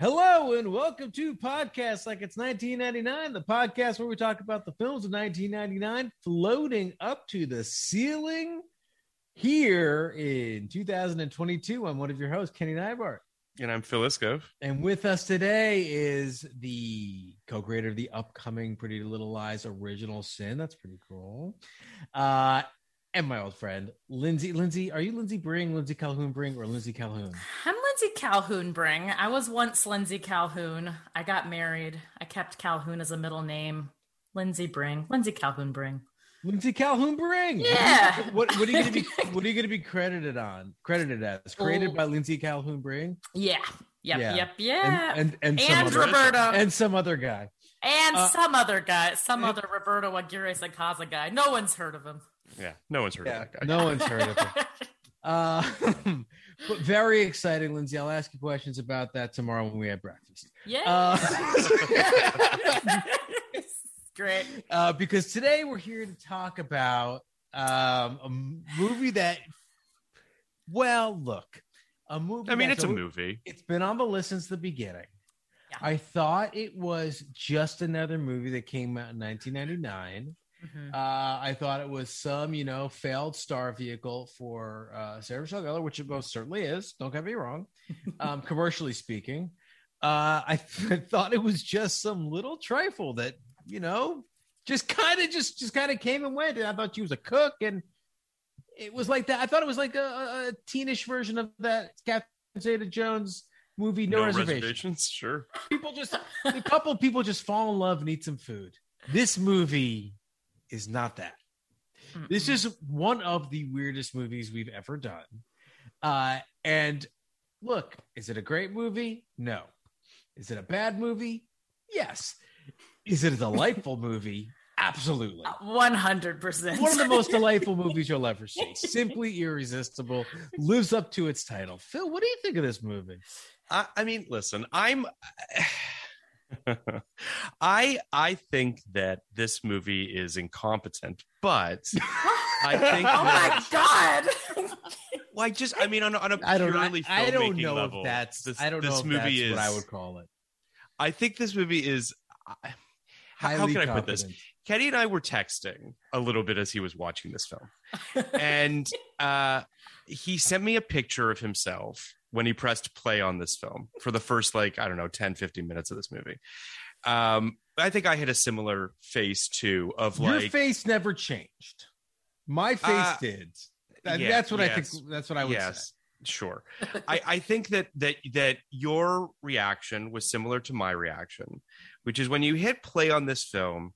Hello and welcome to Podcast Like It's 1999, the podcast where we talk about the films of 1999 floating up to the ceiling here in 2022. I'm one of your hosts, Kenny Neibart. And I'm Phil Iscove. And with us today is the co-creator of the upcoming Pretty Little Liars original sin. That's pretty cool. Uh, and my old friend, Lindsay. Lindsay, are you Lindsay Bring, Lindsay Calhoun Bring, or Lindsay Calhoun? I'm Lindsay Calhoun Bring. I was once Lindsay Calhoun. I got married. I kept Calhoun as a middle name. Lindsay Bring. Lindsay Calhoun Bring. Lindsay Calhoun Bring. Yeah. What, what are you gonna be what are you gonna be credited on? Credited as created Oh. by Lindsay Calhoun Bring? Yeah. Yep. Yeah. Yep. Yeah. And and, and some And other, and some other guy. And Uh, some other guy, some other Roberto Aguirre Sacasa guy. No one's heard of him. Yeah, no one's heard Yeah, of that guy. no one's heard of him. Uh, but very exciting, Lindsay. I'll ask you questions about that tomorrow when we have breakfast. Yeah. Uh, Great. uh, because today we're here to talk about um, a movie that, well, look, a movie. I mean, it's a movie. It's been on the list since the beginning. Yeah. I thought it was just another movie that came out in 1999. Mhm. Uh, I thought it was some, you know, failed star vehicle for uh, Sarah Michelle Gellar, which it most certainly is. Don't get me wrong. Um, commercially speaking, uh, I, th- thought it was just some little trifle that, you know, just kind of just just kind of came and went. And I thought she was a cook, and it was like that. I thought it was like a, a, a teenish version of that Catherine Zeta-Jones movie, No, Reservations. Sure. people just a couple people just fall in love and eat some food. This movie is not that. This is one of the weirdest movies we've ever done. Uh, and look, is it a great movie? No. Is it a bad movie? Yes. Is it a delightful movie? Absolutely. One hundred percent. One of the most delightful movies you'll ever see. Simply irresistible. Lives up to its title. Phil, what do you think of this movie? I, I mean, listen, I'm. I I think that this movie is incompetent, but I think Oh that, my god. well, I just I mean on a, on a I don't know. purely I, I don't filmmaking know level, if that's this, I don't this know if movie that's is what I would call it. I think this movie is. How, how Highly can I put this? Kenny and I were texting a little bit as he was watching this film. and uh, he sent me a picture of himself when he pressed play on this film for the first, like, I don't know, 10, 15 minutes of this movie. Um, I think I had a similar face too of Your face never changed. My face Uh, did. That- yeah, that's what I think. That's what I would yes, say. sure. I, I think that that that your reaction was similar to my reaction, which is when you hit play on this film,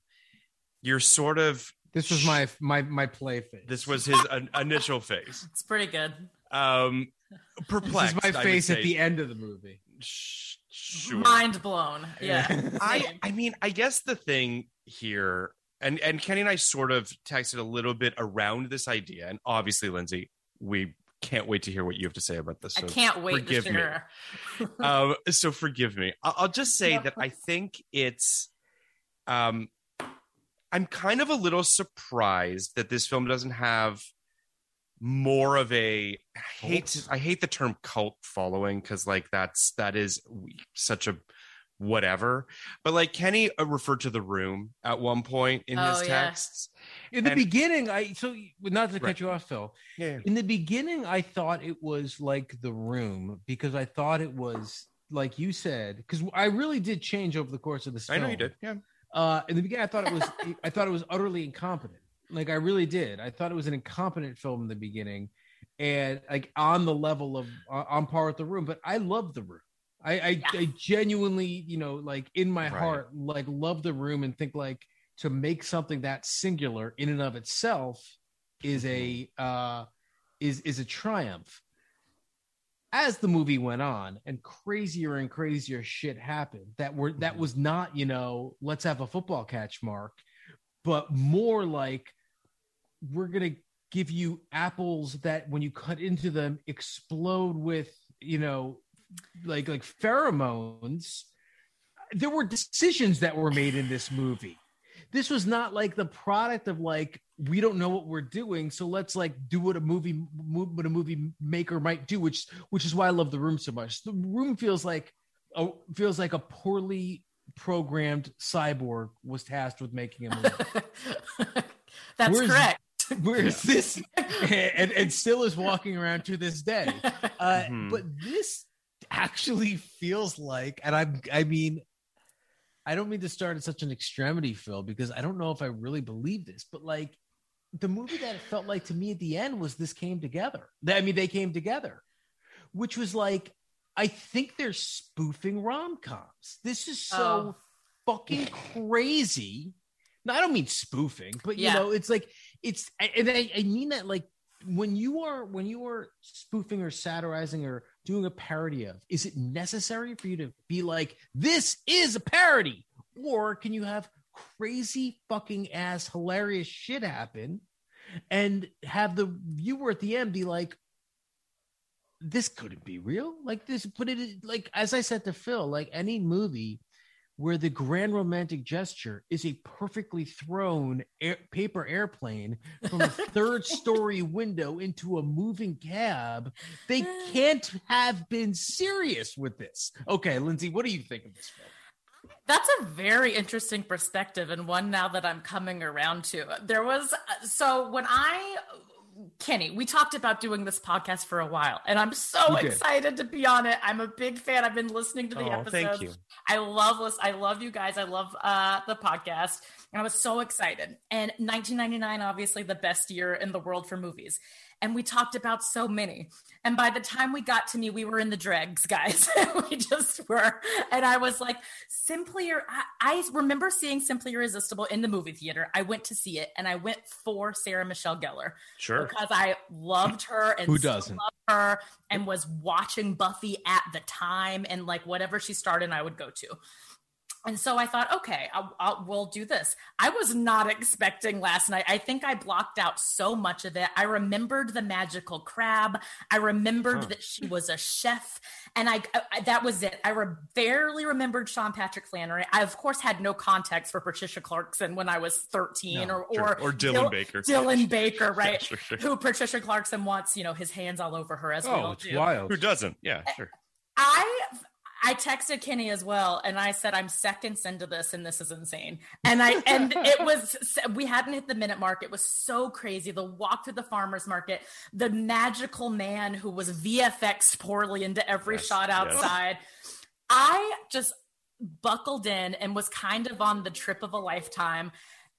you're sort of This was my my my play face. this was his initial face. It's pretty good. Um, This perplexed. is my face at the end of the movie. Sure. Mind blown. Yeah. I I mean, I guess the thing here, and and Kenny and I sort of texted a little bit around this idea, and obviously, Lindsay, we can't wait to hear what you have to say about this. I so can't wait to forgive me. um, so forgive me. I'll, I'll just say that I think it's. Um, I'm kind of a little surprised that this film doesn't have more of a I hate I hate the term cult following because like that's that is such a whatever. But like Kenny uh, referred to the room at one point in his Oh, yeah. texts. In the And- beginning, I so not to cut Right. you off, Phil. Yeah. In the beginning, I thought it was like the room because I thought it was like you said because I really did change over the course of this. I know you did. Yeah. Uh, in the beginning, I thought it was I thought it was utterly incompetent. Like I really did. I thought it was an incompetent film in the beginning, and like on the level of uh, on par with the room. But I love the room. I I, I genuinely, you know, like in my Right. heart, like love the room and think like to make something that singular in and of itself is a uh is is a triumph as the movie went on and crazier and crazier shit happened that were that was not you know let's have a football catch mark but more like we're gonna give you apples that when you cut into them explode with you know like like pheromones. There were decisions that were made in this movie. This was not like the product of like we don't know what we're doing so let's like do what a movie mo- what a movie maker might do which which is why i love the room so much. The room feels like a feels like a poorly programmed cyborg was tasked with making a movie. That's correct. whereas this? And, and still is walking around to this day. Uh, Mhm. but this actually feels like and i'm i mean i don't mean to start at such an extremity phil because i don't know if i really believe this but like the movie that it felt like to me at the end was this came together. I mean they came together which was like i think they're spoofing rom-coms. This is so fucking crazy. No i don't mean spoofing but you Yeah. know it's like it's and I, I mean that like when you are when you are spoofing or satirizing or doing a parody of is it necessary for you to be like this is a parody or can you have crazy fucking ass hilarious shit happen and have the viewer at the end be like this couldn't be real like this but it like as i said to phil like any movie where the grand romantic gesture is a perfectly thrown air, paper airplane from a third story window into a moving cab. They can't have been serious with this. Okay lindsay what do you think of this film? That's a very interesting perspective and one now that I'm coming around to. There was uh, so when I Kenny, we talked about doing this podcast for a while, and I'm so excited to be on it. I'm a big fan. I've been listening to the Oh, episodes. thank you. I love this. I love you guys. I love uh, the podcast, and I was so excited. And 1999, obviously, the best year in the world for movies. And we talked about so many. And by the time we got to me, we were in the dregs, guys. we just were. And I was like, Simply, I, I remember seeing Simply Irresistible in the movie theater. I went to see it, and I went for Sarah Michelle Gellar Sure. because I loved her and Who doesn't? love her and was watching Buffy at the time and like whatever she started I would go to. And so I thought, okay, I'll, I'll, we'll do this. I was not expecting last night. I think I blocked out so much of it. I remembered the magical crab. I remembered Huh. that she was a chef, and I, I that was it. I re- barely remembered Sean Patrick Flanery. I of course had no context for Patricia Clarkson when I was thirteen, No, or sure. or Or Dylan Dil- Baker. Dylan Baker, right? sure, sure. Who Patricia Clarkson wants, you know, his hands all over her as we oh all it's do. wild Who doesn't? Yeah, sure. I I texted Kenny as well, and I said I'm seconds into this, and this is insane. And I and it was we hadn't hit the minute mark. It was so crazy. The walk through the farmers market, the magical man who was VFX poorly into every Yes, shot yes. outside. I just buckled in and was kind of on the trip of a lifetime.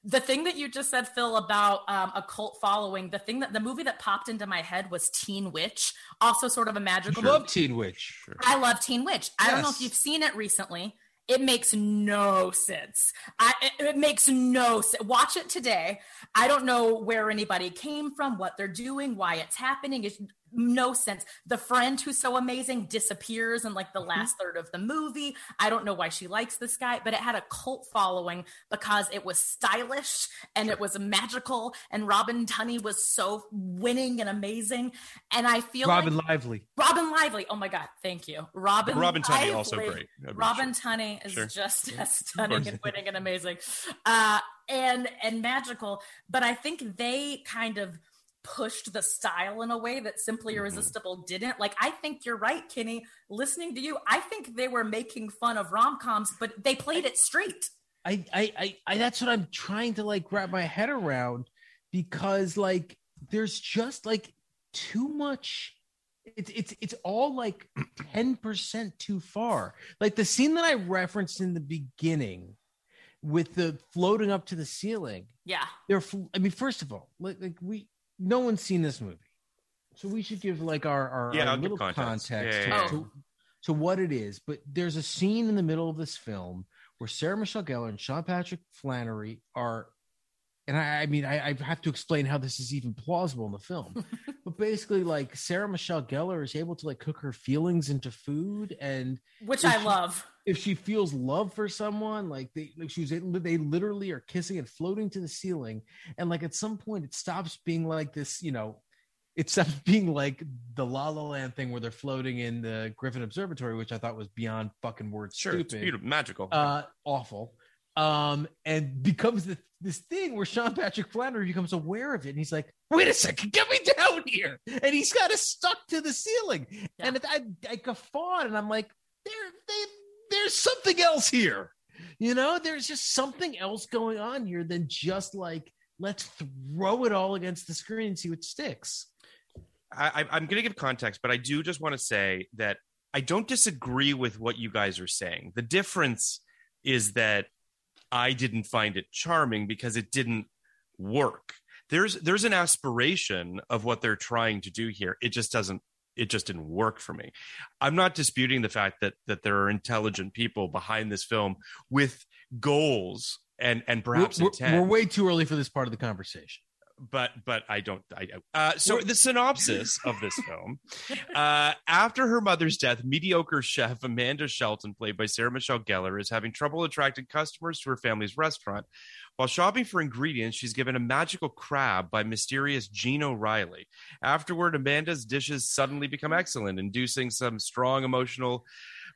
The thing that you just said, Phil, about um, a cult following, the thing that the movie that popped into my head was Teen Witch, also sort of a magical. I love Teen Witch. I love Teen Witch. I don't know if you've seen it recently. It makes no sense. I, it, it makes no sense. Watch it today. I don't know where anybody came from, what they're doing, why it's happening. It's no sense. The friend who's so amazing disappears in like the last third of the movie. I don't know why she likes this guy, but it had a cult following because it was stylish and it was magical. And Robin Tunney was so winning and amazing. And I feel Robin like Lively. Robin Lively. Oh my God. Thank you. Robin Robin Tunney also great. Robin Tunney is Sure. just as stunning and winning and amazing. Uh, and and magical. But I think they kind of pushed the style in a way that Simply Mm-hmm. Irresistible didn't. Like I think you're right, Kenny. Listening to you, I think they were making fun of rom-coms, but they played it straight. I, I, I, I, that's what I'm trying to like wrap my head around because like there's just like too much. It's it's it's all like ten percent too far. Like the scene that I referenced in the beginning with the floating up to the ceiling. Yeah. They're. I mean, first of all, like, like we, no one's seen this movie, so we should give like our our, Yeah, our little context. context, Yeah, to, yeah, yeah. Oh. to- to what it is. But there's a scene in the middle of this film where Sarah Michelle Gellar and Sean Patrick Flanery are, and I, I mean, I, I have to explain how this is even plausible in the film. but basically, like Sarah Michelle Gellar is able to like cook her feelings into food, and Which I she- love. if she feels love for someone, like they, like she was, they literally are kissing and floating to the ceiling, and like at some point it stops being like this, you know, it stops being like the La La Land thing where they're floating in the Griffith Observatory, which I thought was beyond fucking words. Sure, stupid, it's beautiful, magical. uh, awful, um, and becomes the, this thing where Sean Patrick Flanery becomes aware of it, and he's like, "Wait a second, get me down here!" And he's got it stuck to the ceiling, Yeah. and I, I guffawed, and I'm like, "There, they, there's something else here." You know, there's just something else going on here than just like let's throw it all against the screen and see what sticks. I, I- I'm going to give context, but I do just want to say that I don't disagree with what you guys are saying. The difference is that I didn't find it charming because it didn't work. There's there's an aspiration of what they're trying to do here. It just doesn't. It just didn't work for me. I'm not disputing the fact that that there are intelligent people behind this film with goals and and perhaps we're, intent we're way too early for this part of the conversation. But but I don't. I uh, so the synopsis of this film: uh, after her mother's death, mediocre chef Amanda Shelton, played by Sarah Michelle Gellar, is having trouble attracting customers to her family's restaurant. While shopping for ingredients, she's given a magical crab by mysterious Gene O'Reilly. Afterward, Amanda's dishes suddenly become excellent, inducing some strong emotional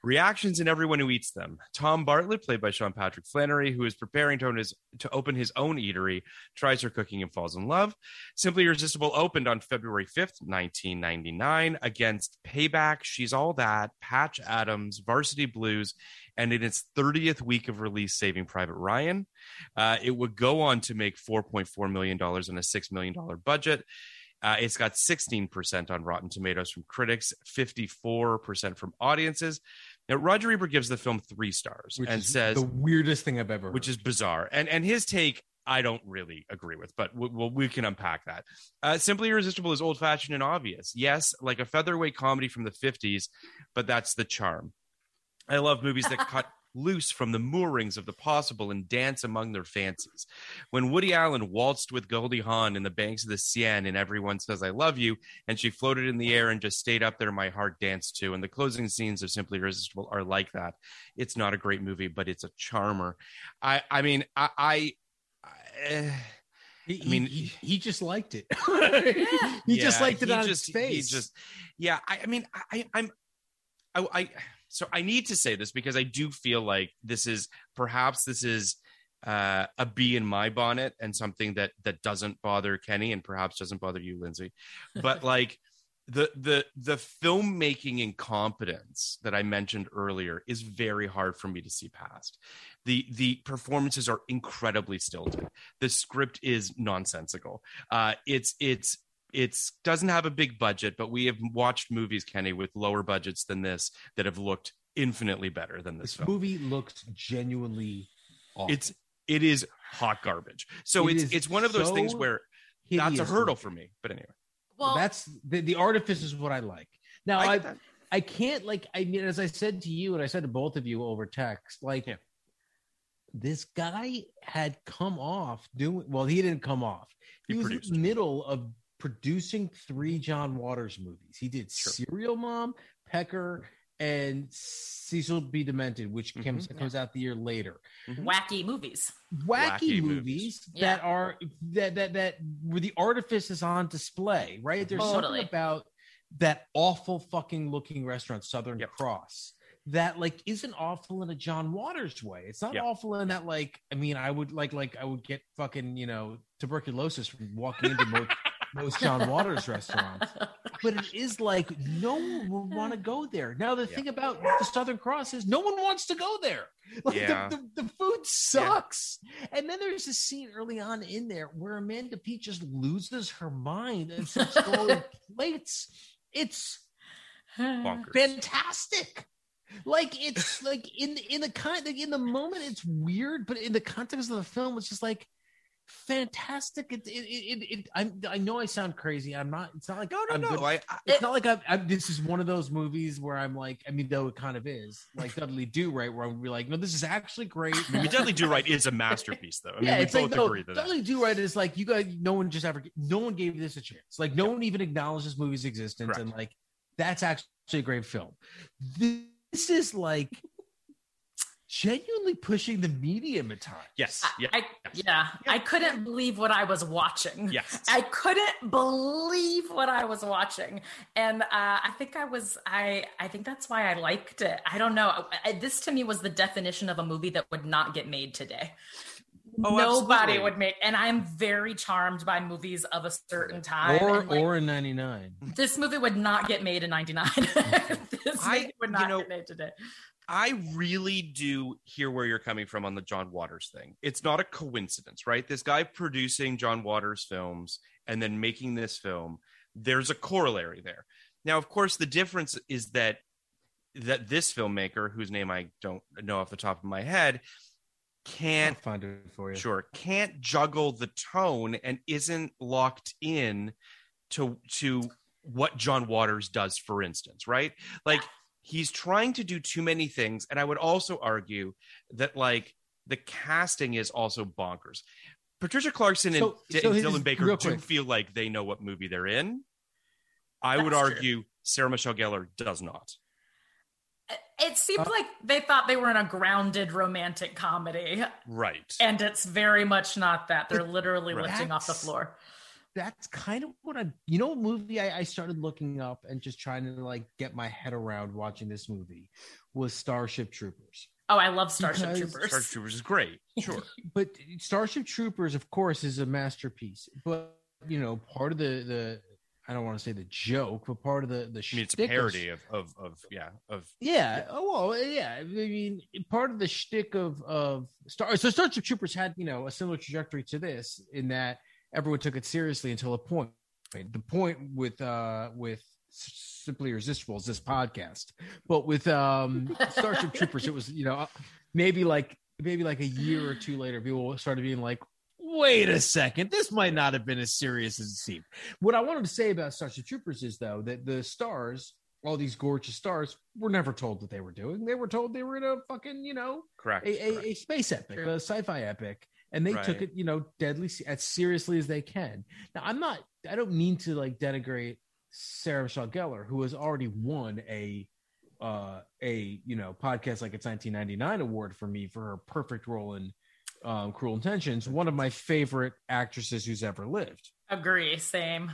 reactions in everyone who eats them. Tom Bartlett, played by Sean Patrick Flanery, who is preparing to own his, to open his own eatery, tries her cooking and falls in love. Simply Irresistible opened on February 5th, 1999, against Payback, She's All That, Patch Adams, Varsity Blues, and in its 30th week of release, Saving Private Ryan. Uh, it would go on to make $4.4 million on a $6 million budget. Uh, it's got 16% on Rotten Tomatoes from critics, 54% from audiences. Now, Roger Ebert gives the film three stars Which and is says, the weirdest thing I've ever heard. which is bizarre. And and his take, I don't really agree with, but we, we, we can unpack that. Uh, Simply Irresistible is old fashioned and obvious. Yes, like a featherweight comedy from the 50s, but that's the charm. I love movies that cut loose from the moorings of the possible and dance among their fancies. When Woody Allen waltzed with Goldie Hawn in the banks of the Seine and everyone says I love you and she floated in the air and just stayed up there my heart danced to and the closing scenes of Simply Irresistible are like that. It's not a great movie but it's a charmer. I I mean I I, I eh. He, I mean- he, he just liked it. Yeah. he just liked it he on just, his face. He just, yeah. I, I mean, I, I'm, I, I, so I need to say this because I do feel like this is perhaps this is uh, a bee in my bonnet and something that that doesn't bother Kenny and perhaps doesn't bother you, Lindsay. But like the the the filmmaking incompetence that I mentioned earlier is very hard for me to see past. The the performances are incredibly stilted. The script is nonsensical. Uh, it's it's it's doesn't have a big budget, but we have watched movies, Kenny, with lower budgets than this that have looked infinitely better than this, This film. movie looks genuinely awful. It's it is hot garbage. So It it's it's one of those things where that's a hurdle looking. for me. But anyway, Well, that's the, the artifice is what I like. Now I I, I, can't like I mean as I said to you and I said to both of you over text like Yeah. this guy had come off doing well he didn't come off he, He was in the middle of producing three John Waters movies he did Sure. Serial Mom Pecker and Cecil B Demented which comes Mhm. comes out the year later wacky movies. wacky, Wacky movies, movies. that Yeah. are that that that where the artifice is on display, right? There's Totally. something about that awful fucking looking restaurant, Southern Yep. Cross, that like isn't awful in a John Waters way. It's not Yep. awful in that like I mean I would like like I would get fucking you know tuberculosis from walking into most, most John Waters restaurants, but it is like no one would want to go there. Now the Yeah. thing about the Southern Cross is no one wants to go there. Like Yeah. the, the, the food sucks. And then there's a scene early on in there where Amanda Peet just loses her mind and starts throwing plates. It's bonkers. fantastic. Like it's like in in the kind like in the moment it's weird, but in the context of the film, it's just like fantastic. It it it, it, it I I know I sound crazy. I'm not. It's not like no, no, I'm no. good- I, I, it's not like I'm, I'm, this is one of those movies where I'm like, I mean, though it kind of is like Dudley Do Right, where I'm be like, no, this is actually great. I mean, Dudley Do Right is a masterpiece, though. I mean, yeah, we it's both like no, agree to that. Dudley Do Right is like you guys. No one just ever. No one gave this a chance. Like no one even acknowledged this movie's existence, Correct. and like that's actually a great film. This is like genuinely pushing the medium at times. Yes, yeah, I, yeah, I couldn't believe what I was watching. yes. I couldn't believe what I was watching, and uh, I think I was I I think that's why I liked it. I don't know. I, this to me was the definition of a movie that would not get made today. Oh, Nobody absolutely. would make, and I'm very charmed by movies of a certain time. Or like, or in '99. this movie would not get made in '99. this I- movie would you not know, get made today. I really do hear where you're coming from on the John Waters thing. It's not a coincidence, right? This guy producing John Waters films and then making this film, there's a corollary there. Now, of course, the difference is that that this filmmaker, whose name I don't know off the top of my head, I'll can't find it for you. sure can't juggle the tone and isn't locked in to to what John Waters does for instance right like he's trying to do too many things and I would also argue that like the casting is also bonkers Patricia Clarkson and So- D- so his- Dylan Baker do quick. feel like they know what movie they're in I would That's true. argue Sarah Michelle Gellar does not It seemed Uh, like they thought they were in a grounded romantic comedy, right and it's very much not that. They're literally Right. lifting off the floor. That's kind of what I, you know, what movie I, I started looking up and just trying to like get my head around watching this movie was Starship Troopers. Oh, I love Starship Because- Troopers. Starship Troopers is great sure but Starship Troopers, of course, is a masterpiece. But you know, part of the the I don't want to say the joke, but part of the the I mean it's a of- parody of of, of yeah of Yeah. Oh well, yeah. I mean, part of the shtick of of Star so Starship Troopers had you know a similar trajectory to this in that everyone took it seriously until a point. The point with uh with Simply Irresistible is this podcast, but with um Starship Troopers, it was you know maybe like maybe like a year or two later, people started being like. Wait a second. This might not have been as serious as it seemed. What I wanted to say about Starship Troopers is, though, that the stars, all these gorgeous stars, were never told what they were doing. They were told they were in a fucking, you know, correct, a, correct. a, a space epic, True. a sci-fi epic, and they took it, you know, deadly as seriously as they can. Now, I'm not. I don't mean to like denigrate Sarah Michelle Gellar, who has already won a uh a you know podcast like it's 1999 award for me for her perfect role in um, Cruel Intentions, one of my favorite actresses who's ever lived. Agree. Same.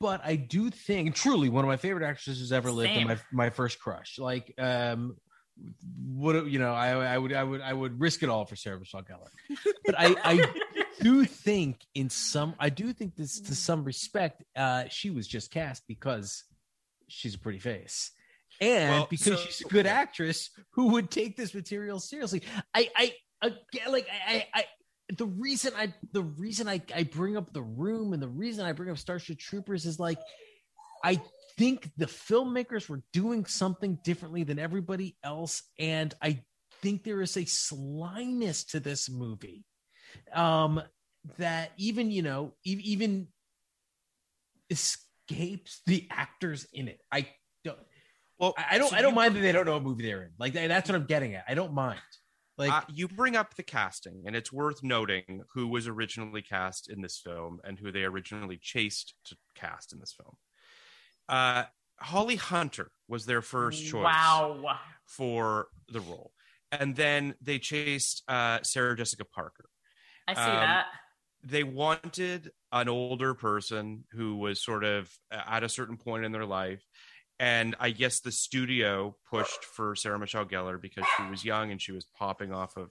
But I do think, truly, one of my favorite actresses who's ever lived, and my my first crush. Like, um, what you know, I I would I would I would risk it all for Sarah Michelle Gellar. But I I do think in some I do think this to some respect, uh, she was just cast because she's a pretty face. And Well, because so- she's a good yeah. actress who would take this material seriously, I, I, again, like, I, I, I, the reason I, the reason I, I bring up the room and the reason I bring up Starship Troopers is like, I think the filmmakers were doing something differently than everybody else, and I think there is a slyness to this movie um, that even you know even escapes the actors in it. I don't. Well, I don't. so I don't mind that they don't know what movie they're in. Like that's what I'm getting at. I don't mind. Like uh, you bring up the casting, and it's worth noting who was originally cast in this film and who they originally chased to cast in this film. Uh, Holly Hunter was their first choice Wow. for the role, and then they chased uh, Sarah Jessica Parker. I see Um, that. They wanted an older person who was sort of at a certain point in their life. And I guess the studio pushed for Sarah Michelle Gellar because she was young and she was popping off of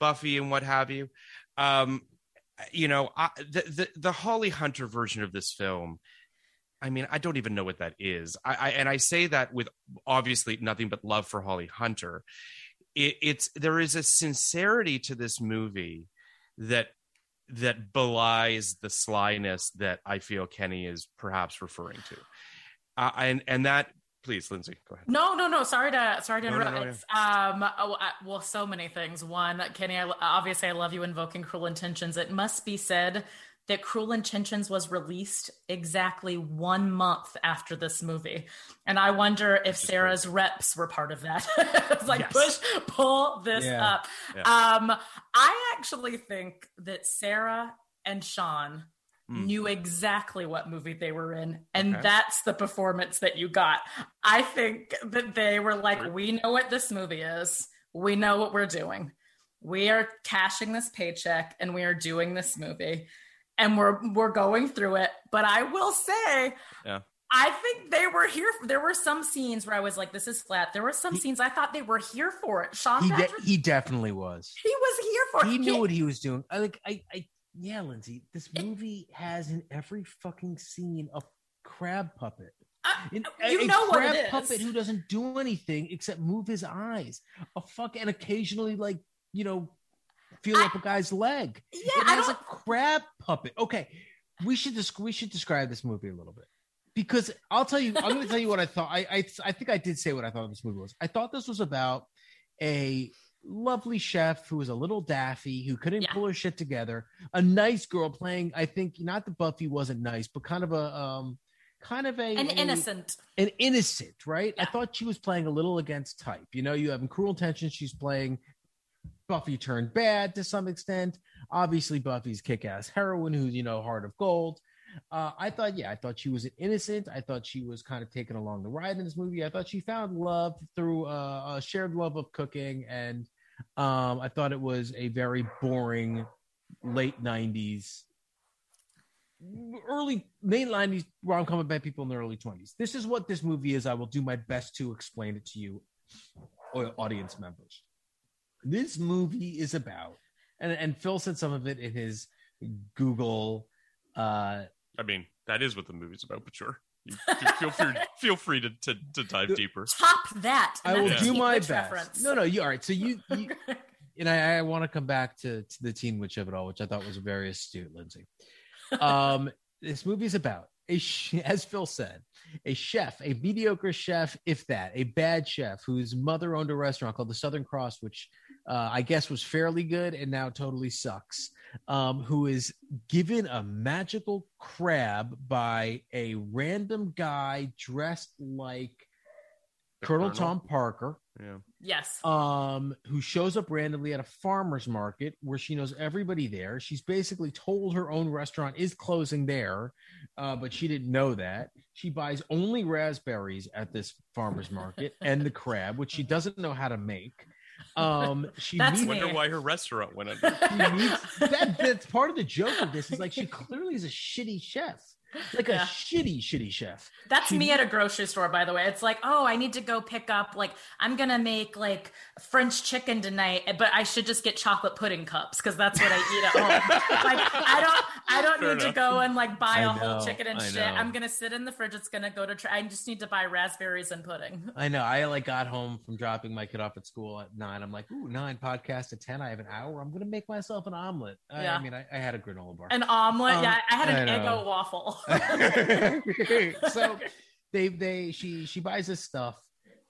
Buffy and what have you. Um, you know, I, the, the the Holly Hunter version of this film. I mean, I don't even know what that is. I, I and I say that with obviously nothing but love for Holly Hunter. It, it's there is a sincerity to this movie that that belies the slyness that I feel Kenny is perhaps referring to. Uh, and and that please, Lindsay, go ahead. No, no, no. Sorry to sorry to No, no, interrupt. no, It's, um, oh, uh, well, so many things. One, Kenny, I, obviously, I love you invoking Cruel Intentions. It must be said that Cruel Intentions was released exactly one month after this movie, and I wonder if Sarah's reps were part of that. it's like Yes. push, pull this Yeah. up. Um, I actually think that Sarah and Sean Hmm. knew exactly what movie they were in and Okay. that's the performance that you got i think that they were like we know what this movie is we know what we're doing we are cashing this paycheck and we are doing this movie and we're we're going through it but i will say Yeah. I think they were here. There were some scenes where I was like, "This is flat." There were some He- scenes I thought they were here for it. Sean he de- he definitely was. he was here for it. He knew what he was doing. I like I I yeah, Lindsay. This movie has in every fucking scene a crab puppet. Uh, I- An- you a know what A crab it is. puppet who doesn't do anything except move his eyes. A fuck and occasionally like you know feel I- up a guy's leg. yeah, it I has a crab puppet. Okay, we should just we should describe this movie a little bit because I'll tell you. I'm going to tell you what I thought. I, I I think I did say what I thought this movie was. I thought this was about a lovely chef who was a little daffy who couldn't Yeah. pull her shit together. A nice girl playing. I think not the Buffy wasn't nice, but kind of a um kind of a An a- innocent. an innocent, right? I thought she was playing a little against type. You know, you have Cruel Intentions, she's playing Buffy turned bad to some extent. Obviously, Buffy's kick ass heroine who's, you know, heart of gold. Uh, I thought, yeah, I thought she was an innocent. I thought she was kind of taken along the ride in this movie. I thought she found love through uh, a shared love of cooking. And um, I thought it was a very boring late 90s early late 90s rom com about people in the early 20s. This is what this movie is. I will do my best to explain it to you, audience members. This movie is about, and, and Phil said some of it in his Google. Uh, I mean, that is what the movie's about, but sure. You, you feel free feel free to, to, to dive deeper. Top that. I will do my best. reference. No, no, you all right. So you, you and I, I want to come back to, to the teen witch of it all, which I thought was very astute, Lindsay. Um, this movie is about a, as Phil said, a chef, a mediocre chef, if that, a bad chef whose mother owned a restaurant called the Southern Cross, which uh, I guess was fairly good and now totally sucks. Um, who is given a magical crab by a random guy dressed like The Colonel Colonel. Tom Parker Yeah. Yes. um, who shows up randomly at a farmer's market where she knows everybody there. She's basically told her own restaurant is closing there, uh, but she didn't know that. She buys only raspberries at this farmer's market and the crab, which she doesn't know how to make. Um, she That's meets. Wonder why her restaurant went under. meets that, that's part of the joke of this is like she clearly is a shitty chef, like a Yeah. shitty, shitty chef. That's She- me at a grocery store, by the way. It's like, oh, I need to go pick up, like, I'm going to make like French chicken tonight, but I should just get chocolate pudding cups because that's what I eat at home. like, I don't, I don't Fair need to go and like buy I a whole chicken and I shit. know. I'm going to sit in the fridge. It's going to go to, tra- I just need to buy raspberries and pudding. I know. I like got home from dropping my kid off at school at nine. I'm like, ooh, nine podcast at ten. I have an hour. I'm gonna make myself an omelet. I, Yeah. I mean, I, I had a granola bar. An omelet. Um, yeah. I had an I know. Eggo waffle. so they they she she buys this stuff.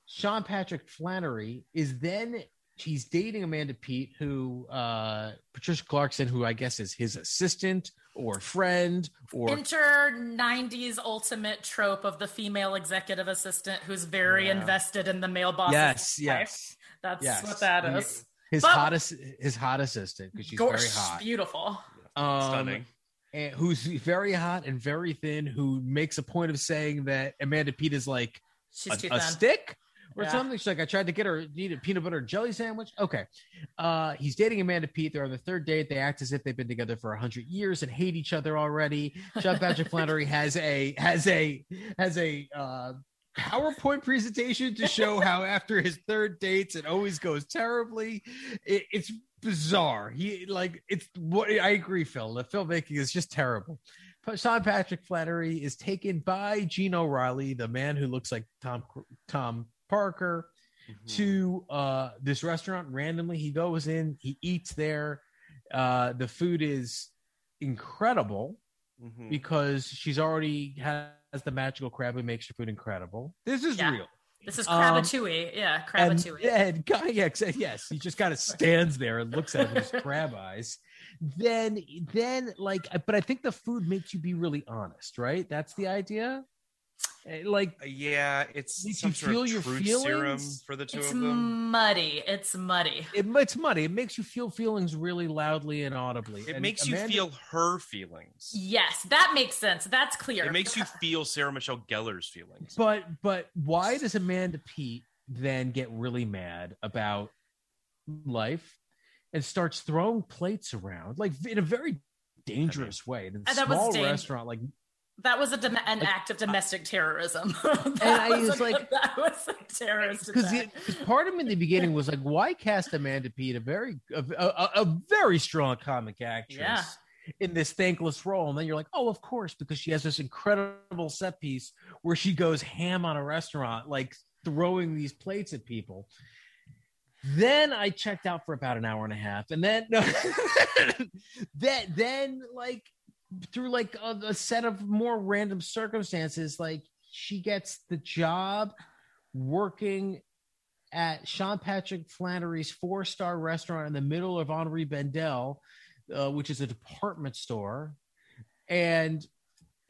Sean Patrick Flanery is then she's dating Amanda Peet, who uh Patricia Clarkson, who I guess is his assistant or friend or Enter 90s ultimate trope of the female executive assistant who's very Yeah. invested in the male boss. yes, yes, That's yes. what that is. His But- hot his hot assistant because she's Gorgeous, very hot. beautiful. Um, Stunning. And who's very hot and very thin, who makes a point of saying that Amanda Peet is like She's a, a stick or Yeah. something. She's like, I tried to get her to eat a peanut butter and jelly sandwich. Okay. Uh, he's dating Amanda Peet. They're on the third date. They act as if they've been together for a hundred years and hate each other already. Sean Patrick Flanery has a has a has a uh PowerPoint presentation to show how after his third dates it always goes terribly. It, it's bizarre. He like it's what I agree, Phil. The filmmaking is just terrible. But Sean Patrick Flanery is taken by Gene O'Reilly, the man who looks like Tom Tom Parker, to uh, this restaurant randomly. He goes in, he eats there. Uh, the food is incredible Mhm. because she's already has the magical crab who makes your food incredible. This is Yeah. real. This is Um, Krabatouille. yeah, And Krabatouille. then, guy, yeah, yes, he just kind of stands there and looks at him with his crab eyes. Then, then, like, but I think the food makes you be really honest, right? That's the idea. Eh, Like, Yeah, it's some you sort feel of your truth serum feelings? for the two It's of them. muddy. It's muddy. it, it's muddy. It makes you feel feelings really loudly and audibly. It And makes you feel her feelings. Yes, that makes sense. That's clear. It makes you feel Sarah Michelle Gellar's feelings. But but why does Amanda Peet then get really mad about life and starts throwing plates around like in a very dangerous way in a Uh, that was small dang- restaurant like that was a dom- an act of domestic terrorism. and I was was like- that was a terrorist because part of me in the beginning was like why cast Amanda Peet a very a, a, a very strong comic actress Yeah. in this thankless role and then you're like oh of course because she has this incredible set piece where she goes ham on a restaurant like throwing these plates at people then I checked out for about an hour and a half, and then no, that then like through like a, a set of more random circumstances, like she gets the job working at Sean Patrick Flanery's four star restaurant in the middle of Henri Bendel, uh, which is a department store, and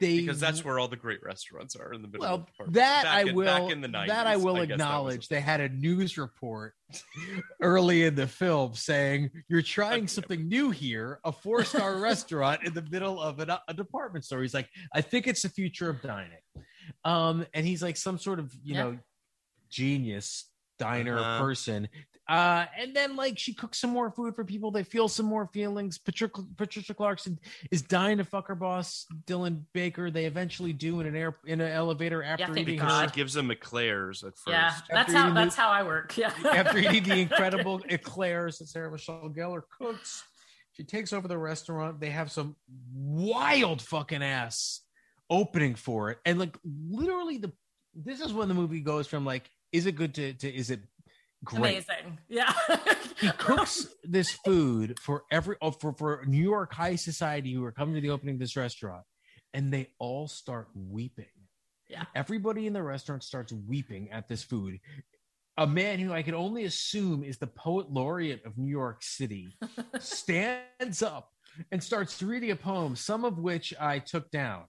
they Because that's where all the great restaurants are in the middle. of well, the park. that Back I in- will. Back in the 90s, that I will was acknowledge. they had a news report early in the film saying you're trying something new here, a four star restaurant in the middle of an, a department store. He's like, I think it's the future of dining, um, and he's like some sort of you Yeah. know genius diner Uh-huh. person. Uh, and then like she cooks some more food for people. They feel some more feelings. Patricia, Patricia Clarkson is dying to fuck her boss, Dylan Baker. They eventually do in an air in an elevator after thank eating because her, God. she gives them eclairs at first. yeah, that's After how that's the- how I work. Yeah. after eating the incredible eclairs that Sarah Michelle Gellar cooks. She takes over the restaurant. They have some wild fucking ass opening for it, and like literally the this is when the movie goes from like is it good to to is it great? Amazing. Yeah. he cooks this food for every oh, for for New York high society who are coming to the opening of this restaurant, and they all start weeping. Yeah. everybody in the restaurant starts weeping at this food. A man who I can only assume is the poet laureate of New York City stands up and starts reading a poem, some of which I took down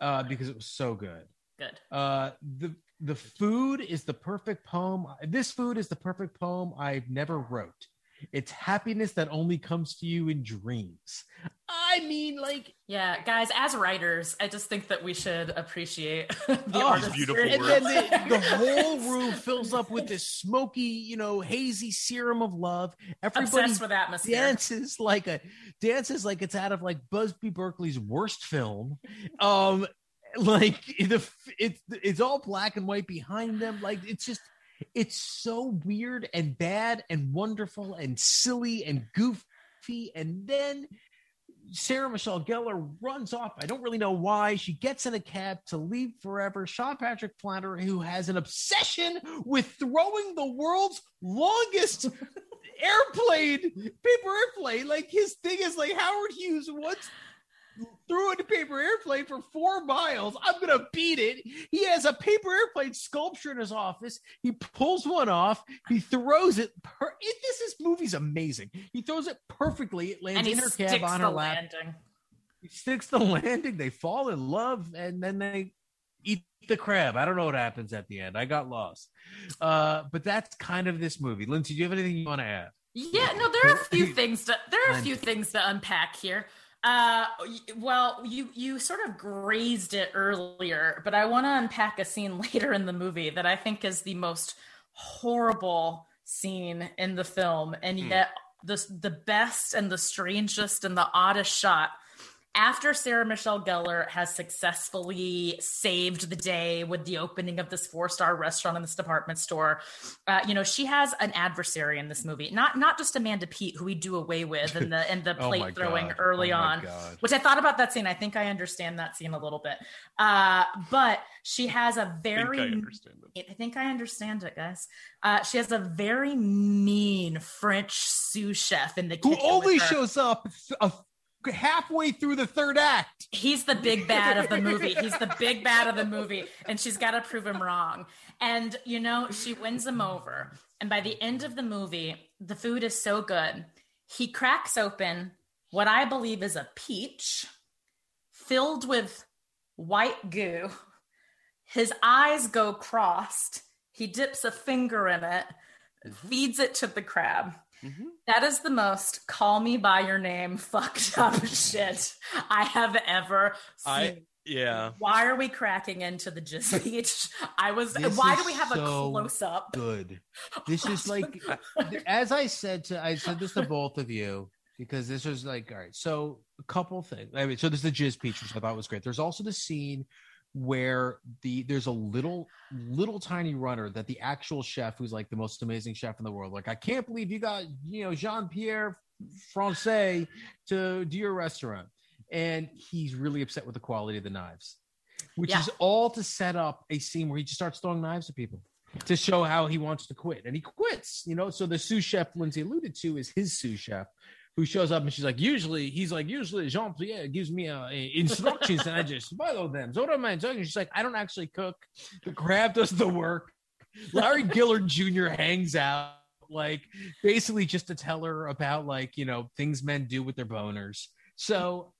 uh, because it was so good. Good. Uh, the the food is the perfect poem. This food is the perfect poem I've never wrote. It's happiness that only comes to you in dreams. I mean, like, Yeah, guys, as writers, I just think that we should appreciate the Oh, artistry. beautiful and words. then the, the whole room fills up with this smoky, you know, hazy serum of love. Everybody Obsessed with atmosphere. dances like a dances like it's out of like Busby Berkeley's worst film. Um, like the it's it's all black and white behind them. Like it's just it's so weird and bad and wonderful and silly and goofy. And then Sarah Michelle Gellar runs off. I don't really know why. She gets in a cab to leave forever. Sean Patrick Flanery, who has an obsession with throwing the world's longest airplane, paper airplane. Like his thing is like Howard Hughes once threw in a paper airplane for four miles. I'm gonna beat it. He has a paper airplane sculpture in his office. He pulls one off. He throws it. Per- it this is movie's amazing. He throws it perfectly. It lands in her cab on her lap. landing. He sticks the landing. They fall in love, and then they eat the crab. I don't know what happens at the end. I got lost. Uh, but that's kind of this movie. Lindsay, do you have anything you want to add? Yeah, no, there are a few things to there are a few things to unpack here. Uh, well, you you sort of grazed it earlier, but I want to unpack a scene later in the movie that I think is the most horrible scene in the film, and yet the the best and the strangest and the oddest shot. After Sarah Michelle Gellar has successfully saved the day with the opening of this four star restaurant in this department store, uh, you know she has an adversary in this movie, not not just Amanda Peet, who we do away with in the in the Oh plate my throwing God. early Oh on, God. which I thought about that scene. I think I understand that scene a little bit, uh, but she has a very understand it. I think I understand it, guys. Uh, she has a very mean French sous chef in the Who only shows up a, halfway through the third act. He's the big bad of the movie. He's the big bad of the movie, and she's got to prove him wrong. And you know, she wins him over. And by the end of the movie, the food is so good. He cracks open what I believe is a peach filled with white goo. His eyes go crossed. He dips a finger in it, mm-hmm. feeds it to the crab. Mm-hmm. That is the most call me by your name fucked up shit I have ever seen. I yeah. why are we cracking into the jizz beach? I was. This why do we have so a close up? Good. This is like, as I said to, I said this to both of you because this was like, all right. So a couple things. I mean, so there's the jizz peach, which I thought was great. There's also the scene where the there's a little little tiny runner that the actual chef who's like the most amazing chef in the world like i can't believe you got you know jean-pierre francais to do your restaurant. And he's really upset with the quality of the knives which Yeah. is all to set up a scene where he just starts throwing knives at people to show how he wants to quit. And he quits you know? So the sous chef lindsay alluded to is his sous chef who shows up and she's like, usually he's like, usually Jean Pierre gives me uh, instructions and I just follow them. So what am I talking? She's like, I don't actually cook. The crab does the work. Larry Gilliard Jr. hangs out, like basically just to tell her about like you know things men do with their boners. So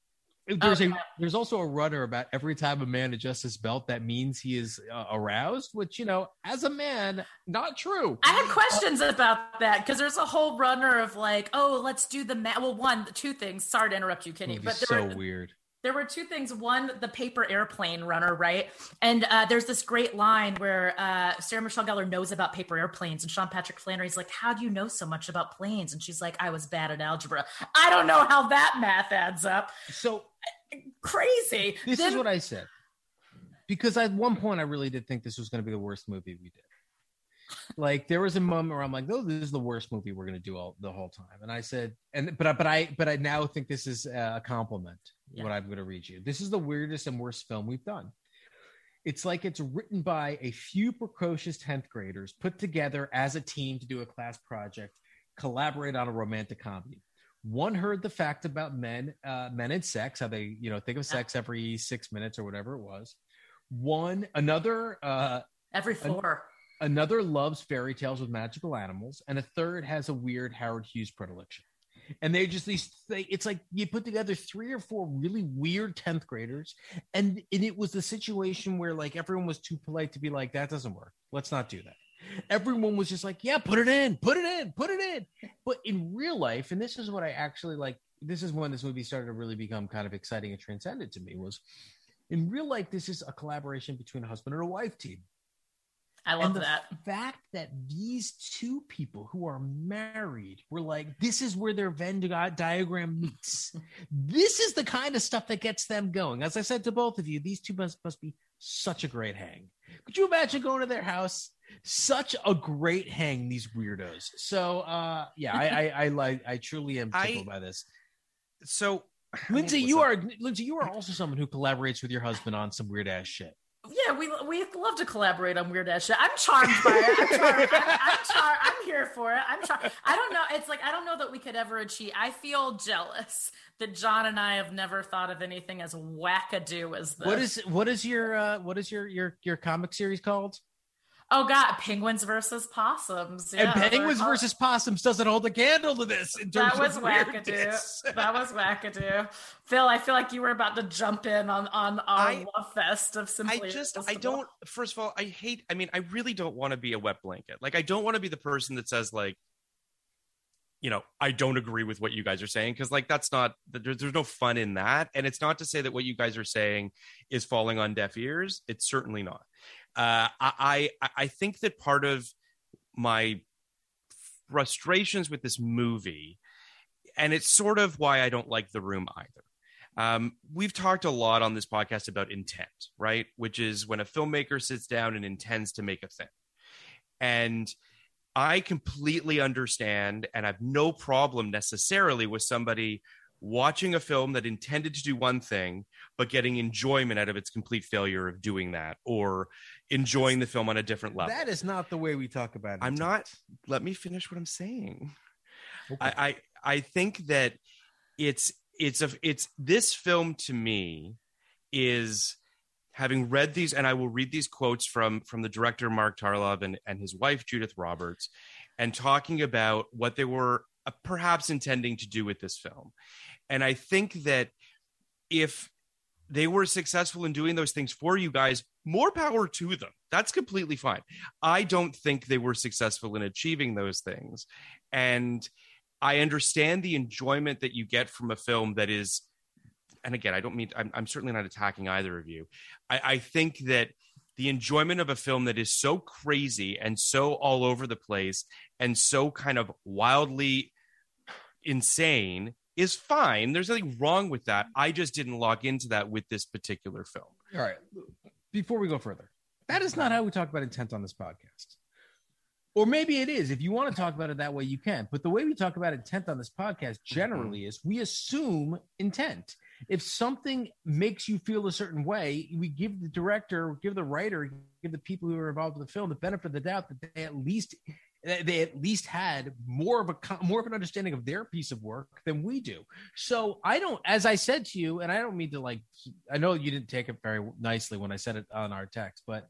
there's Okay. a there's also a runner about every time a man adjusts his belt, that means he is uh, aroused. Which you know, as a man, not true. I had questions about that because there's a whole runner of like, oh, let's do the ma- well, one, two things. Sorry to interrupt you, Kenny, but there so were, weird. there were two things. One, the paper airplane runner, right? And uh, there's this great line where uh, Sarah Michelle Gellar knows about paper airplanes, and Sean Patrick Flanery's like, "How do you know so much about planes?" And she's like, "I was bad at algebra. I don't know how that math adds up. So Crazy." This Then- is what I said. Because at one point I really did think this was going to be the worst movie we did. Like there was a moment where I'm like, "Oh, this is the worst movie we're going to do all the whole time." And I said, and but I, but I but I now think this is a compliment. Yeah. What I'm going to read you. This is the weirdest and worst film we've done. It's like it's written by a few precocious 10th graders put together as a team to do a class project, collaborate on a romantic comedy. One heard the fact about men, uh, men and sex, how they, you know, think of sex every six minutes or whatever it was. One, another, uh, every four. another loves fairy tales with magical animals, and a third has a weird Howard Hughes predilection. And they just these they, it's like you put together three or four really weird 10th graders, and, and it was the situation where like everyone was too polite to be like, that doesn't work. Let's not do that. Everyone was just like, yeah, put it in, put it in, put it in. But in real life, and this is what I actually like, this is when this movie started to really become kind of exciting and transcended to me was in real life, this is a collaboration between a husband and a wife team I love and the that. fact that these two people who are married were like, this is where their Venn di- diagram meets. this is the kind of stuff that gets them going. As I said to both of you, these two must, must be such a great hang. Could you imagine going to their house? Such a great hang, these weirdos. So, uh, yeah, I, I, I like, I truly am I- tickled by this. So Lindsay, listen, you are Lindsay. You are also someone who collaborates with your husband on some weird ass shit. Yeah, yeah, we we love to collaborate on weird ass shit. I'm charmed by it. I'm charmed. I'm, I'm, char- I'm here for it. I'm charmed. I don't know. It's like I don't know that we could ever achieve. I feel jealous that John and I have never thought of anything as wackadoo as this. What is what is your uh, what is your your your comic series called? Oh God, penguins versus possums. and penguins we're- versus possums doesn't hold a candle to this. In terms That was of wackadoo. weirdness. That was wackadoo. Phil, I feel like you were about to jump in on on our I- love fest of simply. I just, I don't. First of all, I hate. I mean, I really don't want to be a wet blanket. Like, I don't want to be the person that says like, you know, I don't agree with what you guys are saying because like that's not. There's, there's no fun in that, and it's not to say that what you guys are saying is falling on deaf ears. It's certainly not. Uh, I, I, I think that part of my frustrations with this movie, and it's sort of why I don't like The Room either. Um, we've talked a lot on this podcast about intent, right? Which is when a filmmaker sits down and intends to make a thing. And I completely understand and I have no problem necessarily with somebody watching a film that intended to do one thing, but getting enjoyment out of its complete failure of doing that or enjoying the film on a different level. That is not the way we talk about it. I'm not. Let me finish what I'm saying. Okay. I, I I think that it's it's a it's this film to me is having read these and I will read these quotes from from the director Mark Tarlov and and his wife Judith Roberts and talking about what they were uh, perhaps intending to do with this film. And I think that if they were successful in doing those things for you guys, more power to them. That's completely fine. I don't think they were successful in achieving those things. And I understand the enjoyment that you get from a film that is, and again, I don't mean, I'm, I'm certainly not attacking either of you. I, I think that the enjoyment of a film that is so crazy and so all over the place and so kind of wildly insane is fine. There's nothing wrong with that. I just didn't log into that with this particular film. All right. Before we go further, that is not how we talk about intent on this podcast. Or maybe it is. If you want to talk about it that way, you can. But the way we talk about intent on this podcast generally mm-hmm. is we assume intent. If something makes you feel a certain way, we give the director, give the writer, give the people who are involved in the film the benefit of the doubt that they at least they at least had more of a more of an understanding of their piece of work than we do. So I don't, as I said to you, and I don't mean to like, I know you didn't take it very nicely when I said it on our text, but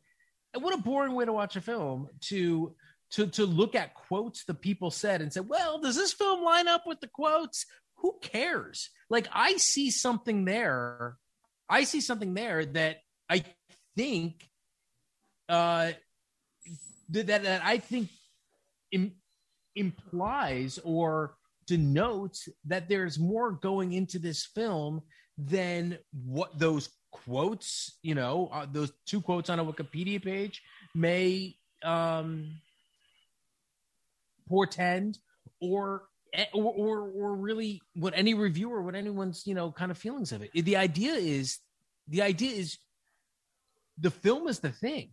what a boring way to watch a film to to to look at quotes the people said and say, well, does this film line up with the quotes? Who cares? Like I see something there. I see something there that I think uh that that, that I think Im- implies or denotes that there's more going into this film than what those quotes, you know, uh, those two quotes on a Wikipedia page may um, portend or, or or or really what any reviewer, what anyone's you know kind of feelings of it. The idea is the idea is the film is the thing,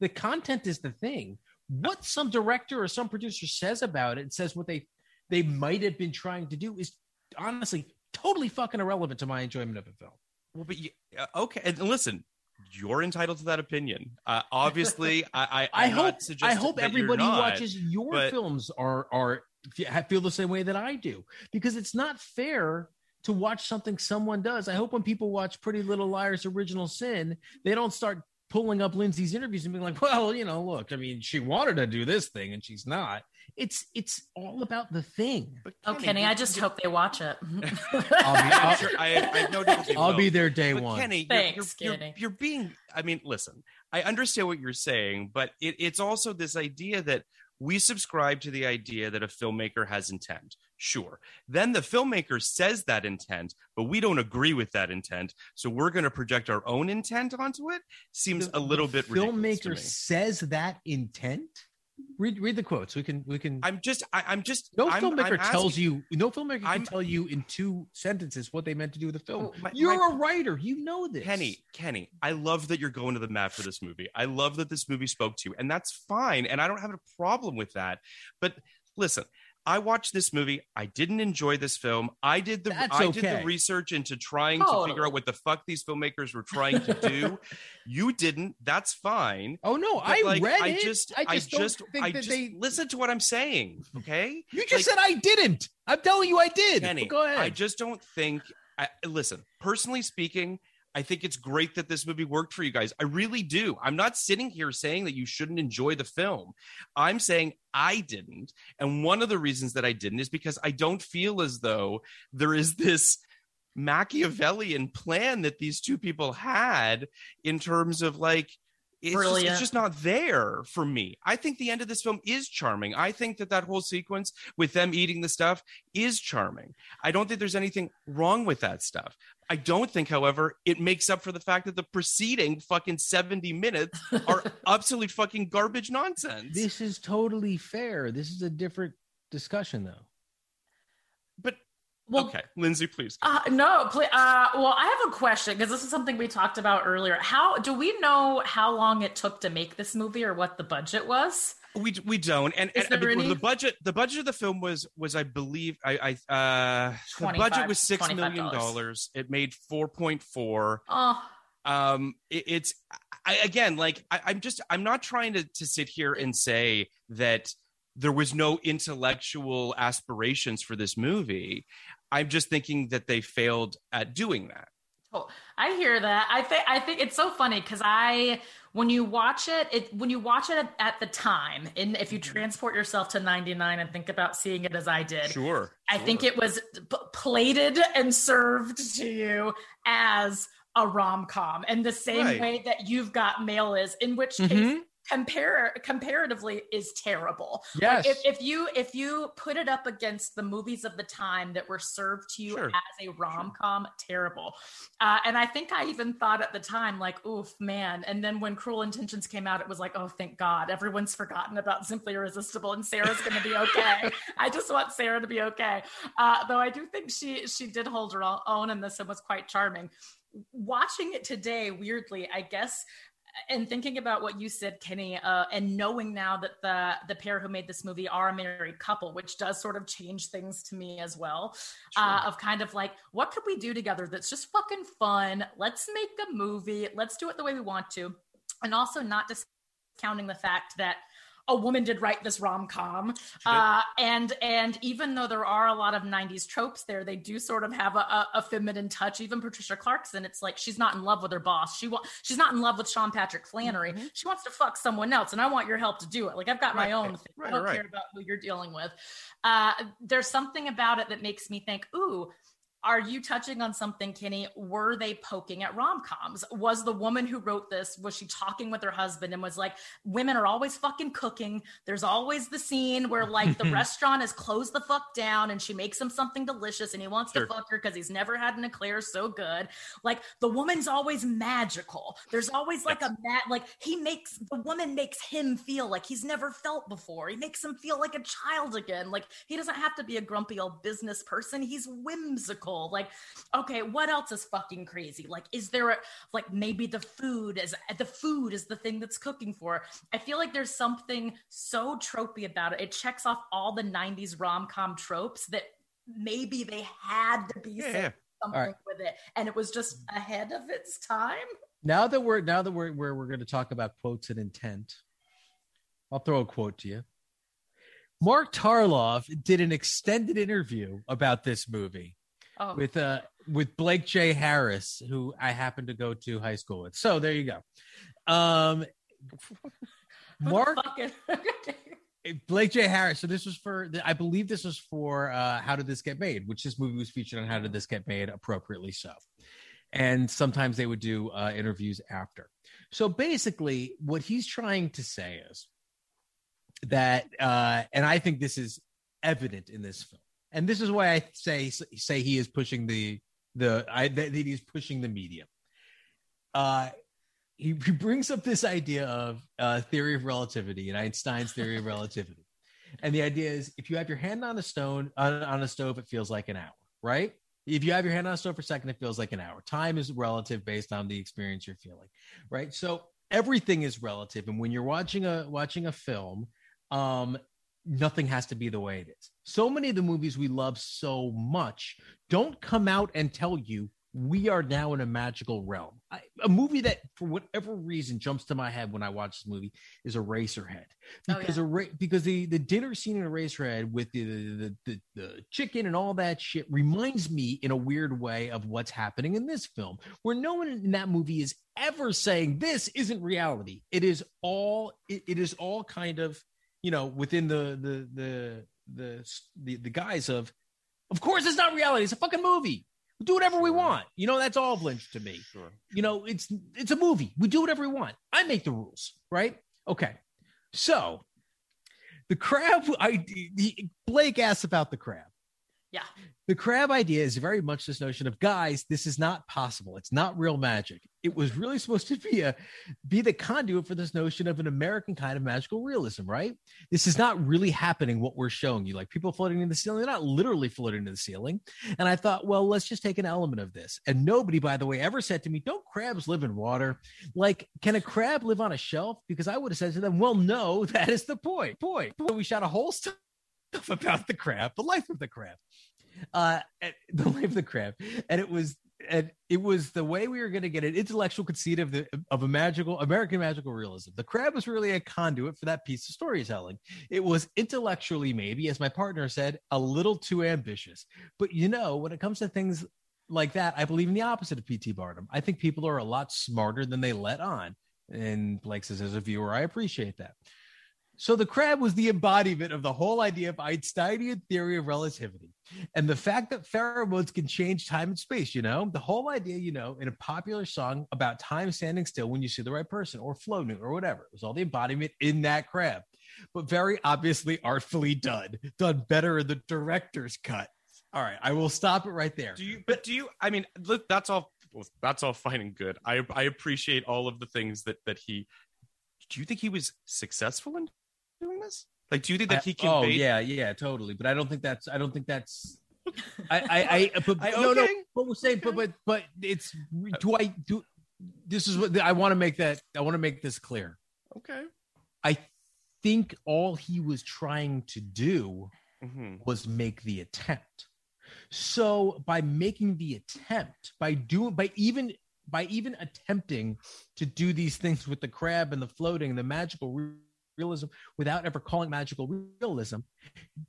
the content is the thing. What some director or some producer says about it and says what they they might have been trying to do is honestly totally fucking irrelevant to my enjoyment of a film. Well, but you, uh, okay, and listen, you're entitled to that opinion. Uh, obviously, I I, I hope I hope everybody who not, watches your but- films are are feel the same way that I do because it's not fair to watch something someone does. I hope when people watch Pretty Little Liars Original Sin, they don't start pulling up Lindsay's interviews and being like, "Well, you know, look, I mean, she wanted to do this thing and she's not." It's it's all about the thing. But Oh, Kenny, I just hope they watch it. I'll be, I'm I'll, sure, I, I have no doubt I'll will. be there day But one. Kenny, you're, Thanks, you're, you're, Kenny. you're being. I mean, listen. I understand what you're saying, but it, it's also this idea that we subscribe to the idea that a filmmaker has intent. Sure. Then the filmmaker says that intent, but we don't agree with that intent, so we're going to project our own intent onto it. Seems The- a little bit filmmaker says that intent. Read read the quotes. We can we can. I'm just. I, I'm just. no I'm, filmmaker I'm tells asking- you. No filmmaker can I'm- tell you in two sentences what they meant to do with the film. Oh, my- You're my- a writer. You know this. Kenny, Kenny, I love that you're going to the mat for this movie. I love that this movie spoke to you, and that's fine. And I don't have a problem with that. But listen, I watched this movie. I didn't enjoy this film. I did the That's I did the research into trying to figure out what the fuck these filmmakers were trying to do. you didn't. That's fine. Oh no, But, I like, read I it. just, I just, don't just, think I that just they. listen to what I'm saying. Okay, You just Like, said I didn't. I'm telling you, I did. Kenny, But go ahead. I just don't think. I, listen, personally speaking, I think it's great that this movie worked for you guys. I really do. I'm not sitting here saying that you shouldn't enjoy the film. I'm saying I didn't. And one of the reasons that I didn't is because I don't feel as though there is this Machiavellian plan that these two people had in terms of like, it's just, it's just not there for me. I think the end of this film is charming. I think that that whole sequence with them eating the stuff is charming. I don't think there's anything wrong with that stuff. I don't think, however, it makes up for the fact that the preceding fucking 70 minutes are absolute fucking garbage nonsense. this is totally fair. This is a different discussion, though. but Well, okay, Lindsay, please. Uh, no, please. Uh, well, I have a question because this is something we talked about earlier. How do we know how long it took to make this movie or what the budget was? We we don't, and, and I there mean, any- the budget the budget of the film was was I believe I I uh the budget was six million $25. dollars. It made four point four. Oh, um it, it's I, again like I, i'm just i'm not trying to, to sit here and say that there was no intellectual aspirations for this movie i'm just thinking that they failed at doing that oh, I hear that. I think I think it's so funny because I when you watch it, it when you watch it at, at the time, and if you transport yourself to '99 and think about seeing it as I did, sure I think it was p- plated and served to you as a rom com, and the same Right. way that you've got mail is, in which case. Mhm. Compare comparatively is terrible. Yes. Like, if, if you if you put it up against the movies of the time that were served to you Sure. as a rom com, terrible. Uh, and I think I even thought at the time, like, oof, man. And then when Cruel Intentions came out, it was like, oh, thank God, everyone's forgotten about Simply Irresistible, and Sarah's going to be okay. I just want Sarah to be okay. Uh, though I do think she she did hold her own in this and was quite charming. Watching it today, weirdly, I guess and thinking about what you said, Kenny, uh, and knowing now that the the pair who made this movie are a married couple, which does sort of change things to me as well. Uh, of kind of like, what could we do together that's just fucking fun? Let's make a movie. Let's do it the way we want to, and also not discounting the fact that a woman did write this rom com, uh, and and even though there are a lot of '90s tropes there, they do sort of have a, a, a feminine touch. Even Patricia Clarkson, it's like she's not in love with her boss. She wa- she's not in love with Sean Patrick Flanery. She wants to fuck someone else, and I want your help to do it. Like I've got my own. Thing. right, I don't right. care about who you're dealing with. Uh, there's something about it that makes me think, ooh. Are you touching on something, Kenny? Were they poking at rom coms? Was the woman who wrote this, was she talking with her husband and was like, women are always fucking cooking. There's always the scene where like the restaurant is closed the fuck down and she makes him something delicious and he wants Sure. to fuck her because he's never had an eclair so good. Like the woman's always magical. There's always like a mat, like he makes the woman makes him feel like he's never felt before. He makes him feel like a child again. Like he doesn't have to be a grumpy old business person. He's whimsical. Like, okay, what else is fucking crazy? Like, is there a, like maybe the food is the food is the thing that's cooking for? I feel like there's something so tropey about it. It checks off all the 90s rom com tropes that maybe they had to be Yeah, saying yeah. something All right. with it, and it was just ahead of its time. Now that we're now that we're where we're going to talk about quotes and intent, I'll throw a quote to you. Mark Tarlov did an extended interview about this movie Oh, with uh with Blake J. Harris, who I happen to go to high school with. So there you go. Um Mark Blake J. Harris. So this was for, I believe this was for uh, How Did This Get Made, which this movie was featured on How Did This Get Made, appropriately so. And sometimes they would do uh, interviews after. So basically, what he's trying to say is that, uh, and I think this is evident in this film, and this is why I say say he is pushing the the I that he's pushing the medium. Uh, he, he brings up this idea of uh, theory of relativity and Einstein's theory of relativity. And the idea is if you have your hand on a stone on, on a stove, it feels like an hour, right? If you have your hand on a stove for a second, it feels like an hour. Time is relative based on the experience you're feeling, right? So everything is relative. And when you're watching a watching a film, um, nothing has to be the way it is. So many of the movies we love so much don't come out and tell you we are now in a magical realm. I, a movie that, for whatever reason, jumps to my head when I watch this movie is Eraserhead, Oh, because yeah. a because the the dinner scene in Eraserhead with the the, the the chicken and all that shit reminds me in a weird way of what's happening in this film, where no one in that movie is ever saying this isn't reality. It is all it, it is all kind of you know within the the the the the, the guise of of course it's not reality. It's a fucking movie. We do whatever we want. You know that's all lynch to me. Sure. you know it's it's a movie. We do whatever we want. I make the rules right? Okay. So the crab i the, blake asked about the crab Yeah. the crab idea is very much this notion of guys this is not possible. It's not real magic. It was really supposed to be a be the conduit for this notion of an american kind of magical realism right? This is not really happening what we're showing you like people floating in the ceiling. They're not literally floating to the ceiling. And i thought well let's just take an element of this. And nobody by the way ever said to me don't crabs live in water? Like can a crab live on a shelf? Because i would have said to them well no that is the point. Point. We shot a whole stuff about the crab the life of the crab uh the life of the crab and it was and it was the way we were going to get an intellectual conceit of the of a magical American magical realism. The crab was really a conduit for that piece of storytelling. It was intellectually, maybe, as my partner said, a little too ambitious. But you know, when it comes to things like that, I believe in the opposite of P.T. Barnum. I think people are a lot smarter than they let on. And Blake says, as a viewer, I appreciate that. So the crab was the embodiment of the whole idea of Einsteinian theory of relativity. And the fact that pheromones can change time and space, you know, the whole idea, you know, in a popular song about time standing still when you see the right person or floating or whatever, it was all the embodiment in that crab, but very obviously artfully done, done better in the director's cut. All right, I will stop it right there. Do you? But do you? I mean, look, that's all. That's all fine and good. I I appreciate all of the things that that he. Do you think he was successful in doing this? Like, do you think that he can? Oh conveyed? yeah, yeah, totally. But I don't think that's. I don't think that's. I, I, I, but I- no, no. okay. But we're saying, but, but, but it's. Do I do? This is what I want to make that. I want to make this clear. Okay. I think all he was trying to do hmm was make the attempt. So by making the attempt, by doing, by even, by even attempting to do these things with the crab and the floating, and the magical re- realism, without ever calling magical realism,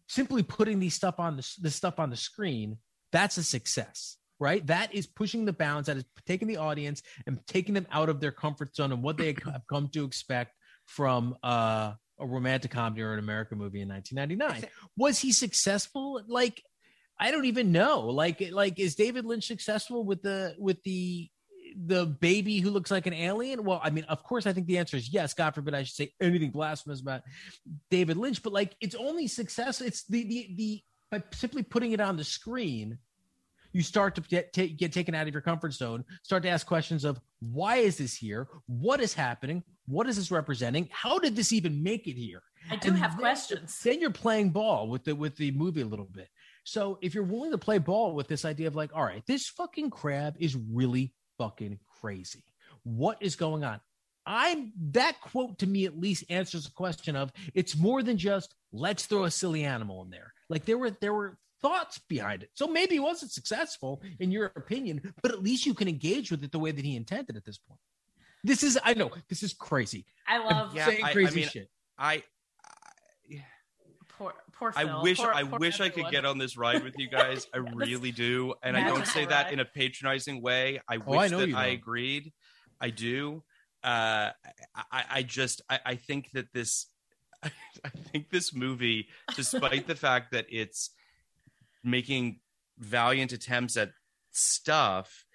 simply putting these stuff on the this stuff on the screen, that's a success. Right, that is pushing the bounds. That is taking the audience and taking them out of their comfort zone and what they have come to expect from uh, a romantic comedy or an American movie in 1999. Was he successful? Like, I don't even know. Like, like is David Lynch successful with the with the the baby who looks like an alien? Well, I mean, of course, I think the answer is yes. God forbid I should say anything blasphemous about David Lynch, but like, it's only success. It's the the the by simply putting it on the screen. You start to get, ta- get taken out of your comfort zone. Start to ask questions of why is this here? What is happening? What is this representing? How did this even make it here? I do And have then- questions. Then you're playing ball with the with the movie a little bit. So if you're willing to play ball with this idea of like, all right, this fucking crab is really fucking crazy. What is going on? I'm that quote to me at least answers the question of it's more than just let's throw a silly animal in there. Like there were there were thoughts behind it. So maybe it wasn't successful in your opinion, but at least you can engage with it the way that he intended at this point. This is I know this is crazy. I love I'm Yeah, saying I- I crazy mean, shit. I poor poor I wish Poor- I poor wish I could get on this ride with you guys. I This really do, and I don't magical say that in a patronizing way. I Oh, wish know that I agreed. I do. Uh, I, I just I, I think that this I think this movie, despite the fact that it's making valiant attempts at stuff,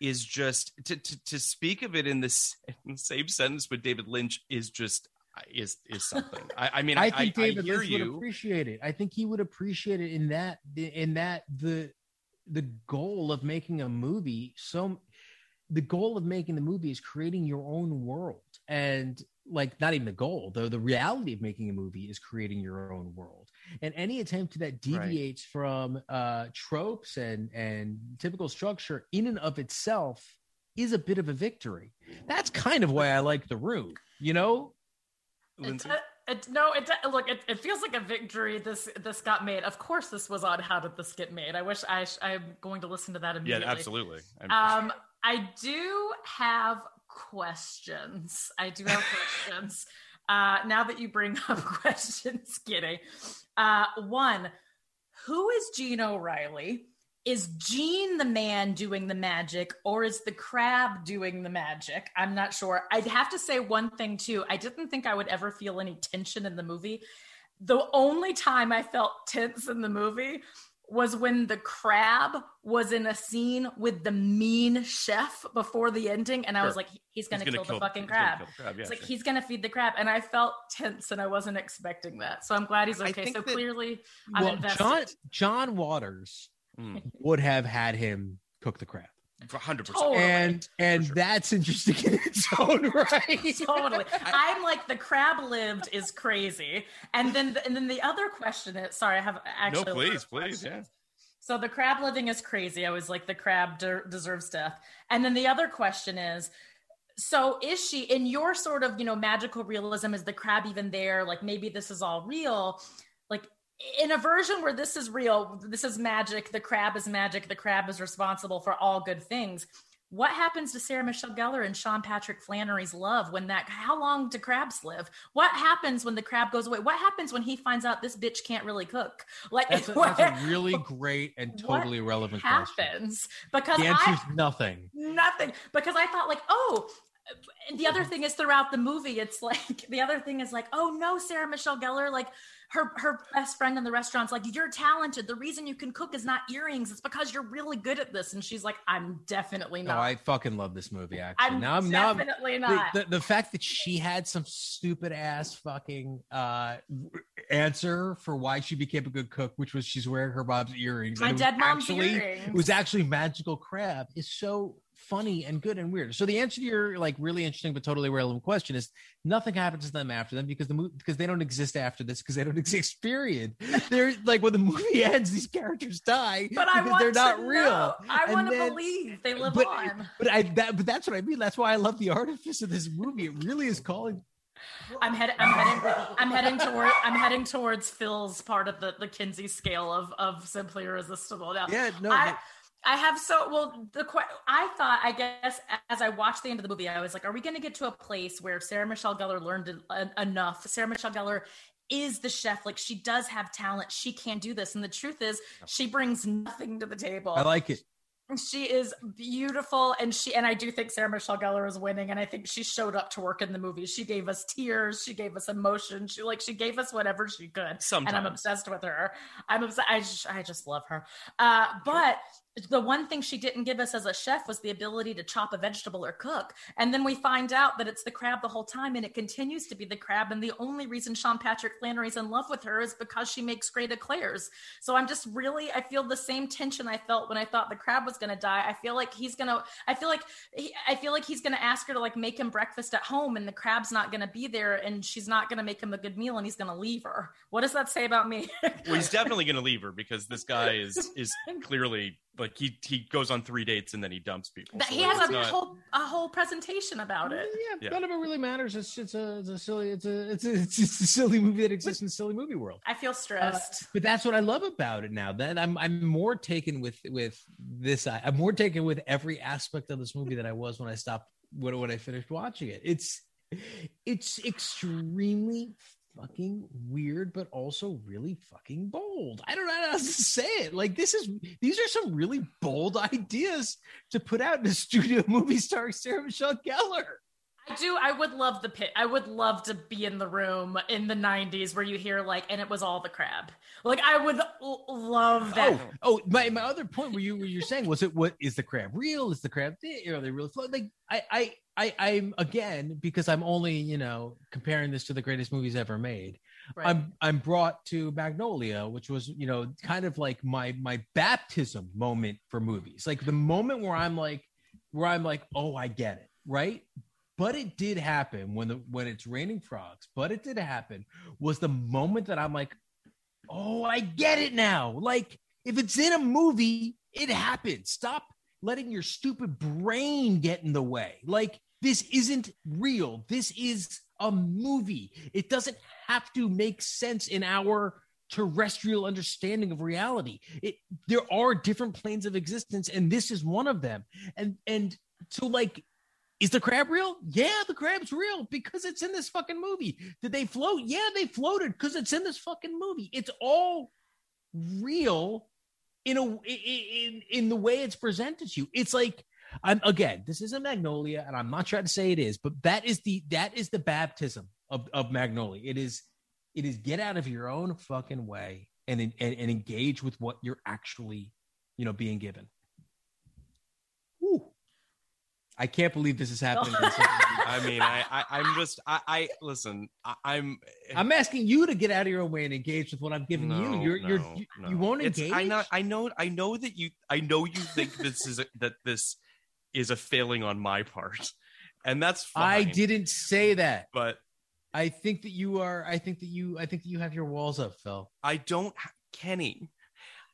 is just to to, to speak of it in this in the same sentence with David Lynch is just is is something. I, I mean, I, I think David I Lynch would you. appreciate it. I think he would appreciate it in that in that the the goal of making a movie so the goal of making the movie is creating your own world and like not even the goal though the reality of making a movie is creating your own world and any attempt that deviates from uh tropes and and typical structure in and of itself is a bit of a victory that's kind of why i like the room you know Lindsay? uh, It, no, it look. It, it feels like a victory. This this got made. Of course, this was on. How did this get made? I wish I. I'm going to listen to that immediately. Yeah, absolutely. Um, I do have questions. I do have questions. Uh, now that you bring up questions, Giddy. Uh, one, who is Gene O'Reilly? Is Gene the man doing the magic, or is the crab doing the magic? I'm not sure. I'd have to say one thing too. I didn't think I would ever feel any tension in the movie. The only time I felt tense in the movie was when the crab was in a scene with the mean chef before the ending, and I was like, he's gonna, He's kill, the fucking he's gonna crab. kill the crab, yeah, it's like sure. he's gonna feed the crab, and I felt tense, and I wasn't expecting that. So I'm glad he's okay. So that- clearly, I'm Well, invested. John John Waters Mm. would have had him cook the crab. For 100%. Totally. and and sure. that's interesting in its own right. totally. I'm like the crab lived is crazy, and then and then the other question is sorry, I have actually a lot please, please. questions. Yeah. So the crab living is crazy. I was like, the crab de- deserves death. And then the other question is, so is she in your sort of you know magical realism? Is the crab even there? Like maybe this is all real. Like in a version where this is real, this is magic. The crab is magic. The crab is responsible for all good things. What happens to Sarah Michelle Gellar and Sean Patrick Flanery's love when that? How long do crabs live? What happens when the crab goes away? What happens when he finds out this bitch can't really cook? Like That's a, what- that's a really great and totally relevant question. happens because The answer I is nothing. nothing because I thought like oh the other thing is throughout the movie it's like the other thing is like oh no Sarah Michelle Gellar like her her best friend in the restaurant's like you're talented the reason you can cook is not earrings it's because you're really good at this and she's like I'm definitely No, not I fucking love this movie. Actually, I'm now I'm now I'm, definitely the, not the, the fact that she had some stupid ass fucking uh answer for why she became a good cook, which was she's wearing her mom's earrings. my and it was dead mom's actually, earrings It was actually magical crab. Is so funny and good and weird. So the answer to your like really interesting but totally relevant question is nothing happens to them after them because the movie because they don't exist after this because they don't exist. Period. They're like when the movie ends, these characters die but I want they're not to real. know. I want to believe they live but, on But I that but that's what I mean. That's why I love the artifice of this movie. It really is calling. I'm heading. I'm heading. I'm heading toward. I'm heading towards Phil's part of the the Kinsey scale of of simply irresistible. Now, Yeah, no, I, I have so well. The I thought. I guess as I watched the end of the movie, I was like, "Are we going to get to a place where Sarah Michelle Gellar learned enough?" Sarah Michelle Gellar is the chef. Like she does have talent. She can do this. And the truth is, she brings nothing to the table I like it. she is beautiful and she and i do think sarah michelle gellar is winning and i think she showed up to work in the movie she gave us tears she gave us emotion she like she gave us whatever she could and i'm obsessed with her i'm obsessed i just, I just love her uh but the one thing she didn't give us as a chef was the ability to chop a vegetable or cook. And then we find out that it's the crab the whole time and it continues to be the crab. And the only reason sean patrick flanery's in love with her is because she makes great eclairs. So i'm just really i feel the same tension i felt when i thought the crab was going to die. I feel like he's going to i feel like he, i feel like he's going to ask her to like make him breakfast at home and the crab's not going to be there and she's not going to make him a good meal and he's going to leave her. What does that say about me? Well, he's definitely going to leave her because this guy is is clearly like he he goes on three dates and then he dumps people. That So, he like, has a not- whole a whole presentation about it Yeah, Yeah. none of it really matters. It's it's a it's a silly it's a it's a, it's just a silly movie that exists in the silly movie world. i feel Uh, stressed but that's what I love about it now. That I'm I'm more taken with with this. I'm more taken with every aspect of this movie than I was when I stopped when when I finished watching it. It's it's extremely fucking weird, but also really fucking bold. I don't know how to say it. Like this is these are some really bold ideas to put out in a studio movie starring Sarah Michelle Gellar. I do. I would love the pit. I would love to be in the room in the '90s where you hear like, and it was all the crab. Like I would l- love oh, that. Oh, oh, my, my other point where you were you're saying was it what is the crab real? Is the crab are they really? Like I I I I'm again because I'm only you know comparing this to the greatest movies ever made. Right. I'm I'm brought to Magnolia, which was you know kind of like my my baptism moment for movies, like the moment where I'm like where I'm like oh I get it right. But it did happen when the when it's raining frogs. But it did happen was the moment that I'm like, oh, I get it now. Like if it's in a movie, it happens. Stop letting your stupid brain get in the way. Like this isn't real. This is a movie. It doesn't have to make sense in our terrestrial understanding of reality. It there are different planes of existence, and this is one of them. And and so like is the crab real? Yeah, the crab's real because it's in this fucking movie. Did they float? Yeah, they floated because it's in this fucking movie. It's all real in a in in the way it's presented to you. It's like I'm again, this isn't Magnolia, and I'm not trying to say it is, but that is the that is the baptism of, of Magnolia. It is it is get out of your own fucking way and, and and engage with what you're actually, you know, being given. Whew. I can't believe this is happening. in such a- I mean, I, I I'm just I, I listen. I, I'm I'm asking you to get out of your own way and engage with what I'm giving you. No, You're you're no, you, no. you won't It's- engage. I know, I know, I know that you, I know you think this is a, that this is a failing on my part, and that's fine. I didn't say that. but I think that you are. I think that you. I think that you have your walls up, Phil. I don't, Kenny.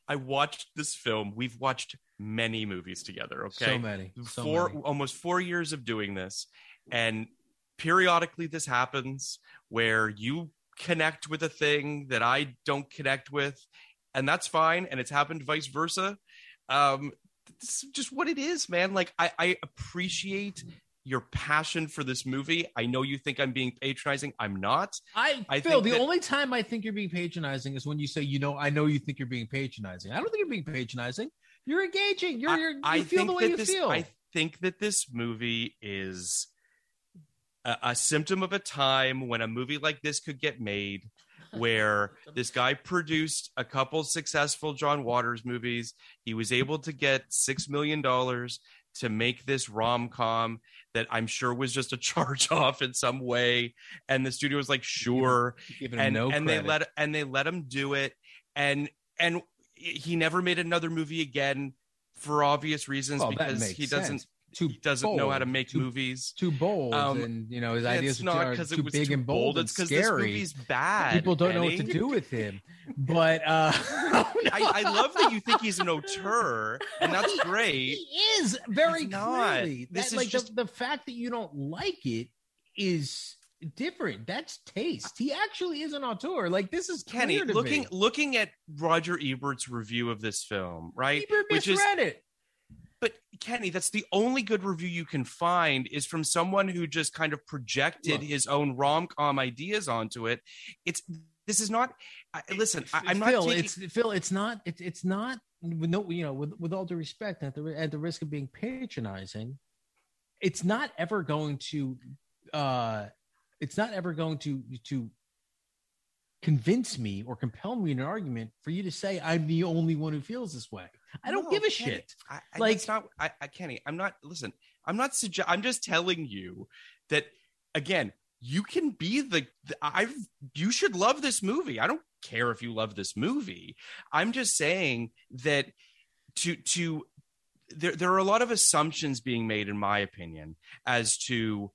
I watched this film. We've watched many movies together. Okay, So many. So four many. almost four years of doing this and periodically this happens where you connect with a thing that i don't connect with and that's fine and it's happened vice versa um it's just what it is man like i i appreciate your passion for this movie i know you think i'm being patronizing i'm not I, I Phil. The that- only time I think you're being patronizing is when you say, "You know, I know you think you're being patronizing." I don't think you're being patronizing. You're engaging. You're, I- you're you I feel the way you this, feel. I think that this movie is a, a symptom of a time when a movie like this could get made, where this guy produced a couple successful John Waters movies. He was able to get six million dollars to make this rom com that I'm sure was just a charge off in some way, and the studio was like, "Sure." Him and no and they let and they let him do it and and he never made another movie again for obvious reasons Well, because he doesn't sense. Too he doesn't know how to make too- movies too bold, Um, and you know his ideas not are too big too and bold. it's because this movie's bad People don't know what to do with him. But uh, I, I love that you think he's an auteur and that's great He is very He's not. This That, is like just- the, the fact that you don't like it is different. That's taste. He actually is an auteur. Like this is Kenny looking me. looking at Roger Ebert's review of this film right Ebert which is it. But Kenny, that's the only good review you can find is from someone who just kind of projected his own rom com ideas onto it. It's this is not. I, listen, I, I'm not Phil. taking. It's Phil. It's not. It's it's not. With no, you know, with with all due respect, at the at the risk of being patronizing, it's not ever going to. uh It's not ever going to to convince me or compel me in an argument for you to say I'm the only one who feels this way. I don't No, give a Kenny, shit. I, I, Like- that's not. I, I Kenny, I'm not. Listen, I'm not. Suggest, I'm just telling you that again. You can be the, the. I've. You should love this movie. I don't care if you love this movie. I'm just saying that to to there there are a lot of assumptions being made in my opinion as to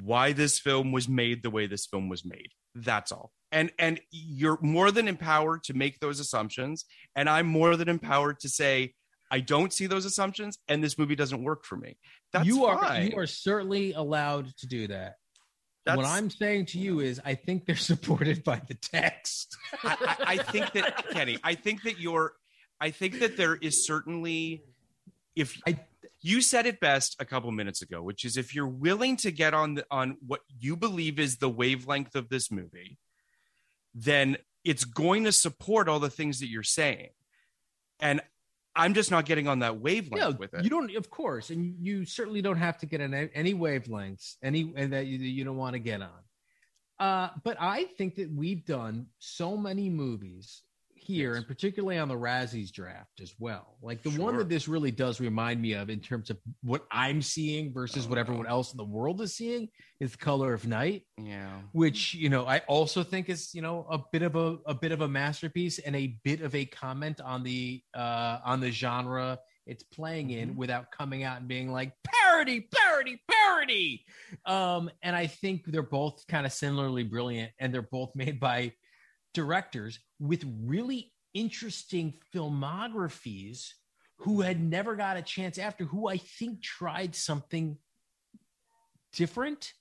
why this film was made the way this film was made that's all and and you're more than empowered to make those assumptions and i'm more than empowered to say i don't see those assumptions and this movie doesn't work for me that's you are fine. you are certainly allowed to do that. what I'm saying to you is, I think they're supported by the text. I, I, I think that Kenny, I think that you're, I think that there is certainly, if I- you said it best a couple minutes ago, which is if you're willing to get on the, on what you believe is the wavelength of this movie, then it's going to support all the things that you're saying, and I'm just not getting on that wavelength Yeah, with it. you don't, of course, and you certainly don't have to get on any, wavelengths, any and that you, you don't want to get on. Uh, but I think that we've done so many movies here, Yes. and particularly on the Razzies draft as well. Like the one that this really does remind me of in terms of what I'm seeing versus what everyone else in the world is seeing is the color of night yeah, which you know I also think is you know a bit of a, a bit of a masterpiece and a bit of a comment on the uh on the genre it's playing in without coming out and being like parody parody parody! Um and I think they're both kind of similarly brilliant and they're both made by directors with really interesting filmographies who had never got a chance after who I think tried something different.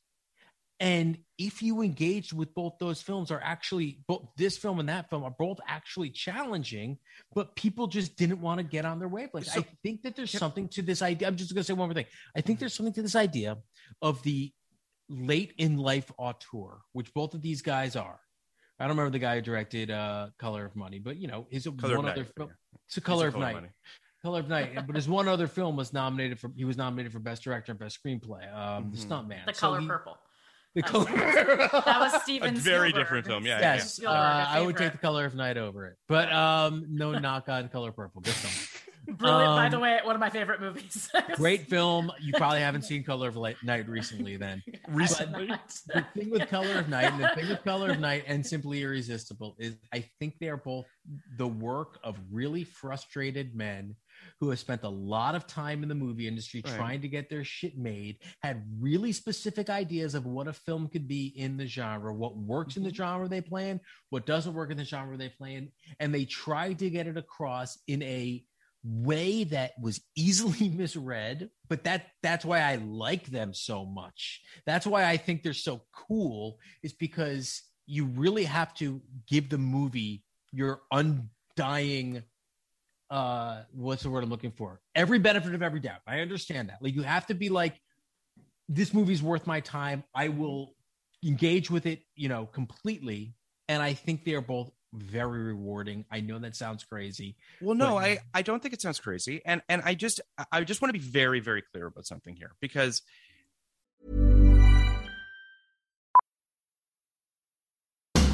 And if you engaged with both those films are actually both this film and that film are both actually challenging, but people just didn't want to get on their wavelength. So- I think that there's something to this idea. I'm just gonna say one more thing. I think mm-hmm. there's something to this idea of the late in life auteur, which both of these guys are. I don't remember the guy who directed uh Color of Money, but you know, his Color one other film. yeah. It's a Color It's of a Night. Money. Color of Night, but his one other film was nominated for. He was nominated for best director and best screenplay. Um, The Mhm. Stuntman. The So Color he- Purple. The That color. was- That was A Steven. very Spielberg. different film. Yeah, yeah, yes, uh, Spielberg, a I would take the Color of Night over it, but um, no knock on Color Purple. Good film. Brilliant. By Um, the way, one of my favorite movies. Great film. You probably haven't seen Color of Light- Night recently, then. Recently? the thing with Color of Night and the thing with Color of Night and Simply Irresistible is I think they are both the work of really frustrated men who have spent a lot of time in the movie industry Right. trying to get their shit made, had really specific ideas of what a film could be in the genre, what works in the genre they play in, what doesn't work in the genre they play in, and they tried to get it across in a way that was easily misread but that that's why i like them so much. That's why i think they're so cool is because you really have to give the movie your undying uh what's the word i'm looking for? Every benefit of every doubt. I understand that. Like you have to be like this movie's worth my time. I will engage with it you know completely. And i think they are both very rewarding i know that sounds crazy Well, no, But- I, I don't think it sounds crazy, and and I just I just want to be very very clear about something here because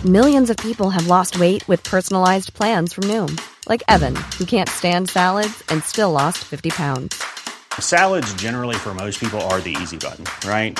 Millions of people have lost weight with personalized plans from Noom, like Evan, who can't stand salads and still lost 50 pounds. Salads, generally, for most people, are the easy button, right?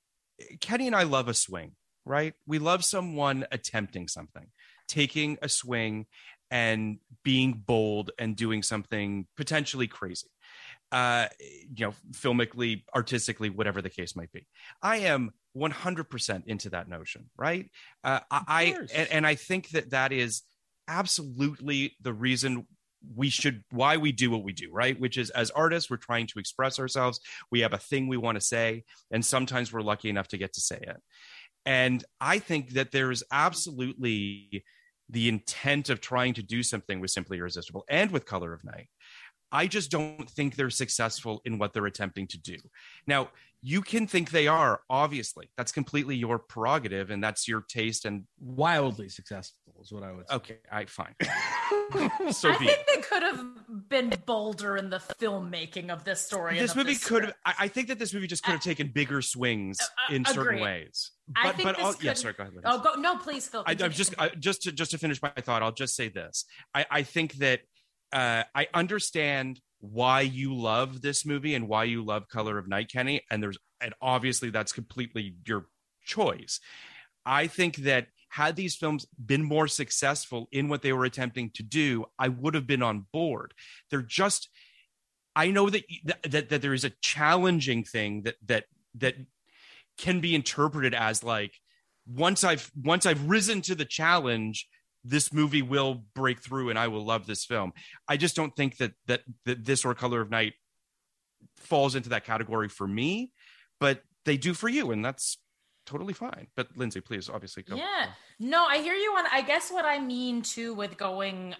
Kenny and I love a swing, right? We love someone attempting something, taking a swing and being bold and doing something potentially crazy. Uh, you know, filmically, artistically, whatever the case might be. I am 100% into that notion, right? Uh, I, I and, and I think that that is absolutely the reason we should why we do what we do right? Which is as artists we're trying to express ourselves. We have a thing we want to say and sometimes we're lucky enough to get to say it. And i think that there is absolutely the intent of trying to do something with simply irresistible and with color of night. I just don't think they're successful in what they're attempting to do. Now you can think they are obviously. That's completely your prerogative and that's your taste and wildly successful is what i would say okay i fine so I think it. they could have been bolder in the filmmaking of this story. this movie this could have. I I think that this movie just could have taken bigger swings uh, in certain agreed. ways. I But think but this I'll, could... yeah, sorry, go ahead. Liz. Oh, go no, please, Phil. I, I'm just I, just to just to finish my thought. I'll just say this. I, I think that uh, I understand why you love this movie and why you love Color of Night, Kenny. And there's and obviously that's completely your choice. I think that had these films been more successful in what they were attempting to do, I would have been on board. They're just I know that that that there is a challenging thing that that that can be interpreted as like once I've once I've risen to the challenge, this movie will break through and I will love this film. I just don't think that that, that this or Color of Night falls into that category for me, but they do for you, and that's totally fine. But Lindsay, please, obviously, go. Yeah. No, I hear you on I guess what I mean too with going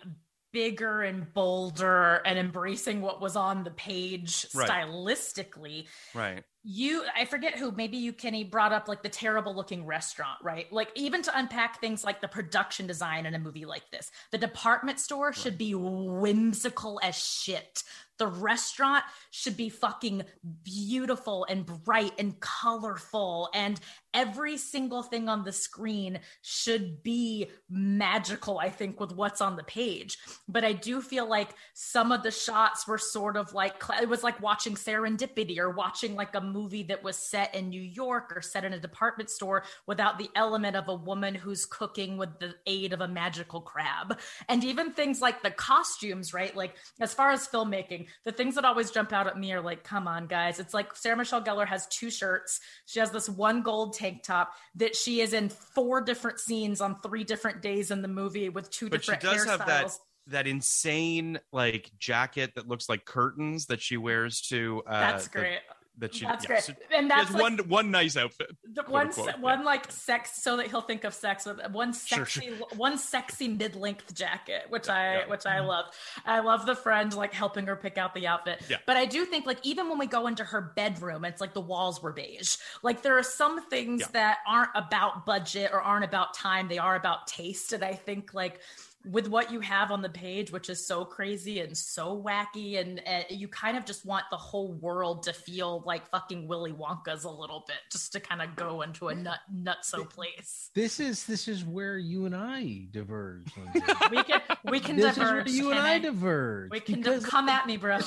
bigger and bolder and embracing what was on the page Right. stylistically. Right. you i forget who maybe you kenny brought up like the terrible looking restaurant right like even to unpack things like the production design in a movie like this the department store should be whimsical as shit the restaurant should be fucking beautiful and bright and colorful and every single thing on the screen should be magical i think with what's on the page. But i do feel like some of the shots were sort of like it was like watching serendipity or watching like a movie that was set in new york or set in a department store without the element of a woman who's cooking with the aid of a magical crab. And even things like the costumes right? Like as far as filmmaking the things that always jump out at me are like come on guys it's like sarah michelle gellar has two shirts she has this one gold tank top that she is in four different scenes on three different days in the movie with two but she different does have that hairstyles. that insane like jacket that looks like curtains that she wears to uh That's the- great. That she That's yeah, great. so And that's has like- one one nice outfit The one, se- yeah. one like sex, so that he'll think of sex with one sexy, sure. one sexy mid-length jacket, which I, yeah. which I mm-hmm. love. I love the friend like helping her pick out the outfit. Yeah. But I do think like even when we go into her bedroom, it's like the walls were beige. Like there are some things that aren't about budget or aren't about time; they are about taste. And I think like with what you have on the page, which is so crazy and so wacky, and uh, you kind of just want the whole world to feel like fucking Willy Wonka's a little bit, just to kind of go into a nut nutso place. This is this is where you and I diverge. We can we can this diverge. is where you and I Kenny. diverge. We can because come at me, bro.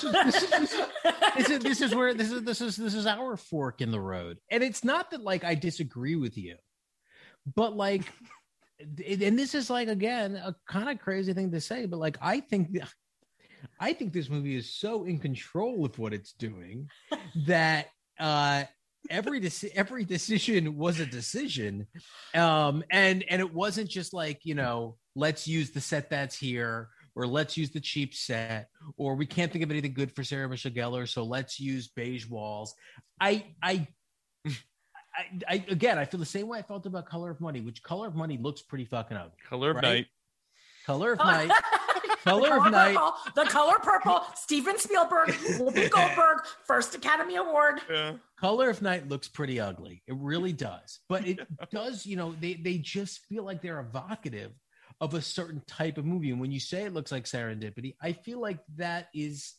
this is this is where this is this is this is our fork in the road, and it's not that like I disagree with you, but like, and this is like again a kind of crazy thing to say, but like I think. I think this movie is so in control of what it's doing that uh every deci- every decision was a decision um and and it wasn't just like you know let's use the set that's here or let's use the cheap set or we can't think of anything good for sarah michelle gellar so let's use beige walls i i I, I again i feel the same way i felt about color of money which color of money looks pretty fucking ugly color of right? night color of night The color of night purple, the color purple. Steven Spielberg, Whoopi Goldberg, first Academy Award. yeah color of night looks pretty ugly it really does but it does you know they they just feel like they're evocative of a certain type of movie and when you say it looks like serendipity i feel like that is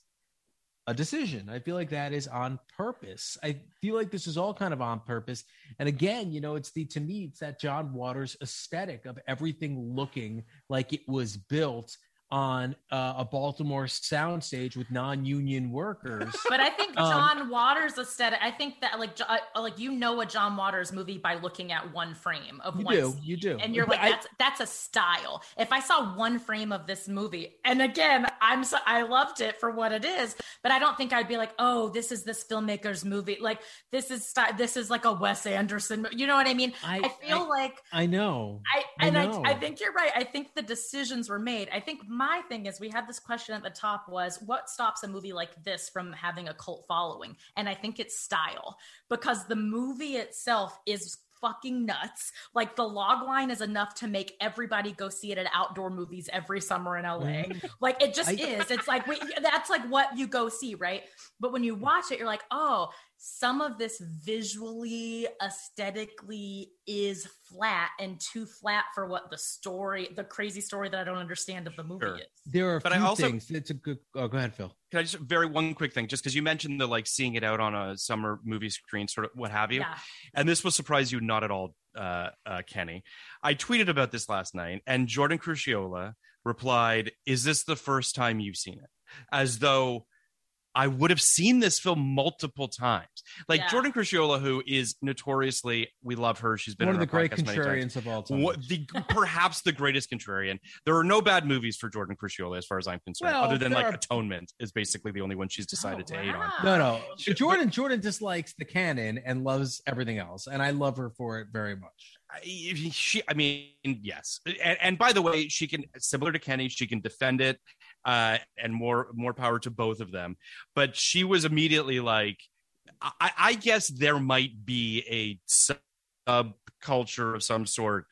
a decision. I feel like that is on purpose. I feel like this is all kind of on purpose. And again you know it's the to me it's that john waters aesthetic of everything looking like it was built on uh, a baltimore soundstage with non-union workers But I think Um, John Waters aesthetic. I think that like uh, like you know a John Waters movie by looking at one frame of You one. do, scene. you do. and you're But like I- that's that's a style. If I saw one frame of this movie, and again, I'm so I loved it for what it is, but I don't think I'd be like, oh, this is this filmmaker's movie. Like this is sty- this is like a Wes Anderson. You know what I mean? I- I, feel I- like i know I and. I, I think you're right. I think the decisions were made. I think my thing is we had this question at the top was what stops a movie like this from having a cult following? And I think it's style because the movie itself is fucking nuts. Like the log line is enough to make everybody go see it at outdoor movies every summer in LA. Mm-hmm. Like it just I- is. It's like we, that's like what you go see, right? But when you watch it, you're like, oh, some of this visually, aesthetically is flat and too flat for what the story, the crazy story that I don't understand of the movie Sure. is. There are a But I also- things. It's a good. Oh, go ahead, Phil. can i just very one quick thing just because you mentioned the like seeing it out on a summer movie screen sort of what have you Yeah. and this will surprise you not at all uh, uh, kenny i tweeted about this last night and jordan crucchiola replied is this the first time you've seen it as though I would have seen this film multiple times. Like Yeah. Jordan Crucchiola, who is notoriously, we love her. She's been One on of the our great podcast many times. contrarians of all time. What, the perhaps the greatest contrarian. There are no bad movies for Jordan Crucchiola, as far as I'm concerned, Well, other than like are- Atonement is basically the only one she's decided oh, to hate on. No, no. Jordan Jordan dislikes the canon and loves everything else, and I love her for it very much. I- She, I mean, yes, and, and by the way, she can similar to Kenny, she can defend it, uh, and more more power to both of them. But she was immediately like, I, I guess there might be a subculture of some sort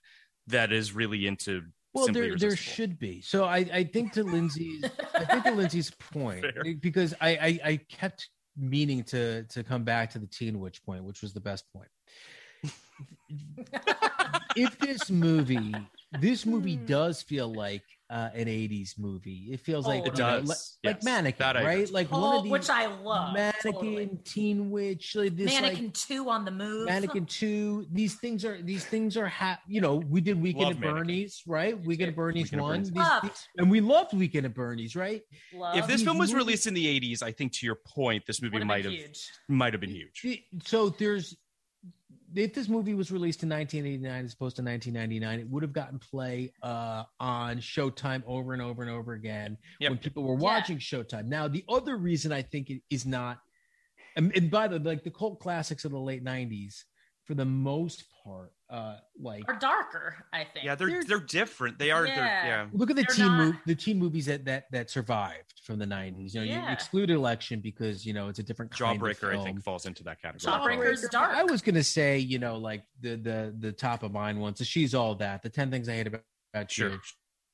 that is really into. Well, Simply there there should be. So I I think to Lindsay's I think to Lindsay's point Fair. because I, I I kept meaning to to come back to the teen witch point, which was the best point. if this movie, this movie Hmm. does feel like uh, an '80s movie. It feels like It you know, does, like, like yes. Mannequin, That right? Like one Oh, of these which I love. Mannequin, totally. Teen Witch, like this Mannequin like two on the move. Mannequin Two. These things are these things are ha- you know we did Weekend Love at Mannequin. Bernie's, right? Weekend at Bernie's Weekend at one, Bernie's. These- these- and we loved Weekend at Bernie's, right? Love. if this these film was movies- released in the 80s, I think to your point, this movie might have might have been huge. So there's if this movie was released in 1989 as opposed to 1999, it would have gotten play uh, on Showtime over and over and over again Yep. when people were Yeah. watching Showtime. Now, the other reason I think it is not, and, and by the like the cult classics of the late 90s, for the most part, uh, like Or darker, I think. Yeah, they're They're- they're different. They are. they're- Yeah. Yeah. look at the They're teen not- mo- the teen movies that that that survived from the 90s. You know, you Yeah. exclude election because you know it's a different kind of Jawbreaker, I think, falls into that category. Jawbreaker's dark. I was gonna say, you know, like the the the top of mind ones. So she's all that. The ten things I hate about, about Sure. you.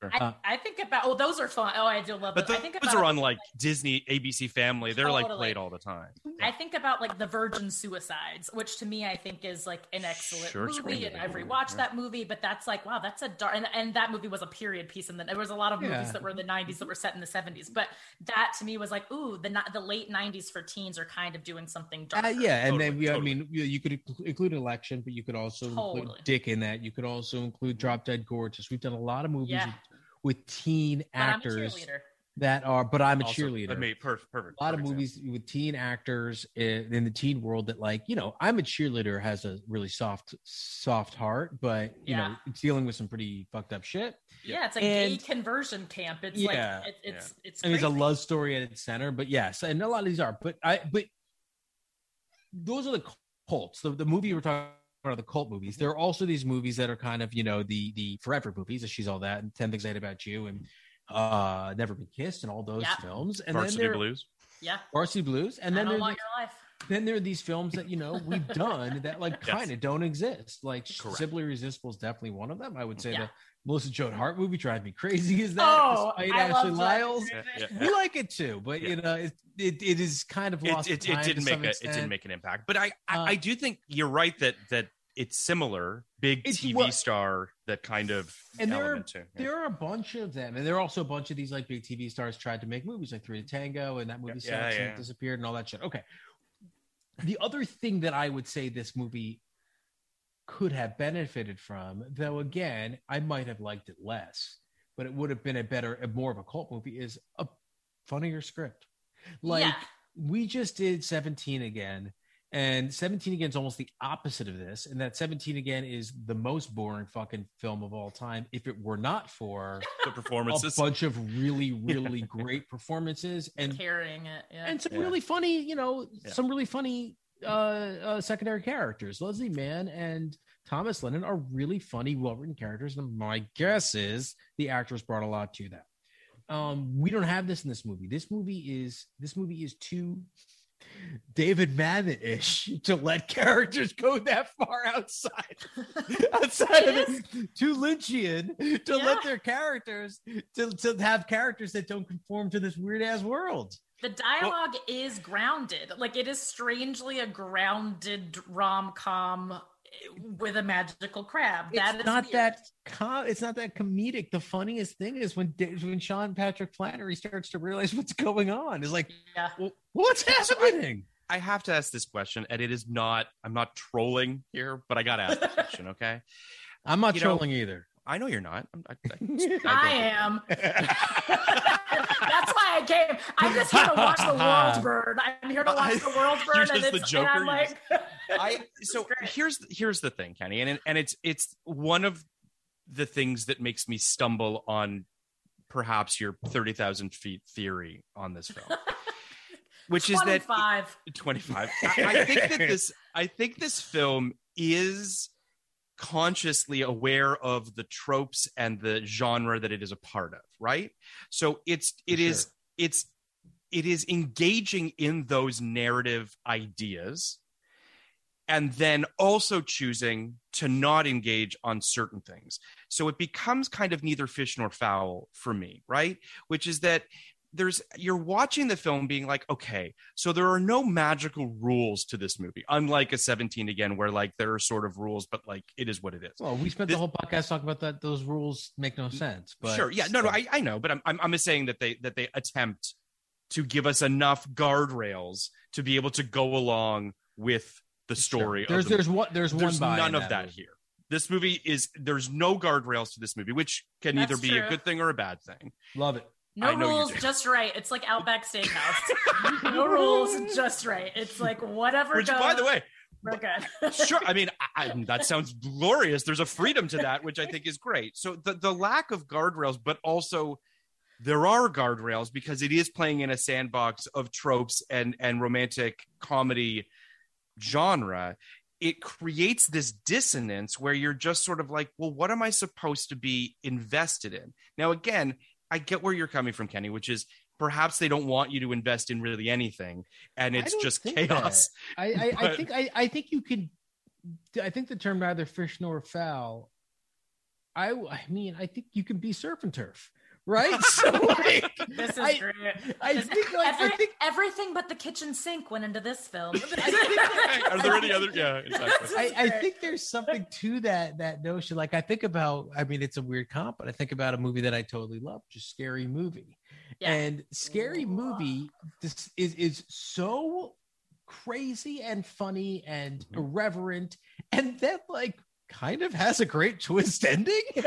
I, Uh, I think about oh those are fun. Oh, I do love But those. I those think about are on like Disney, ABC Family. They're like played all the time. I think about like the Virgin Suicides, which to me I think is like an excellent Sure, it's a great movie, and. I've rewatched Yeah. that movie. But that's like wow, that's a dark, and, and that movie was a period piece, and then there was a lot of movies that were in the '90s that were set in the '70s. But that to me was like ooh, the the late '90s for teens are kind of doing something dark. Uh, yeah, and then Totally, we, I mean, you, you could include election, but you could also Totally. include Dick in that. You could also include Drop Dead Gorgeous. We've done a lot of movies Yeah. With, with teen But I'm a actors cheerleader. that are. But I'm a Also, cheerleader. I mean, perfect, perfect. a lot of perfect movies with teen actors in, in the teen world that like you know i'm a cheerleader has a really soft soft heart but you know it's dealing with some pretty fucked up shit Yeah, it's a And- gay conversion camp. It's Yeah, like it, it's it's. I mean, it's a love story at its center, but yes, and a lot of these are. But I, but those are the cults. The, the movie we're talking about are the cult movies. There are also these movies that are kind of you know the the forever movies. She's all that, and Ten Things I Hate About You, and uh Never Been Kissed, and all those Yeah. films. And Varsity then there, Blues. Yeah, Varsity Blues, and I then don't want your life. Then there are these films that you know we've done that like Yes. kind of don't exist. Like Correct. Simply Irresistible is definitely one of them. I would say Yeah. the Melissa Joan Hart movie drive me crazy. Is that Oh, despite I love Ashley Drive Me Lyles? Yeah, yeah, We like it too, but you know, it, it it is kind of It, lost. it, to it didn't make some a, it didn't make an impact. But I, I, Uh, I do think you're right that that it's similar. Big It's TV what- star that kind of And there are too. Yeah. there are a bunch of them, and there are also a bunch of these like big TV stars tried to make movies like Three to Tango, and that movie Yeah, sucks yeah. it disappeared and all that shit. Okay, the other thing that I would say this movie could have benefited from, though again, I might have liked it less, but it would have been a better, a more of a cult movie, is a funnier script. Like Yeah. we just did 17 again. And 17 again is almost the opposite of this. And that 17 again is the most boring fucking film of all time. If it were not for the performances, a bunch of really, really great performances and carrying it. Yeah. and some Yeah. really funny, you know, Yeah. some really funny uh, uh secondary characters. Leslie Mann and Thomas Lennon are really funny, well-written characters. And my guess is the actors brought a lot to that. Um, we don't have this in this movie. This movie is this movie is too David Mamet-ish to let characters go that far outside outside of It it. Too Lynchian to Yeah. let their characters to, to have characters that don't conform to this weird ass world. The dialogue is grounded. Like it is strangely a grounded rom com with a magical crab. That it's is not weird. that com- it's not that comedic. The funniest thing is when when Sean Patrick Flanery starts to realize what's going on. Is like, Yeah. well, what's happening? I have to ask this question, and it is not. I'm not trolling here, but I got to ask the question. Okay, I'm not You know- trolling either. I know you're not. I'm, I, I am. That's why I came. I'm just here to watch the world burn. I'm here to watch the world burn. You're just the Joker, like, I so here's here's the thing, Kenny, and and it's it's one of the things that makes me stumble on perhaps your thirty thousand feet theory on this film, which is that 25. 25 I, I think that this i think this film is consciously aware of the tropes and the genre that it is a part of right? So it's it is it's it is engaging in those narrative ideas and then also choosing to not engage on certain things. So it becomes kind of neither fish nor fowl for me right? Which is that there's you're watching the film being like okay so there are no magical rules to this movie unlike a 17 again where like there are sort of rules but like it is what it is Well, we spent This- the whole podcast talking about that. Those rules make no sense. But sure yeah no no I, I know but I'm, I'm i'm just saying that they that they attempt to give us enough guardrails to be able to go along with the story There's of the there's one there's, there's one. none of that movie. here this movie is there's no guardrails to this movie which can either That's be a good thing or a bad thing Love it. No I know you rules, just right. It's like Outback Steakhouse. no rules, just right. It's like whatever which goes. by the way we're good. sure i mean I, I- that sounds glorious there's a freedom to that which i think is great so the, the lack of guardrails but also there are guardrails because it is playing in a sandbox of tropes and and romantic comedy genre it creates this dissonance where you're just sort of like well what am i supposed to be invested in now again i get where you're coming from kenny which is perhaps they don't want you to invest in really anything and it's just chaos. I I, I think I, I think you can. I think the term neither fish nor fowl. I I mean I think you can be surf and turf, right? So like, This is I- great. I think, like, I think- everything but the kitchen sink went into this film. are there any other yeah exactly I, I think there's something to that that notion. Like I think about, I mean, it's a weird comp, but I think about a movie that I totally love, just Scary Movie. Yeah. And Scary Movie this is is so crazy and funny and Mm-hmm. irreverent, and then like kind of has a great twist ending.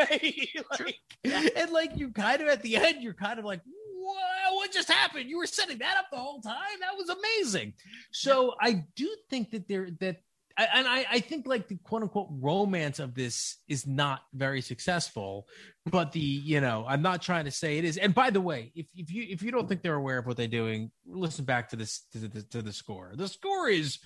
like, And like you kind of at the end, you're kind of like, what, what just happened? You were setting that up the whole time. That was amazing. So I do think that there that I- and I, I think like the quote unquote romance of this is not very successful, but the you know I'm not trying to say it is. And by the way, if, if you if you don't think they're aware of what they're doing, listen back to this to the, to the score. The score is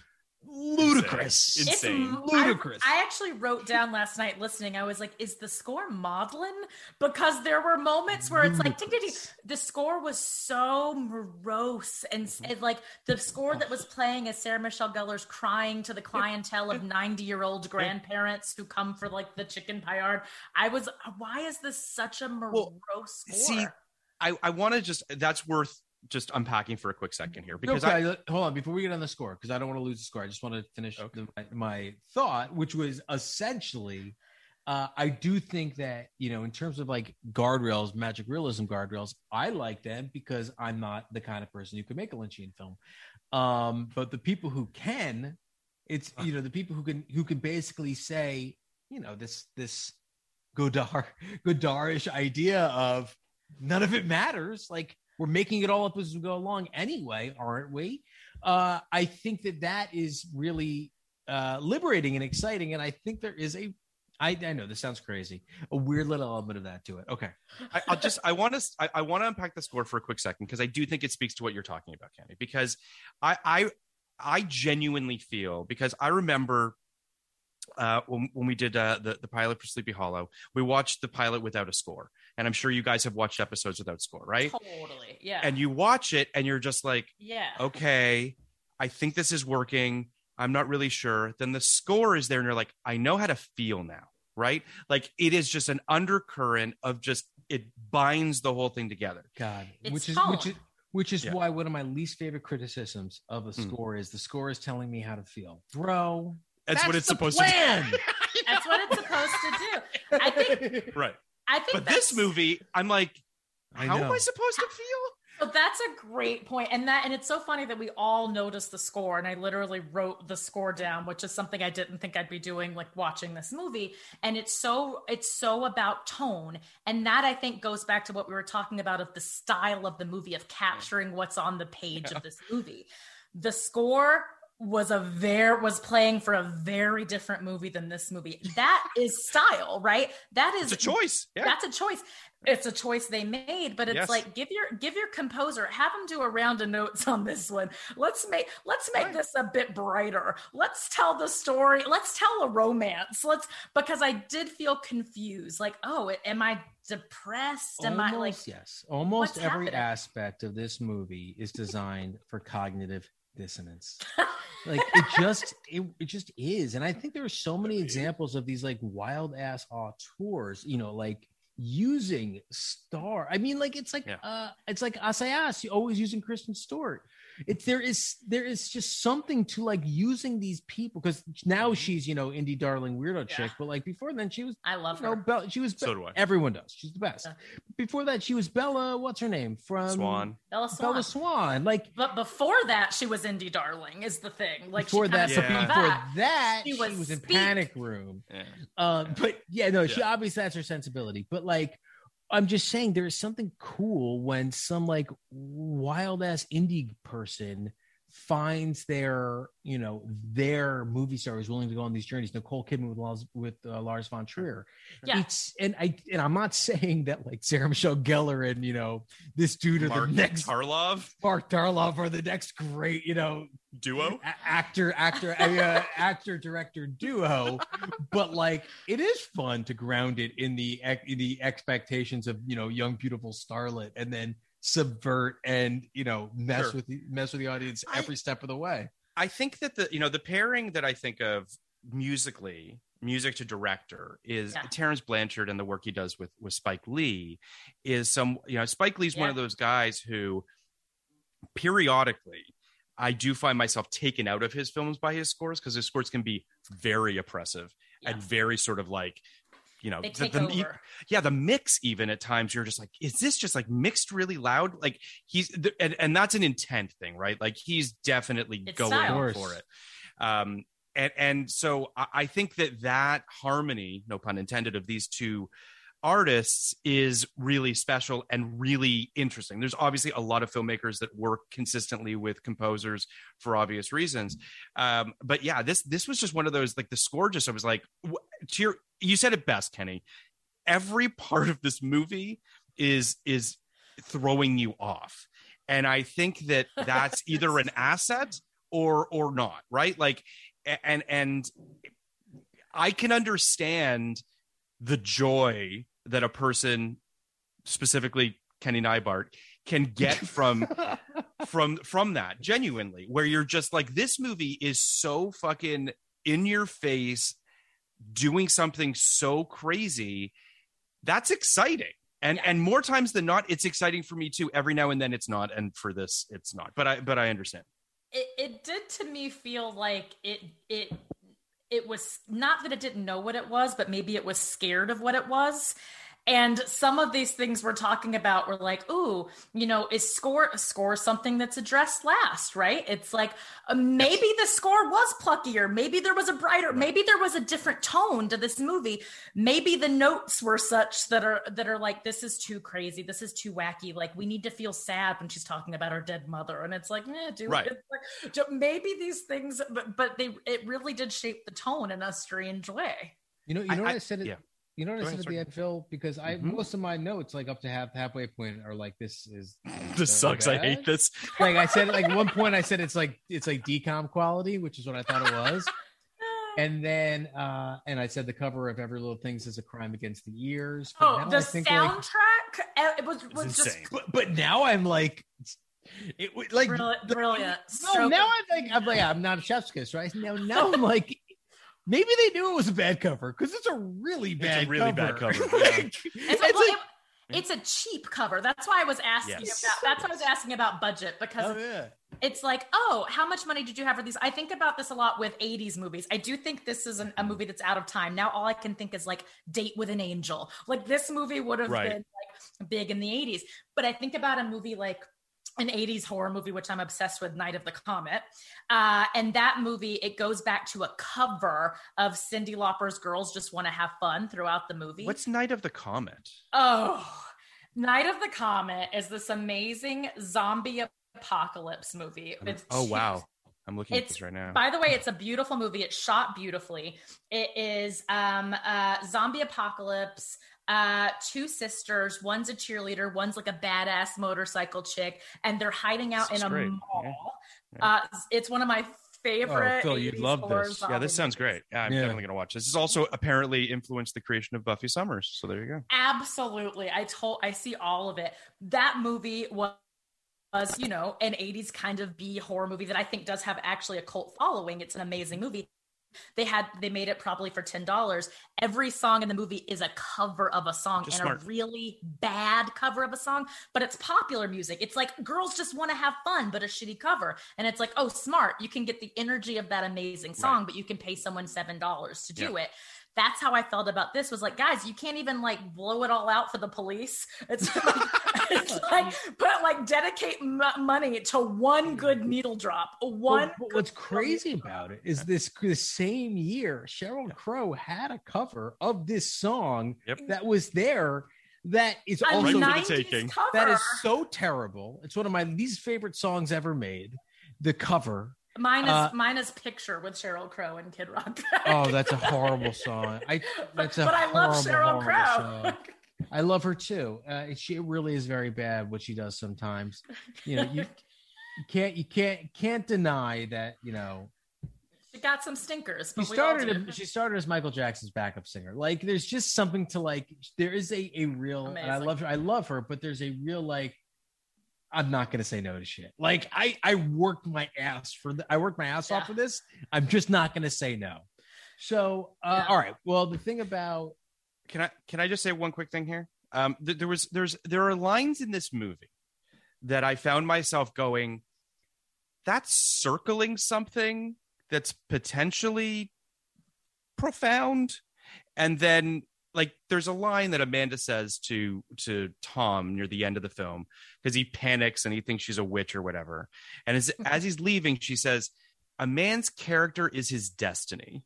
ludicrous. Insane. It's Ludicrous. I, I actually wrote down last night listening. I was like, "Is the score maudlin?" Because there were moments where it's like, ding, ding, ding. the score was so morose and, and like the score that was playing as Sarah Michelle Gellar's crying to the clientele of ninety-year-old grandparents who come for like the chicken paillard. I was, why is this such a morose score? see, I, I want to just that's worth just unpacking for a quick second here because okay, I, hold on before we get on the score because I don't want to lose the score. I just want to finish the, my, my thought, which was essentially, uh, I do think that you know, in terms of like guardrails, magic realism guardrails, I like them because I'm not the kind of person who could make a Lynchian film. Um, but the people who can, it's you know, the people who can who can basically say, you know, this this Godard Godarish idea of none of it matters. Like we're making it all up as we go along anyway, aren't we? Uh, I think that that is really uh, liberating and exciting, and I think there is a. I, I know this sounds crazy. A weird little element of that to it. Okay. I, I'll just I want to I, I want to unpack the score for a quick second because I do think it speaks to what you're talking about, Kenny. Because I I I genuinely feel because I remember uh, when, when we did uh, the the pilot for Sleepy Hollow, we watched the pilot without a score, and I'm sure you guys have watched episodes without score, right? totally, yeah, And you watch it, and you're just like, yeah. okay, I think this is working. I'm not really sure. Then the score is there, and you're like, I know how to feel now, right? Like it is just an undercurrent of just it binds the whole thing together. God, It's which is tone. which is which is Yeah. why one of my least favorite criticisms of a Mm. score is the score is telling me how to feel, bro. That's, what it's the supposed plan. to do. That's what it's supposed to do. I think. do. Right. I think. But this movie, I'm like, I how am. I supposed to feel? So that's a great point, and that and it's so funny that we all noticed the score, and I literally wrote the score down, which is something I didn't think I'd be doing, like watching this movie. And it's so it's so about tone, and that I think goes back to what we were talking about of the style of the movie of capturing what's on the page of this movie. The score was a very was playing for a very different movie than this movie. That is style, right? That is It's a choice. Yeah. that's a choice. It's a choice they made, but it's Yes. like give your give your composer have him do a round of notes on this one. Let's make let's make this a bit brighter. Let's tell the story. Let's tell a romance. Let's because I did feel confused. Like, oh, am I depressed? Am I like yes. Almost every happening? aspect of this movie is designed for cognitive dissonance. like it just it, it just is. And I think there are so many examples of these like wild ass auteurs, you know, like using star. I mean, like it's like Yeah. uh it's like Assayas always using Kristen Stewart. It's there is there is just something to like using these people because now she's you know indie darling weirdo chick, but like before then she was I love you know her. Bella, she was So do I. everyone does she's the best. Yeah. Before that she was Bella. What's her name from Swan. Bella Swan. Bella Swan. Like But before that, she was indie darling. Is the thing. Like before that, Yeah. before before that, that, she she was was, in Panic Room. Yeah. Uh, but yeah, no, she obviously that's her sensibility. But like, I'm just saying, there is something cool when some like wild ass indie person finds their, you know, their movie star is willing to go on these journeys. Nicole Kidman with Lars, with uh, Lars von Trier. Yeah. It's and I and I'm not saying that like Sarah Michelle Gellar and you know this dude are Mark the next Tarlov Mark Tarlov are the next great you know duo. a- actor actor uh, actor director duo but like it is fun to ground it in the in the expectations of you know young beautiful starlet and then subvert and you know mess Sure. with the mess with the audience I- every step of the way I think that the you know the pairing that I think of musically, music to director, is Yeah. Terence Blanchard and the work he does with with Spike Lee. Is some you know Spike Lee's one of those guys who periodically I do find myself taken out of his films by his scores because his scores can be very oppressive and very sort of like you know They the- take the- over. yeah the mix even at times you're just like is this just like mixed really loud? Like he's th- and, and that's an intent thing right? Like he's definitely It's going style. for it. Um and and so I, I think that that harmony no pun intended of these two artists is really special and really interesting. There's obviously a lot of filmmakers that work consistently with composers for obvious reasons. Um but yeah this this was just one of those like the score just i was like wh- to your you said it best kenny. Every part of this movie is is throwing you off. And i think that that's either an asset or or not right? Like and and i can understand the joy that a person specifically kenny neibart can get from from from that genuinely where you're just like this movie is so fucking in your face doing something so crazy that's exciting. And and more times than not it's exciting for me too. Every now and then it's not and for this it's not. But i but i understand. It, it did to me feel like it it it was not that it didn't know what it was but maybe it was scared of what it was and some of these things we're talking about were like ooh you know is score a score something that's addressed last right? It's like uh, maybe the score was pluckier. Maybe there was a brighter maybe there was a different tone to this movie. Maybe the notes were such that are that are like this is too crazy. This is too wacky. Like we need to feel sad when she's talking about her dead mother. And it's like eh, dude Right. it's like, maybe these things but but they it really did shape the tone in a strange way. You know you I- know what I- i, said it yeah. You know what Go i said ahead, at sorry. the end phil because i Mhm. most of my notes like up to half halfway point are like this is this so sucks i hate this like I said, like one point I said it's like it's like DCOM quality, which is what I thought it was. And then uh and I said the cover of Every Little Things is a crime against the ears. But oh the soundtrack like- uh, it was was It's just insane. but, but now I'm like it would like brilliant, the- brilliant. No, Stroke now of- I'm like I'm like I'm not a chef's kiss, right? No, now I'm like maybe they knew it was a bad cover because it's a really It's a bad really bad cover, yeah. Like, It's, it's well, like- it- it's a cheap cover. That's why I was asking Yes. about. That's why I was asking about budget because oh yeah. it's like, oh, how much money did you have for these? I think about this a lot with 80s movies. I do think this is an, a mm-hmm. movie that's out of time. Now all I can think is like Date with an Angel. Like this movie would have Right. been like big in the 80s. But I think about a movie like an 80s horror movie, which I'm obsessed with, Night of the Comet. Uh, and that movie, it goes back to a cover of Cyndi Lauper's Girls Just Want to Have Fun throughout the movie. what's night of the comet Oh, Night of the Comet is this amazing zombie apocalypse movie. It's oh wow i'm looking at It's this right now by the way, it's a beautiful movie. It's shot beautifully. It is um uh zombie apocalypse. Uh, two sisters. One's a cheerleader. One's like a badass motorcycle chick, and they're hiding out This in a great. mall. Yeah. Uh, it's one of my favorite. Oh, Phil, you'd love horror this. yeah this sounds great yeah, i'm Yeah. definitely gonna watch this this has also apparently influenced the creation of buffy summers so there you go Absolutely. I told I see all of it. That movie was was, you know, an 80s kind of B horror movie that I think does have actually a cult following. It's an amazing movie. They had they made it probably for ten dollars. Every song in the movie is a cover of a song Just and smart. a really bad cover of a song, but it's popular music. It's like girls just want to have fun, but a shitty cover. And it's like, oh, smart. You can get the energy of that amazing song, but you can pay someone seven dollars to do Yeah. it. That's how I felt about this. Was like, guys, you can't even like blow it all out for the police. It's like, it's like put like dedicate m- money to one good needle drop. One. But- but what's crazy about it is this the same year Sheryl Crow had a cover of this song Yep. that was there that is A also Right the 90s taking. cover. that is so terrible. It's one of my least favorite songs ever made. The cover. Mine is Uh, mine is picture with Sheryl Crow and Kid Rock. Oh, that's a horrible song. I that's a but I love Sheryl Crow. I love her too. Uh, she really is very bad what she does sometimes. You know, you, you can't you can't can't deny that. You know, she got some stinkers. she started she started as Michael Jackson's backup singer. Like, there's just something to like. There is a a real, and I love her. I love her, but there's a real like. I'm not gonna say no to shit. Like I I worked my ass for the, I worked my ass off for this. I'm just not gonna say no. So uh, Yeah. all right. Well, the thing about can I can I just say one quick thing here? Um, th- there was there's there are lines in this movie that I found myself going, that's circling something that's potentially profound, and then like there's a line that Amanda says to to Tom near the end of the film because he panics and he thinks she's a witch or whatever, and as as he's leaving, she says, "A man's character is his destiny."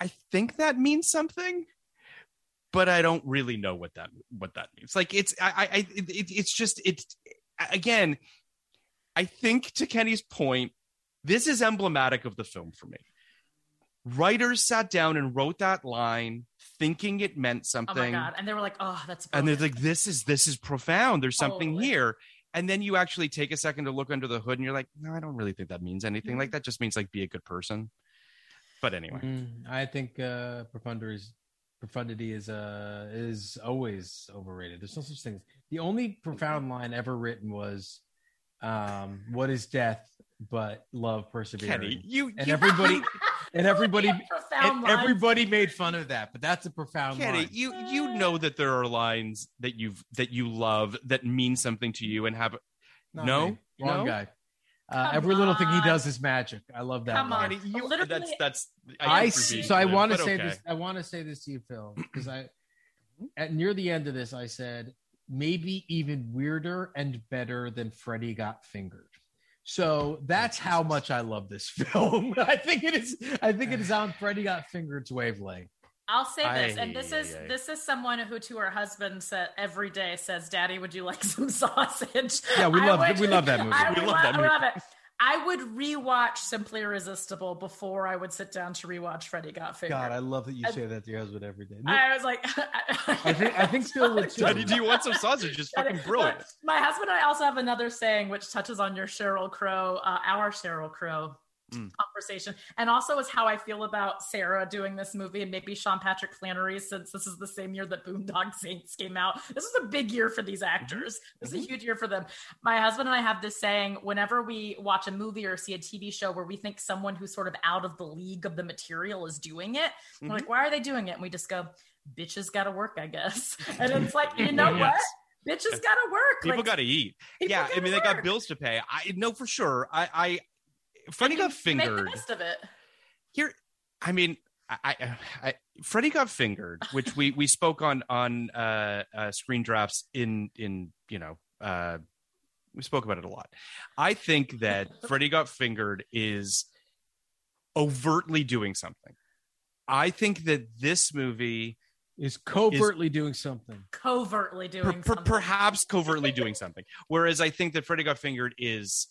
I think that means something, but I don't really know what that what that means. Like it's I I I- it, it, it's just it's again. I think to Kenny's point, this is emblematic of the film for me. Writers sat down and wrote that line thinking it meant something. Oh my god! And they were like, "Oh, that's." and they're like, "This is this is profound. There's something here." And then you actually take a second to look under the hood, and you're like, "No, I don't really think that means anything. Like mm-hmm. that just means like be a good person." But anyway, Mm, I think uh, profundity is profundity is uh is always overrated. There's no such thing. The only profound line ever written was, um, "What is death but love persevering?" Kenny, you and you- everybody and everybody and everybody made fun of that, but that's a profound Kenny, line. you you know that there are lines that you've that you love that mean something to you and have Not no me. wrong no? guy. Uh, Come every little thing he does is magic. I love that. Come line. on. You, Literally- that's that's I hate for see, so I want to say okay. this. I want to say this to you, Phil, because I at near the end of this, I said maybe even weirder and better than Freddy got fingered. So that's how much I love this film. I think it is. I think it is on Freddy got fingered's wavelength. I'll say this, and this aye, is aye. this is someone who to her husband said every day says, "Daddy, would you like some sausage?" Yeah, we I love- we love that movie. I We would love lo- that I movie. love it. I would rewatch Simply Irresistible before I would sit down to rewatch Freddy Got Fingered. God, I love that you say that to your husband every day. I was like, I think I think Phil would too. Daddy, do you want some sausage? Just fucking brilliant. but My husband and I also have another saying which touches on your Sheryl Crow, uh, our Sheryl Crow Mm. conversation, and also is how I feel about Sarah doing this movie, and maybe Sean Patrick Flanery, since this is the same year that Boondock Saints came out. This is a big year for these mm-hmm. actors. This is a mm-hmm. huge year for them. My husband and I have this saying whenever we watch a movie or see a TV show where we think someone who's sort of out of the league of the material is doing it, we're like, mm-hmm. why are they doing it? And we just go, bitches gotta work, I guess. And it's like, you know Yes. what? Bitches gotta work. People Like, got to eat. Yeah, I gotta mean they got bills to pay. I know for sure. I, I Freddy got Make the fingered. best of it. Here, I mean, I, I, I Freddy got fingered, which we we spoke on on uh, uh, screen drafts in in you know uh, we spoke about it a lot. I think that Freddy got fingered is overtly doing something. I think that this movie Is covertly doing something. Covertly per- doing per- something. perhaps covertly doing something. Whereas I think that Freddy got fingered is,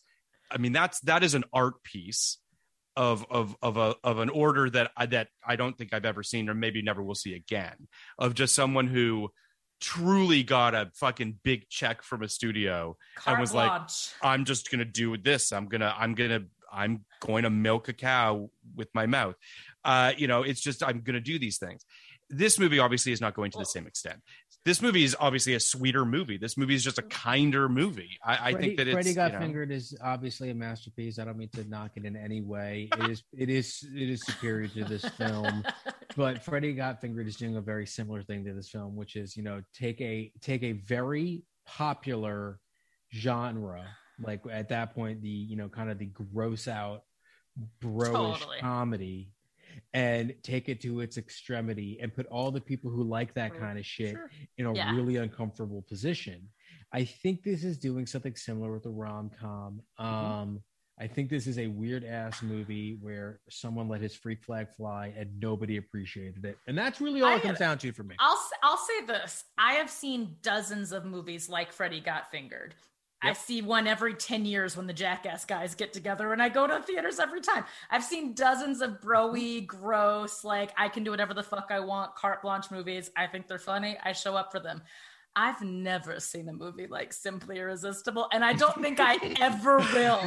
I mean, that's that is an art piece of of of a of an order that I that I don't think I've ever seen, or maybe never will see again. Of just someone who truly got a fucking big check from a studio Carte and was like. I'm just gonna do this. I'm gonna I'm gonna I'm going to milk a cow with my mouth. Uh, you know, it's just I'm gonna do these things. this movie obviously is not going to the same extent. This movie is obviously a sweeter movie. This movie is just a kinder movie. I, I Freddy, think that it's Freddy Got you know, Fingered is obviously a masterpiece. I don't mean to knock it in any way. It is it is it is superior to this film. But Freddy Got Fingered is doing a very similar thing to this film, which is, you know, take a take a very popular genre, like at that point, the you know, kind of the gross out bro-ish Totally. comedy and take it to its extremity and put all the people who like that kind of shit in a Yeah. really uncomfortable position. I think this is doing something similar with the rom com. Mm-hmm. Um, I think this is a weird ass movie where someone let his freak flag fly and nobody appreciated it, and that's really all I- it comes down to for me. I'll I'll say this: I have seen dozens of movies like Freddy Got Fingered. I see one every 10 years when the Jackass guys get together, and I go to theaters every time. I've seen dozens of mm-hmm. broy, gross, like I can do whatever the fuck I want, carte blanche movies. I think they're funny. I show up for them. I've never seen a movie like Simply Irresistible, and I don't think I ever will.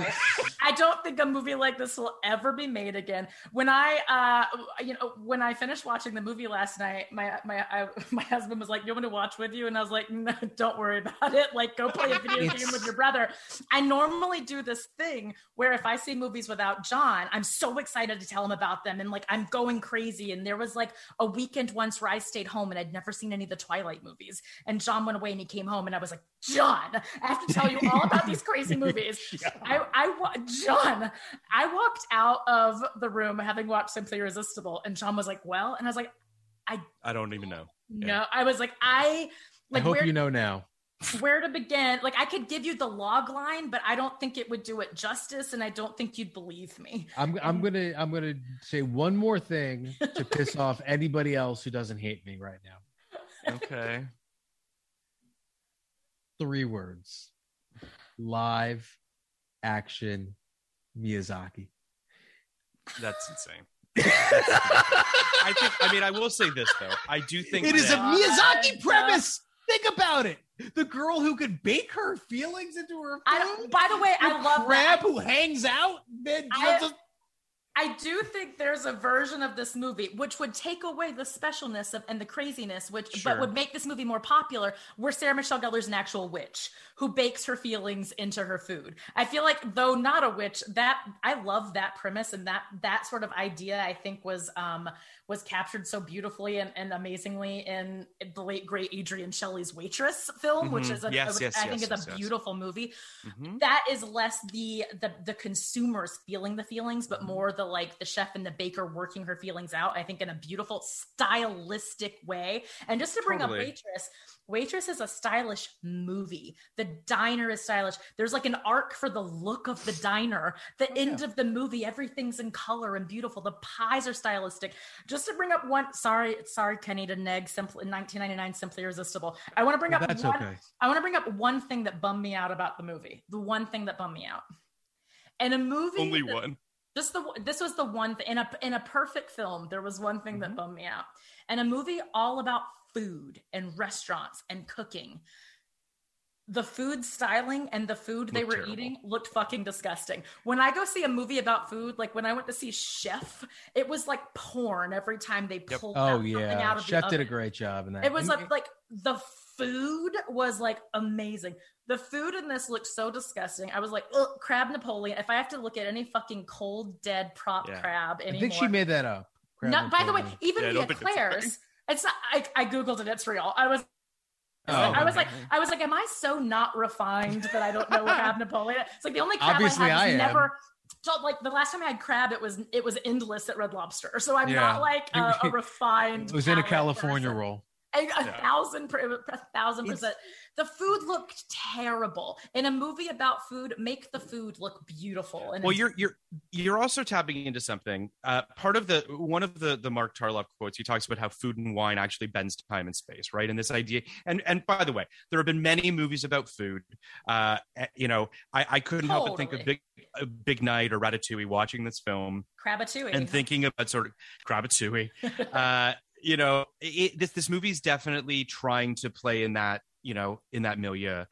I don't think a movie like this will ever be made again. When I, uh, you know, when I finished watching the movie last night, my my I, my husband was like, "You want me to watch with you?" And I was like, "No, don't worry about it. Like, go play a video game with your brother." I normally do this thing where if I see movies without John, I'm so excited to tell him about them, and like I'm going crazy. And there was like a weekend once where I stayed home and I'd never seen any of the Twilight movies, and John went away and he came home, and I was like, "John, I have to tell you all about these crazy movies." I, I, John, I walked out of the room having watched Simply Irresistible, and John was like, "Well," and I was like, I I don't even know. "No," I was like, "I." I Like hope where, you know now. where to begin. Like I could give you the log line, but I don't think it would do it justice, and I don't think you'd believe me. I'm I'm gonna I'm gonna say one more thing to piss off anybody else who doesn't hate me right now. Okay. Three words: live action Miyazaki. That's insane. I think. I mean, I will say this though. I do think It is a Miyazaki premise. Think about it. The girl who could bake her feelings into her food. I, by the way, I the love crab that. who hangs out. Then I- just- I do think there's a version of this movie which would take away the specialness of and the craziness, which Sure. but would make this movie more popular, where Sarah Michelle Gellar's an actual witch who bakes her feelings into her food. I feel like though not a witch, that I love that premise and that that sort of idea I think was um was captured so beautifully and, and amazingly in the late great Adrienne Shelly's Waitress film, which Mhm. is a, Yes, which yes, I think yes, is a yes. beautiful movie Mhm. that is less the the the consumers feeling the feelings Mm-hmm. but more the like the chef and the baker working her feelings out i think in a beautiful stylistic way and just to bring Totally. up waitress waitress is a stylish movie the diner is stylish there's like an arc for the look of the diner the Oh, end of the movie everything's in color and beautiful the pies are stylistic just to bring up one sorry sorry kenny to neg simply 1999 simply irresistible i want to bring Well, up that's one, okay. I want to bring up one thing that bummed me out about the movie. The one thing that bummed me out. In a movie, Only that- one. Just the this was the one thing in a in a perfect film. There was one thing Mm-hmm. that bummed me out. And a movie all about food and restaurants and cooking. The food styling and the food they were terrible. eating looked fucking disgusting. When I go see a movie about food, like when I went to see Chef, it was like porn every time they pulled out oh something yeah, out of Chef the did a great job in that. It was like, like the food was like amazing. The food in this looked so disgusting. I was like, Ugh, crab Napoleon. If I have to look at any fucking cold dead prop Yeah. crab I think she made that up. Crab No, by the way, even Yeah, I the don't think it's eclairs. It's not. I, I googled it. It's real. I was. Oh, I was like. I was like, am I so not refined that I don't know what crab Napoleon? It's like the only crab Obviously I I had am. never. So like the last time I had crab, it was it was endless at Red Lobster. So I'm Yeah. not like a, a refined. It was in a California person. roll. A, a thousand, per- a thousand percent. The food looked terrible. In a movie about food, make the food look beautiful. And well you're you're you're also tapping into something uh part of the one of the the mark tarlov quotes he talks about how food and wine actually bends time and space right and this idea and and by the way there have been many movies about food uh eh, you know i i couldn't help but think of big a big night or ratatouille watching this film Crabatouille. and thinking about sort of Krabatouille. uh, you know, it, this this movie's definitely trying to play in that you know in that milieu.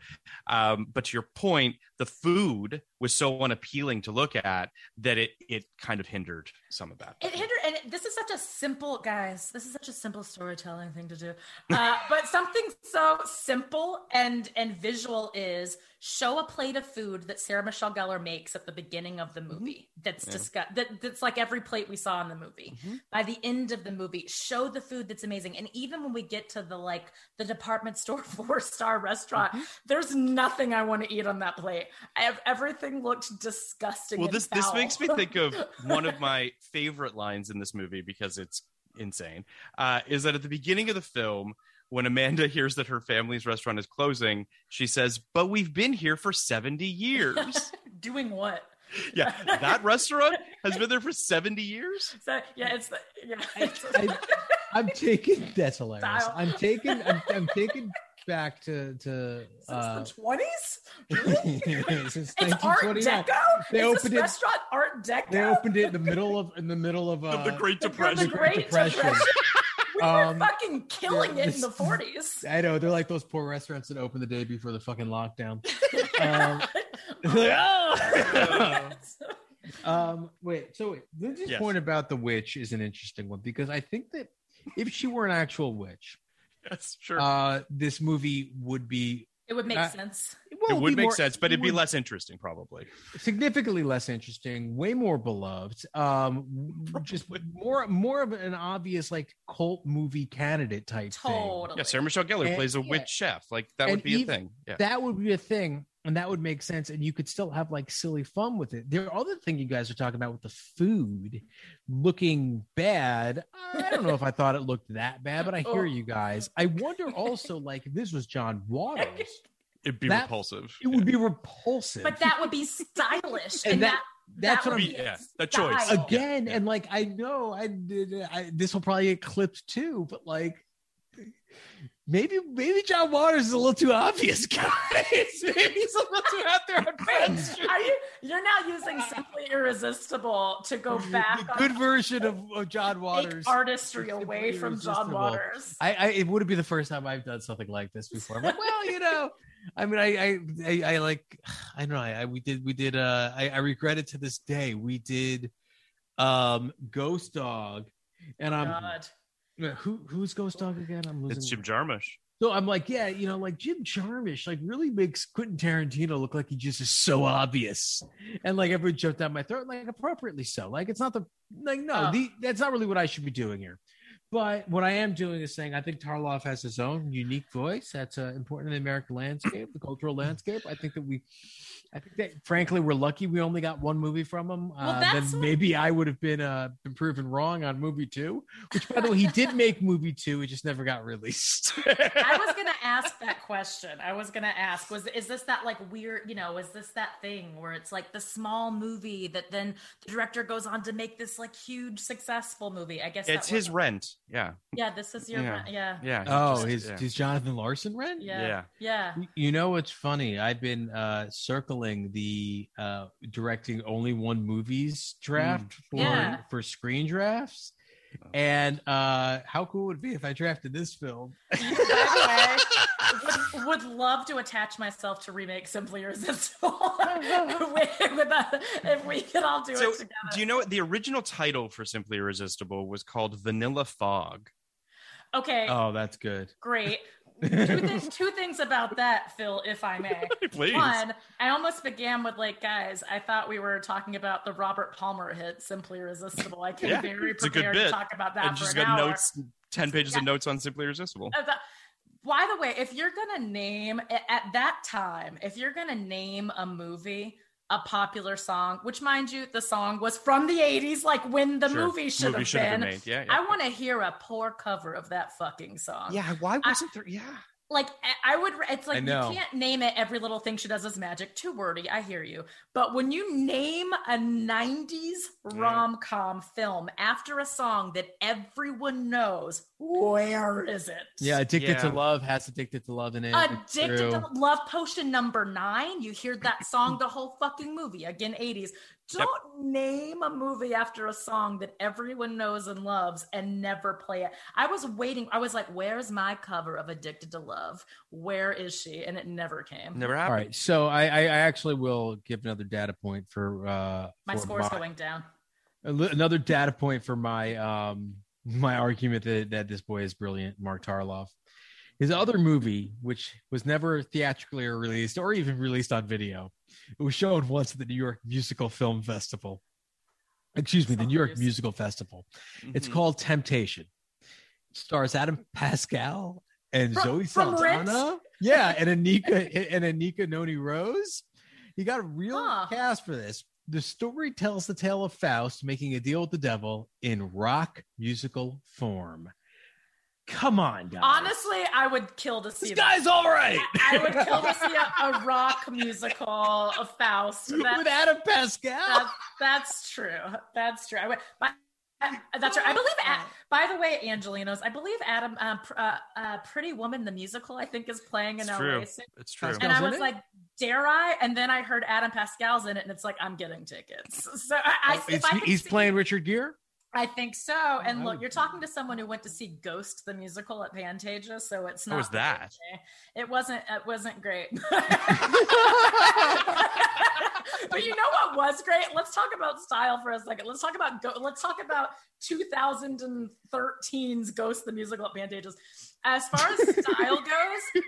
Um, but to your point, the food was so unappealing to look at that it it kind of hindered some of that. It hindered, and this is such a simple, guys. This is such a simple storytelling thing to do. Uh, but something so simple and and visual is show a plate of food that Sarah Michelle Gellar makes at the beginning of the movie. That's Yeah. discuss that, that's like every plate we saw in the movie. By the end of the movie, show the food that's amazing. And even when we get to the like the department store four star restaurant, there's nothing I want to eat on that plate. I have, everything looked disgusting. Well, and this this makes me think of one of my favorite lines in this movie because it's insane. Uh, is that at the beginning of the film, when Amanda hears that her family's restaurant is closing, she says, "But we've been here for seventy years." doing what? yeah, that restaurant has been there for seventy years. So yeah, it's yeah. It's, I, I'm taking that's hilarious. Style. I'm taking I'm, I'm taking back to to uh, the twenties. since It's Art Deco. They Is opened this it. restaurant Art Deco. They opened it in the middle of in the middle of uh, the Great depression The Depression. Great Depression. We were Um, fucking killing yeah, it in the forties. I know they're like those poor restaurants that open the day before the fucking lockdown. um, like, "Oh!" um, wait, so wait, Lindsay's Yes. point about the witch is an interesting one because I think that if she were an actual witch, Yes, sure. uh, this movie would be It would make Uh, sense. Well, it would make more- sense, but it'd be less interesting, probably. significantly less interesting, way more beloved, um, just more more of an obvious like cult movie candidate type thing. Totally. Yeah, Sarah Michelle Gellar And- plays a yeah. witch chef. Like that And would be a thing. Yeah. That would be a thing, and that would make sense, and you could still have like silly fun with it. The other thing you guys are talking about with the food looking bad, I don't know if I thought it looked that bad, but I hear Oh. you guys. I wonder also like if this was John Waters, It'd be that- repulsive. it would be repulsive. But that would be stylish, And and, that- that, that's that what would I'm- be Yeah, the choice. again Yeah. and like i know i did I, this will probably get clipped too but like maybe maybe john waters is a little too obvious guys maybe he's a little too out there on Front Street. Are you? You're now using simply irresistible to go back the on good version of, of john take waters artistry away from John. Waters. I, I it would be the first time I've done something like this before. I'm like, well, you know, I mean, I, I, I, I like, I don't know. I, I we did, we did. Uh, I, I regret it to this day. We did, um, Ghost Dog, and I'm God. who who's Ghost Dog again? I'm losing. It's Jim Jarmusch. So I'm like, yeah, you know, like Jim Jarmusch, like really makes Quentin Tarantino look like he just is so obvious, and like everyone jumped down my throat, like appropriately so. Like it's not the like no, Oh. the, that's not really what I should be doing here. But what I am doing is saying I think Tarlov has his own unique voice that's uh, important in the American landscape, the cultural landscape. I think that we, I think that frankly we're lucky we only got one movie from him. Well, uh, that's then what- maybe I would have been uh, been proven wrong on movie two. Which by the way, he did make movie two. It just never got released. I was gonna ask that question. I was gonna ask, was is this that like weird, you know, is this that thing where it's like the small movie that then the director goes on to make this like huge successful movie? I guess It's that his rent. Yeah. Yeah, this is your Yeah. yeah. Yeah. Oh, just- his yeah. his Jonathan Larson rent? Yeah. Yeah. Yeah. You- You know what's funny? I've been uh circling the uh directing only one movies draft for Yeah. for screen drafts. And uh how cool would it be if I drafted this film? By the way, would, would love to attach myself to remake Simply Irresistible with, with that, if we could all do So, it together. do you know what the original title for Simply Irresistible was called Vanilla Fog? okay, Oh, that's good. great. Two, th- two things about that, Phil, if I may. Please. One, I almost began with like, guys, I thought we were talking about the Robert Palmer hit, Simply Irresistible. I came Yeah, very it's a good prepared to talk about that and for just got hour. notes, 10 pages of notes on Simply Irresistible. Uh, the- by the way, if you're gonna name at that time, if you're gonna name a movie a popular song, which mind you, the song was from the 80s, like when the Sure. movie should Movie have been. been made. Yeah, yeah. I want to hear a poor cover of that fucking song. Yeah, why wasn't there? Yeah. Like I I would, it's like you can't name it. Every little thing she does is magic. Too wordy. I hear you. But when you name a '90s rom com film after a song that everyone knows, where is it? Yeah, Addicted to Love has Addicted to Love in it. Addicted to Love Potion number nine. You hear that song the whole fucking movie. Again, 80s. Don't name a movie after a song that everyone knows and loves and never play it. I was waiting. I was like, "Where's my cover of Addicted to Love? Where is she?" And it never came. Never happened. right, so I, I, I actually will give another data point for uh My for score's my- going down. another data point for my um my argument that, that this boy is brilliant, Mark Tarlov. His other movie, which was never theatrically released or even released on video, it was shown once at the New York Musical Film Festival. Excuse me, the New York Musical Festival. It's Mhm. called Temptation. It stars Adam Pascal and From- Zoe? Saldana. Yeah, and Anika and Anika Noni Rose. You got a real Huh. cast for this. The story tells the tale of Faust making a deal with the devil in rock musical form. Come on, guys. Honestly, I would kill to see this that. guy's all right. I would kill to see a, a rock musical of Faust. with That- Adam Pascal. that, that's true. That's true. I would, but, uh, that's true. I believe. A- by the way, Angelinos, I believe Adam, uh, pr- uh, uh, Pretty Woman the musical, I think, is playing in It's LA. true. soon. It's true. Pascal- And I was like, dare I? And then I heard Adam Pascal's in it, and it's like, I'm getting tickets. So I, I Oh, if it's- I he's see- playing Richard Gere. I think so. Oh, and look, you're talking to someone who went to see Ghost the musical at Pantages, so it's not. How was that? It wasn't. It wasn't great. but you know what was great? Let's talk about style for a second. Let's talk about go- let's talk about 2013's Ghost the musical at Pantages. As far as style goes,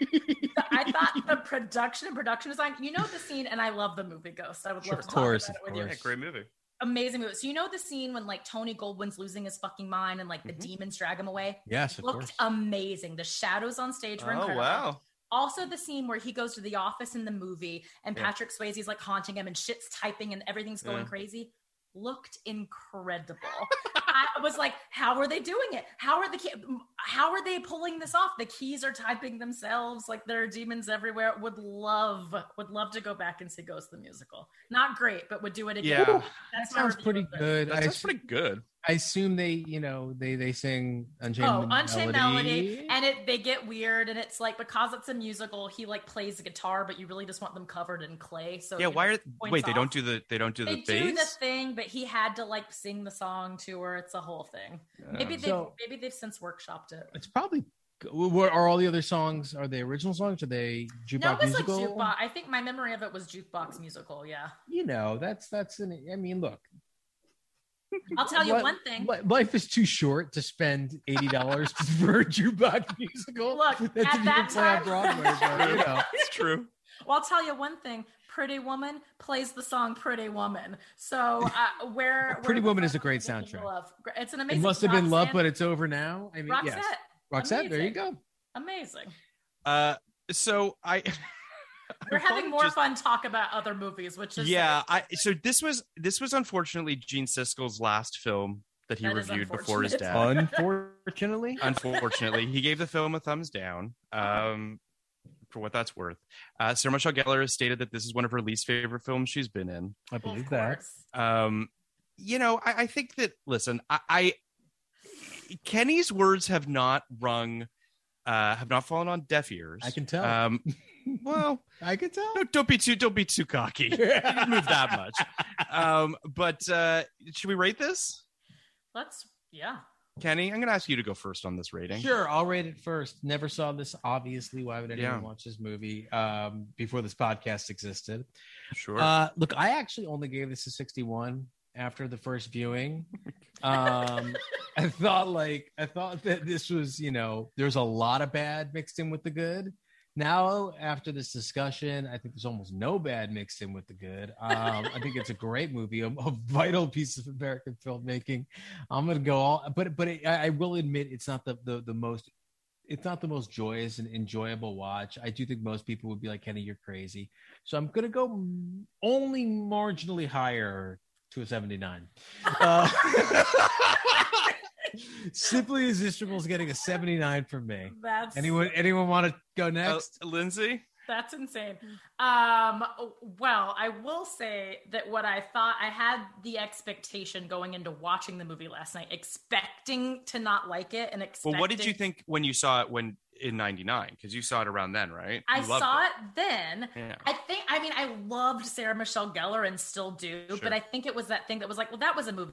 I thought the production and production design. You know the scene, and I love the movie Ghost. I would Sure, love to of course, talk about it with you. Yeah, great movie. Amazing movie. So you know the scene when like Tony Goldwyn's losing his fucking mind and like the Mhm. demons drag him away? Yes, of Looked course. amazing. The shadows on stage were Oh incredible. wow. Also, the scene where he goes to the office in the movie and Yeah. Patrick Swayze's like haunting him and shit's typing and everything's going Yeah. crazy. Looked incredible. I was like, how are they doing it? How are the key- how are they pulling this off? The keys are typing themselves. Like there are demons everywhere. Would love would love to go back and see Ghost the musical. Not great, but would do it again. Yeah. That sounds pretty good. That sounds pretty good. I assume they, you know, they they sing Unchained Oh, Unchained Melody, Melody. and it they get weird, and it's like because it's a musical, he like plays the guitar, but you really just want them covered in clay. So Yeah, why are points wait? They don't do the they don't do They the do the thing, but he had to like sing the song to her. It's a whole thing. Maybe they So- maybe they've since workshopped it. It's probably. What are all the other songs? Are they original songs? Are they jukebox No, it was musical? like jukebox. I think my memory of it was jukebox musical. Yeah, You know, that's that's an. I mean, look. I'll tell you li- one thing. Life is too short to spend eighty dollars for a jukebox musical. Look, That's at if you that can play on Broadway. But, you know. It's true. Well, I'll tell you one thing. Pretty Woman plays the song "Pretty Woman." So uh, where Pretty where- Woman is a great soundtrack. Love. It's an It amazing. must have been love, but it's over now. I mean, Roxette. yes. Roxette, there you go. Amazing. Uh, so I. We're having more just- fun talk about other movies, which is Yeah, I so this was this was unfortunately Gene Siskel's last film that he That is reviewed before his death. Unfortunately, Unfortunately, he gave the film a thumbs down. Um, for what that's worth, uh, Sarah Michelle Gellar has stated that this is one of her least favorite films she's been in. I Of believe that. Um, you know, I, I think that listen, I, I Kenny's words have not rung, uh, have not fallen on deaf ears. I can tell. Um, well, I can tell. no, don't be too don't be too cocky. You didn't move that much. Um, but uh, should we rate this, Let's yeah. Kenny? I'm going to ask you to go first on this rating. Sure, I'll rate it first. Never saw this. Obviously, why would anyone Yeah. watch this movie um, before this podcast existed? Sure. Uh, look, I actually only gave this a 61 after the first viewing. Um, I thought like I thought that this was, you know, there's a lot of bad mixed in with the good. Now, after this discussion, I think there's almost no bad mixed in with the good. Um, I think it's a great movie, a, a vital piece of American filmmaking. I'm gonna go all, but but it, I I will admit it's not the, the the most. It's not the most joyous and enjoyable watch. I do think most people would be like, Kenny, you're crazy. So I'm gonna go only marginally higher to a 79. Uh, simply irresistible is getting a 79 from me. That's Anyone anyone want to go Uh, next? Lindsay. That's insane. Um, well, I will say that what I thought I had the expectation going into watching the movie last night, expecting to not like it, and expecting. Well, what did you think when you saw it? When in '99 because you saw it around then, right? I You loved saw it then. Yeah. I think, I mean, I loved Sarah Michelle Gellar and still do, Sure. but I think it was that thing that was like, well, that was a movie.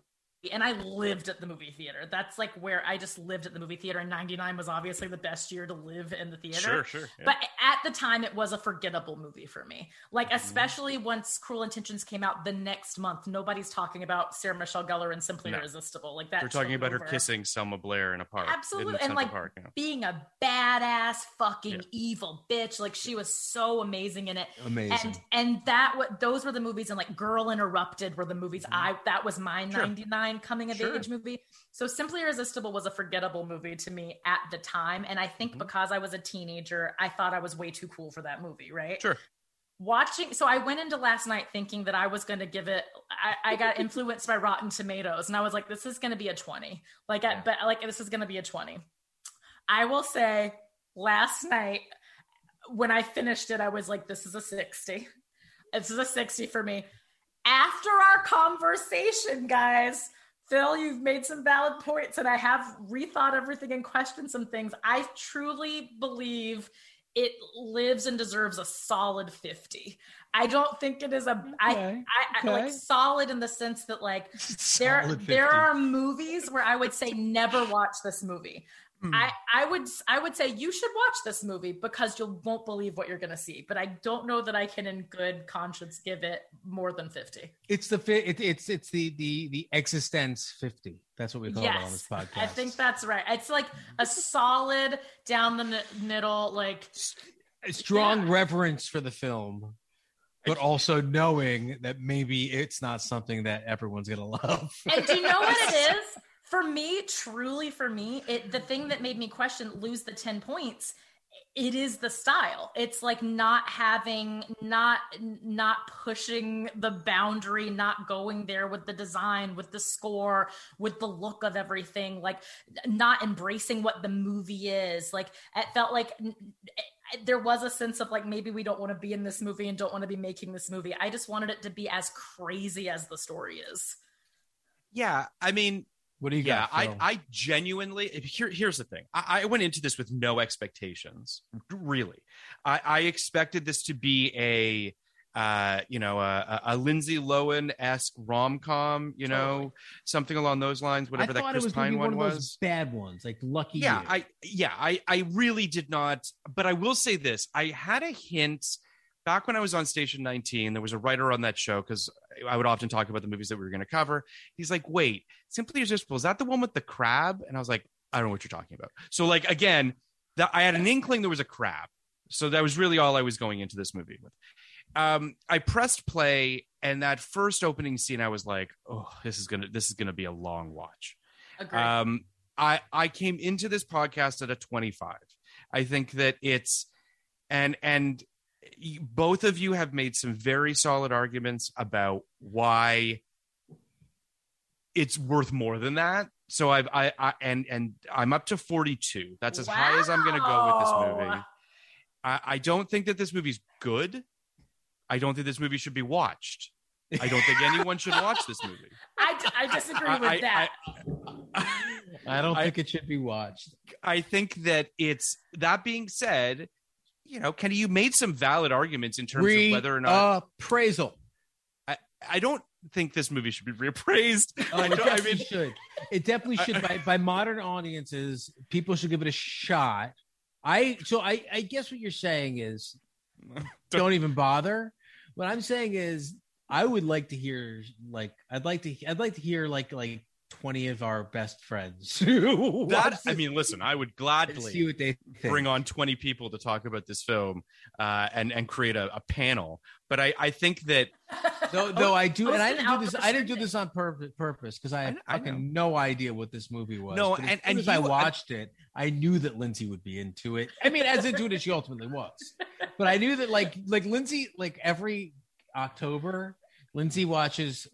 And I lived at the movie theater. That's like where I just lived at the movie theater. And 99 was obviously the best year to live in the theater. Sure, sure, yeah. But at the time, it was a forgettable movie for me. Like, Mm-hmm. especially once Cruel Intentions came out the next month, nobody's talking about Sarah Michelle Gellar and Simply No. Irresistible. Like that. We're talking about her kissing Selma Blair in a park. Absolutely. And Central like Park, yeah. being a badass fucking Yeah. evil bitch. Like she was so amazing in it. Amazing. And and that what those were the movies and like Girl Interrupted were the movies I that was my. Sure. 99 coming of Sure. age movie. So Simply Irresistible was a forgettable movie to me at the time. And I think Mm-hmm. because I was a teenager, I thought I was way too cool for that movie, right? Sure. watching so i went into last night thinking that i was going to give it I, I got influenced by rotten tomatoes and i was like this is going to be a 20 like I, but like this is going to be a 20 i will say last night when i finished it i was like this is a 60 this is a 60 for me after our conversation guys Phil, you've made some valid points, and I have rethought everything and questioned some things. I truly believe it lives and deserves a solid 50. I don't think it is a I, Okay, I, I like solid in the sense that like there Solid there 50. are movies where I would say never watch this movie. Hmm. I, I would I would say you should watch this movie because you won't believe what you're gonna see. But I don't know that I can in good conscience give it more than 50. It's the fi- it, it's it's the the the existence fifty. That's what we call it on this podcast. I think that's right. It's like a solid down the middle, like a strong Yeah. reverence for the film, but also knowing that maybe it's not something that everyone's gonna love. And do you know what it is? For me, truly for me, it the thing that made me question lose the 10 points, it is the style. It's like not having not not pushing the boundary, not going there with the design, with the score, with the look of everything, like not embracing what the movie is. Like it felt like there was a sense of like maybe we don't want to be in this movie and don't want to be making this movie. I just wanted it to be as crazy as the story is. Yeah, I mean, What do you yeah, got? I, I genuinely here. Here's the thing. I, I went into this with no expectations. Really, I, I expected this to be a, uh, you know, a, a Lindsay Lohan esque rom com. You know, Totally. something along those lines. Whatever that Chris Pine one one was. bad ones, like Lucky. Yeah, You. I yeah, I I really did not. But I will say this: I had a hint back when I was on Station 19. There was a writer on that show because I would often talk about the movies that we were going to cover. He's like, "Wait, Simply Irresistible is that the one with the crab?" And I was like, "I don't know what you're talking about." So like again, that I had an inkling there was a crab. So that was really all I was going into this movie with. Um, I pressed play, and that first opening scene, I was like, "Oh, this is gonna this is gonna be a long watch." Agreed. Um, I I came into this podcast at a 25. I think that it's and and both of you have made some very solid arguments about why it's worth more than that. So I've I, I and and I'm up to 42. That's as high as I'm going to go with this movie. I, I don't think that this movie's good. I don't think this movie should be watched. I don't think anyone should watch this movie. I, I disagree I- with I- that. I don't I- think it should be watched. I think that it's that being said, you know, Kenny, you made some valid arguments in terms of whether or not appraisal. I, I don't think this movie should be reappraised. Oh, I, it don't- I definitely mean, should. It definitely should. By, by modern audiences, people should give it a shot. I so I I guess what you're saying is don't even bother. What I'm saying is I would like to hear like I'd like to I'd like to hear like like 20 of our best friends. that I mean, listen, I would gladly see what they think. bring on 20 people to talk about this film uh, and and create a, a panel. But I, I think that Though, though I do, and I didn't do this. I didn't do this on purpose, purpose because I I had kn- I fucking no idea what this movie was. No, But as and- soon and as I you- watched it, I knew that Lindsay would be into it. I mean, as into it as she ultimately was. But I knew that, like, like Lindsay, like every October, Lindsay watches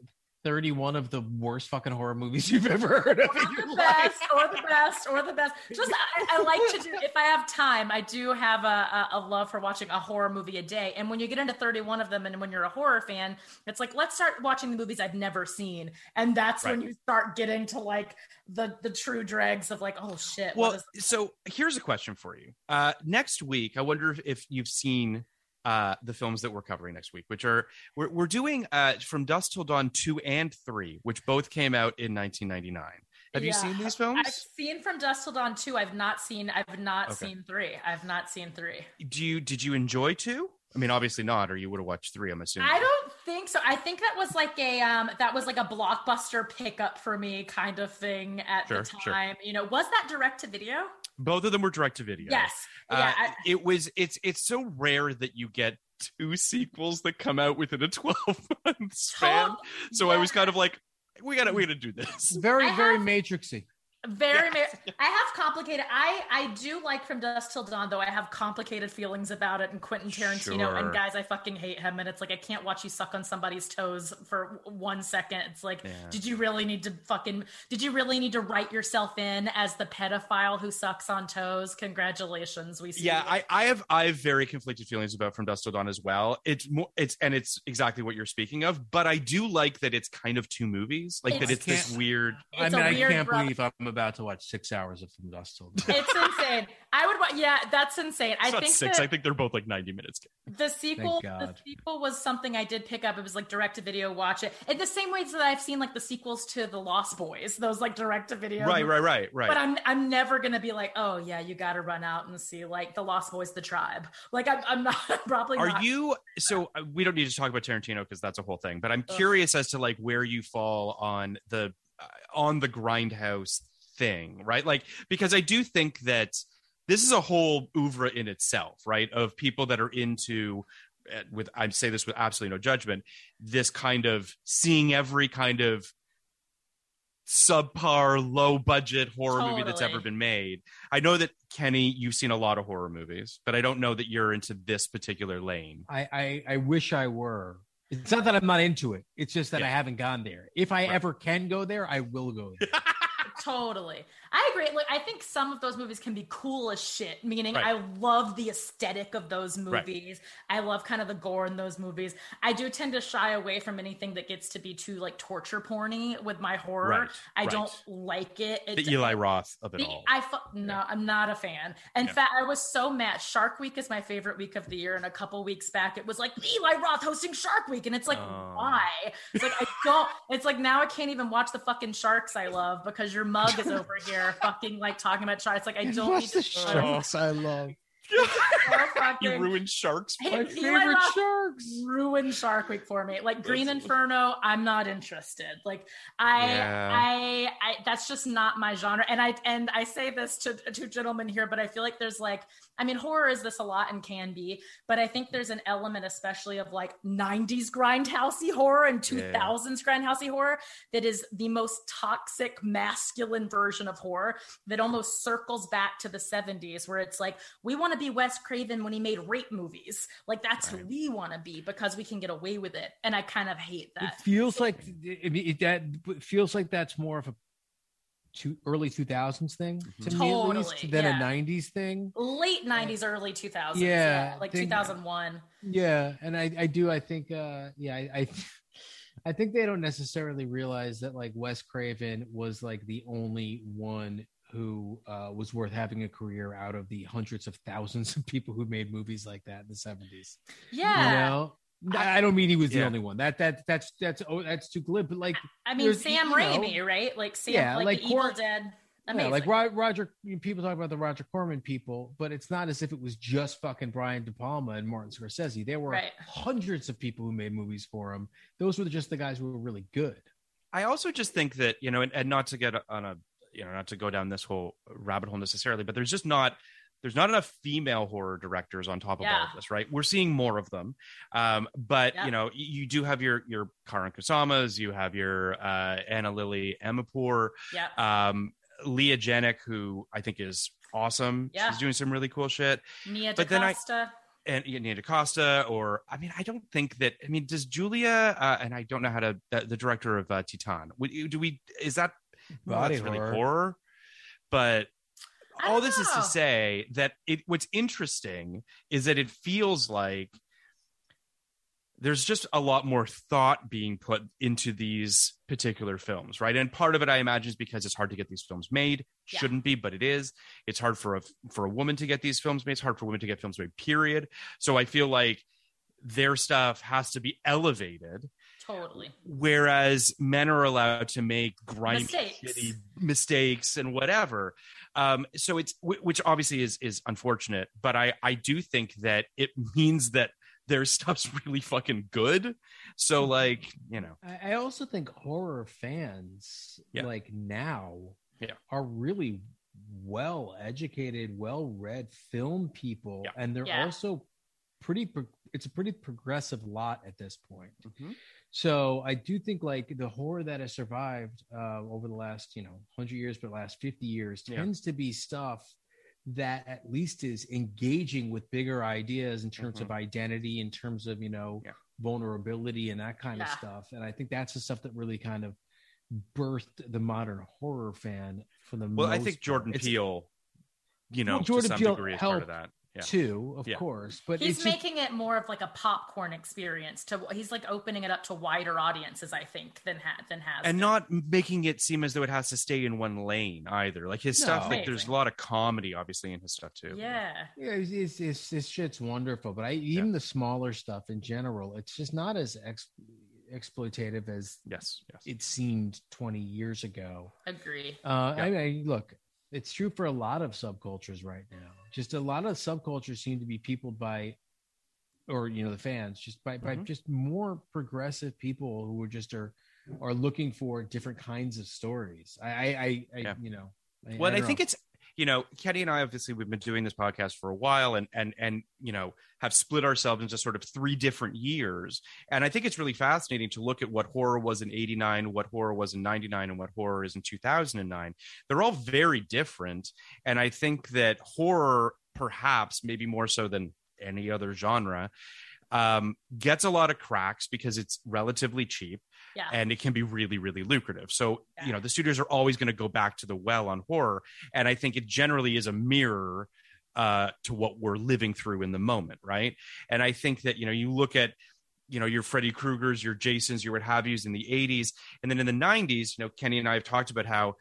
31 of the worst fucking horror movies you've ever heard of in your the life. best or the best or the best just I, I like to do if i have time i do have a, a, a love for watching a horror movie a day and when you get into 31 of them and when you're a horror fan it's like let's start watching the movies i've never seen and that's when you start getting to like the the true dregs of like oh shit Well, is so here's a question for you. Uh, next week, I wonder if, if you've seen uh, the films that we're covering next week, which are we're, we're doing uh, from Dusk Till Dawn two and three, which both came out in 1999. Have you seen these films? I've seen from Dusk Till Dawn 2. I've not seen I've not Okay. seen 3. I've not seen 3. Do you did you enjoy two? I mean, obviously not, or you would have watched three. I'm assuming. I don't think so. I think that was like a um that was like a blockbuster pickup for me kind of thing at Sure, the sure. time. You know, was that direct to video? Both of them were direct to video. Yes. Uh, yeah. I- it was. It's it's so rare that you get two sequels that come out within a 12 month span. Tot- So I was kind of like, we gotta we gotta do this. Very, I very have- Matrixy. Very ma- i have complicated i i do like from dusk till dawn though i have complicated feelings about it and quentin tarantino Sure. and guys i fucking hate him and it's like i can't watch you suck on somebody's toes for one second it's like Yeah. did you really need to fucking did you really need to write yourself in as the pedophile who sucks on toes congratulations we see yeah you. I, I have i have very conflicted feelings about from dusk till dawn as well it's more it's and it's exactly what you're speaking of but i do like that it's kind of two movies like that It's- it's this Can't- weird I It's mean, a I weird can't rub- believe I'm about to watch six hours of From Dusk Till Dawn. it's insane. I would wa- yeah that's insane. It's i not think six. that i think they're both like 90 minutes the sequel the sequel was something i did pick up. It was like direct to video watch it. In the same ways that i've seen like the sequels to the lost boys those like direct to video. Right right right right. But i'm i'm never gonna be like oh yeah you gotta run out and see like the lost boys the tribe. Like i'm, I'm not probably are not. you so uh, we don't need to talk about tarantino because that's a whole thing but i'm curious as to like where you fall on the uh, on the grindhouse thing right like because i do think that this is a whole oeuvre in itself right of people that are into uh, with i say this with absolutely no judgment this kind of seeing every kind of subpar low budget horror movie that's ever been made i know that kenny you've seen a lot of horror movies but i don't know that you're into this particular lane I, I I wish I were. It's not that I'm not into it. It's just that I haven't gone there. If I Right. ever can go there, I will go there. totally i agree like i think some of those movies can be cool as shit meaning Right. i love the aesthetic of those Right. movies i love kind of the gore in those movies i do tend to shy away from anything that gets to be too like torture porny with my horror Right, i right. don't like it the eli roth of it The- all I fu- no, I'm not a fan. In Yeah. fact, I was so mad. Shark Week is my favorite week of the year, and a couple weeks back, it was like Eli Roth hosting Shark Week, and it's like, Oh. why? It's like I don't. It's like now I can't even watch the fucking sharks I love because your mug is over here, fucking like talking about sharks. Like I don't need to. sharks oh. I love. So you fucking- ruined sharks Hey, My Eli favorite sharks. ruined Shark Week for me. Like Green Inferno, I'm not interested. Like I, Yeah. I, I, that's just not my genre. And I, and I say this to two gentlemen here, but I feel like there's like, I mean, horror is this a lot and can be, but I think there's an element, especially of like '90s grindhousey horror and 2000s grindhousey horror, that is the most toxic masculine version of horror that almost circles back to the 70s, where it's like we want to be Wes Craven when he made rape movies. Like that's who we want to be because we can get away with it. And I kind of hate that. It feels like it, it, that feels like that's more of a two, early 2000s thing to me at least Totally, than yeah. a 90s thing. Late 90s, early 2000s. Yeah, Yeah. like think- 2001. Yeah, and I, I do. I think, uh, yeah, I, I, I think they don't necessarily realize that like Wes Craven was like the only one who uh, was worth having a career out of the hundreds of thousands of people who made movies like that in the seventies. Yeah. You know, I, I don't mean he was the only one. That that that's that's oh that's too glib. But like, I mean, Sam you know, Raimi, right? Like Sam, Yeah, like, like the Evil Cor- Dead. Yeah, Amazing. like Ro- Roger, people talk about the Roger Corman people, but it's not as if it was just fucking Brian De Palma and Martin Scorsese. There were Right. hundreds of people who made movies for him. Those were just the guys who were really good. I also just think that you know, and, and not to get on a you know, not to go down this whole rabbit hole necessarily, but there's just not there's not enough female horror directors on top of all of this, right? We're seeing more of them, um, but Yeah. you know, you do have your your Karyn Kusamas, you have your uh, Ana Lily Amirpour, yeah. um, Leigh Janiak, who I think is awesome. Yeah. She's doing some really cool shit. Mia but then I- DaCosta. and Nia DaCosta, or I mean, I don't think that. I mean, does Julia? Uh, and I don't know how to. The, the director of uh, Titane. would Do we? Is that well, Body that's really horror. horror? But I all this is to oh. say that it. What's interesting is that it feels like there's just a lot more thought being put into these particular films, right? And part of it, I imagine, is because it's hard to get these films made. Yeah. Shouldn't be, but it is. It's hard for a for a woman to get these films made. It's hard for women to get films made. Period. So I feel like their stuff has to be elevated, Totally. whereas men are allowed to make grimy, Mistakes. shitty mistakes and whatever. Um, so it's which obviously is is unfortunate, but I I do think that it means that their stuff's really fucking good. So like you know, I, I also think horror fans, Yeah. like now, Yeah. are really well educated, well read film people, Yeah. and they're Yeah. also pretty. Pro- it's a pretty progressive lot at this point. Mm-hmm. So I do think like the horror that has survived uh, over the last you know hundred years, but last fifty years Yeah. tends to be stuff that at least is engaging with bigger ideas in terms of identity, in terms of you know Mm-hmm. Yeah. vulnerability and that kind of stuff. And I think that's the stuff that really kind of birthed the modern horror fan for the well, I most think part. Jordan It's- Peele, you know, Well, Jordan to some Peele degree is part of that. Yeah. too, of Yeah. course, but he's it's just- making it more of like a popcorn experience to he's like opening it up to wider audiences i think than ha- than has and been. not making it seem as though it has to stay in one lane either. Like his stuff, No. like there's a lot of comedy, obviously, in his stuff too. yeah Yeah, it's, it's, it's, this shit's wonderful, but I even the smaller stuff in general, it's just not as ex, exploitative as Yes. Yes. it seemed 20 years ago. agree Uh, Yeah. I mean, look, it's true for a lot of subcultures right now. Just a lot of subcultures seem to be peopled by, or you know, the fans just by by Mhm. just more progressive people who are just are are looking for different kinds of stories. I, I, I, I Yeah. you know, I, well, and I, think know. it's you know, Kenny and I obviously we've been doing this podcast for a while, and and and you know have split ourselves into sort of three different years. And I think it's really fascinating to look at what horror was in '89, what horror was in '99, and what horror is in 2009. They're all very different, and I think that horror, perhaps maybe more so than any other genre. Um, gets a lot of cracks because it's relatively cheap yeah. and it can be really really lucrative. So Yeah. you know the studios are always going to go back to the well on horror and i think it generally is a mirror uh to what we're living through in the moment right? And i think that you know you look at you know your freddy kruegers your jasons your what have yous in the 80s and then in the 90s you know kenny and i have talked about how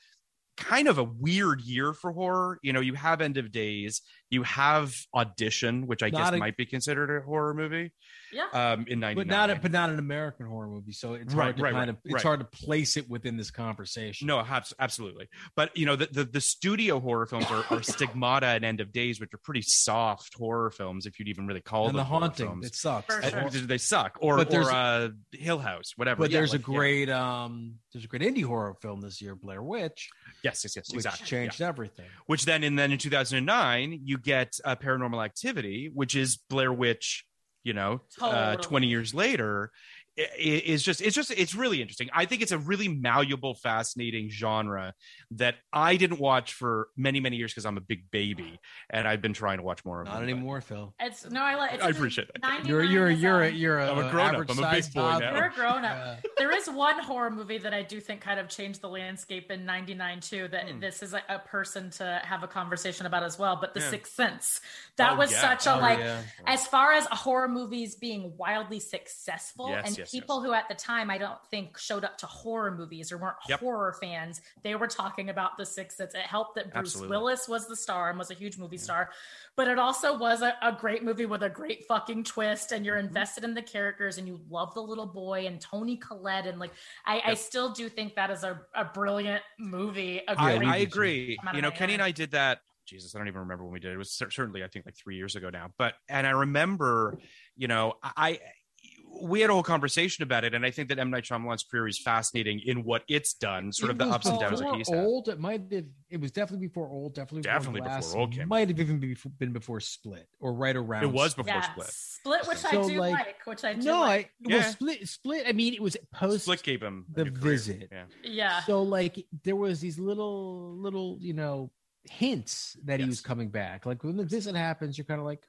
kind of a weird year for horror. You know you have end of days you have audition which i Not guess a- might be considered a horror movie yeah um in 99 but not a, but not an American horror movie. So it's Right, hard to right, kind right, of it's right. hard to place it within this conversation. No, absolutely. But you know, the, the the studio horror films are, are Stigmata and End of Days, which are pretty soft horror films, if you'd even really call them. and them the horror haunting films. it sucks. For Uh, sure. They suck, or But there's- or uh, Hill House, whatever. But Yeah, there's like, a yeah. great um there's a great indie horror film this year, Blair Witch, yes, yes, yes, which exactly. changed yeah. everything. Which then, and then in 2009, you get uh, Paranormal Activity, which is Blair Witch. You know, uh, 20 years later. I- i- Is just it's just it's really interesting. I think it's a really malleable, fascinating genre that I didn't watch for many many years because I'm a big baby and I've been trying to watch more of Not them, but- anymore, Phil. it's no i like I appreciate that. You're you're you're a, you're a, I'm a grown-up. I'm a big boy toddler. now. You're a grown up. Yeah. There is one horror movie that I do think kind of changed the landscape in '99 too. That Hmm. this is a, a person to have a conversation about as well. But The Yeah. Sixth Sense, that Oh, was yeah. such a Oh, like, yeah. as far as horror movies being wildly successful, Yes, and yes, people who at the time I don't think showed up to horror movies or weren't Yep. horror fans, they were talking about The Sixth Sense. It helped that Bruce Absolutely. Willis was the star and was a huge movie star, but it also was a, a great movie with a great fucking twist, and Mm-hmm. you're invested in the characters and you love the little boy and Toni Collette, and like I, I still do think that is a, a brilliant movie. A I, great I agree. You know, Kenny and. I did that. Jesus, I don't even remember when we did it. It was certainly, I think, like three years ago now. But and I remember, you know, I we had a whole conversation about it, and I think that M Night Shyamalan's career is fascinating in what it's done, sort of the ups and downs that before he's had. Old, it might have. It was definitely before old. Definitely, Definitely before Glass, Old came Might have even been before, been before Split or right around. It was before yeah, Split. Split, which I do like, like, which I do No, like. I well, Yeah. Split. Split. I mean, it was post Split gave him the new visit. Yeah. yeah. So like there was these little little you know hints that he was coming back. Like when the visit happens, you're kind of like,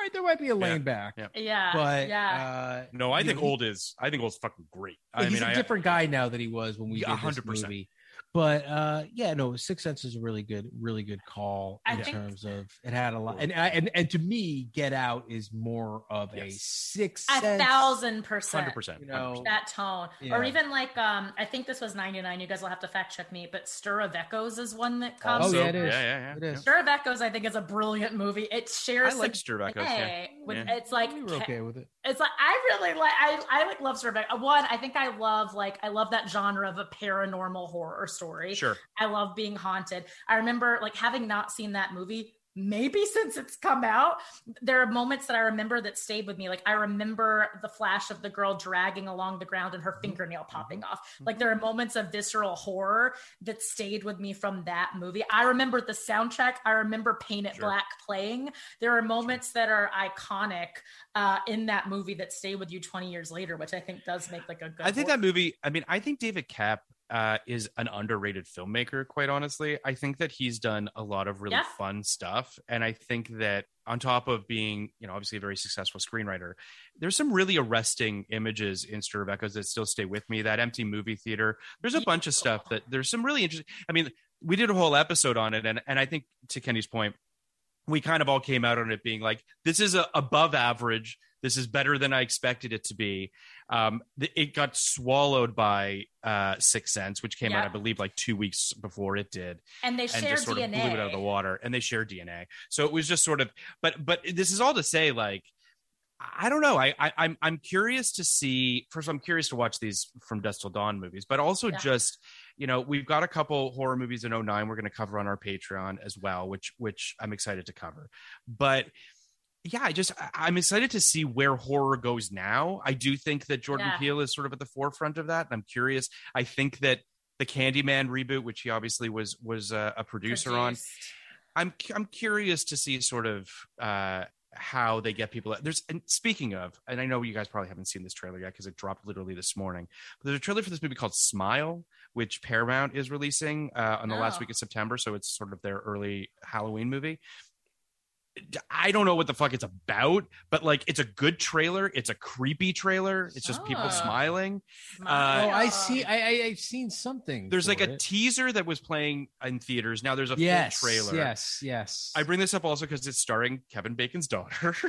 right, there might be a lane Yeah. back. Yeah. Yeah, But yeah. uh, No, I think know, he- old is. I think old's fucking great. I he's mean, a I, different guy now than he was when we Yeah, did this 100%. movie. But uh, yeah, no, six Sense is a really good, really good call I in think- terms of it had a lot, and and and to me, Get Out is more of a Yes. Sixth a Sense. thousand percent. hundred percent. You know, that tone Yeah. or even like um i think this was 99 you guys will have to fact check me but stir of echoes is one that comes Oh, yeah, it is. Yeah, yeah, yeah. It is. stir of echoes i think is a brilliant movie it shares I like Stir of Echoes, yeah. with- Yeah. it's like we were okay with it. It's like I really like I I like love sort uh, one. I think I love like I love that genre of a paranormal horror story. Sure. I love being haunted. I remember like having not seen that movie maybe since it's come out there are moments that i remember that stayed with me. Like i remember the flash of the girl dragging along the ground and her mm-hmm. fingernail popping mm-hmm. off. Mm-hmm. Like there are moments of visceral horror that stayed with me from that movie. I remember the soundtrack. I remember paint it Sure. black playing. There are moments that are iconic uh, in that movie that stay with you 20 years later which i think does make like a good I think horror- that movie. I mean, I think David Koepp uh, is an underrated filmmaker. Quite honestly, I think that he's done a lot of really Yeah. fun stuff, and I think that on top of being, you know, obviously a very successful screenwriter, there's some really arresting images in Stir of Echoes that still stay with me. That empty movie theater. There's a bunch of stuff that there's some really interesting. I mean, we did a whole episode on it, and and I think to Kenny's point, we kind of all came out on it being like, this is a above average. This is better than I expected it to be. Um, th- it got swallowed by uh, Sixth Sense, which came out, I believe, like two weeks before it did, and they and share just sort dna of blew it out of the water. And they share DNA, so it was just sort of. But but this is all to say, like, I don't know. I, I I'm I'm curious to see. First, I'm curious to watch these from Dusk Till Dawn movies, but also Yeah. just you know we've got a couple horror movies in 09 we're going to cover on our Patreon as well, which which I'm excited to cover. But yeah, I just I'm excited to see where horror goes now. I do think that Jordan Yeah. Peele is sort of at the forefront of that, and I'm curious. I think that the Candyman reboot, which he obviously was was uh, a producer on, I'm I'm curious to see sort of uh, how they get people. There's and speaking of, and I know you guys probably haven't seen this trailer yet because it dropped literally this morning. But there's a trailer for this movie called Smile, which Paramount is releasing uh, on the last Oh. week of September. So it's sort of their early Halloween movie. I don't know what the fuck it's about, but like it's a good trailer. It's a creepy trailer. It's just people Oh. smiling. oh, Uh, I see. I, I I've seen something. There's like for a teaser that was playing in theaters. Now there's a yes, full trailer. Yes, yes. I bring this up also because it's starring Kevin Bacon's daughter.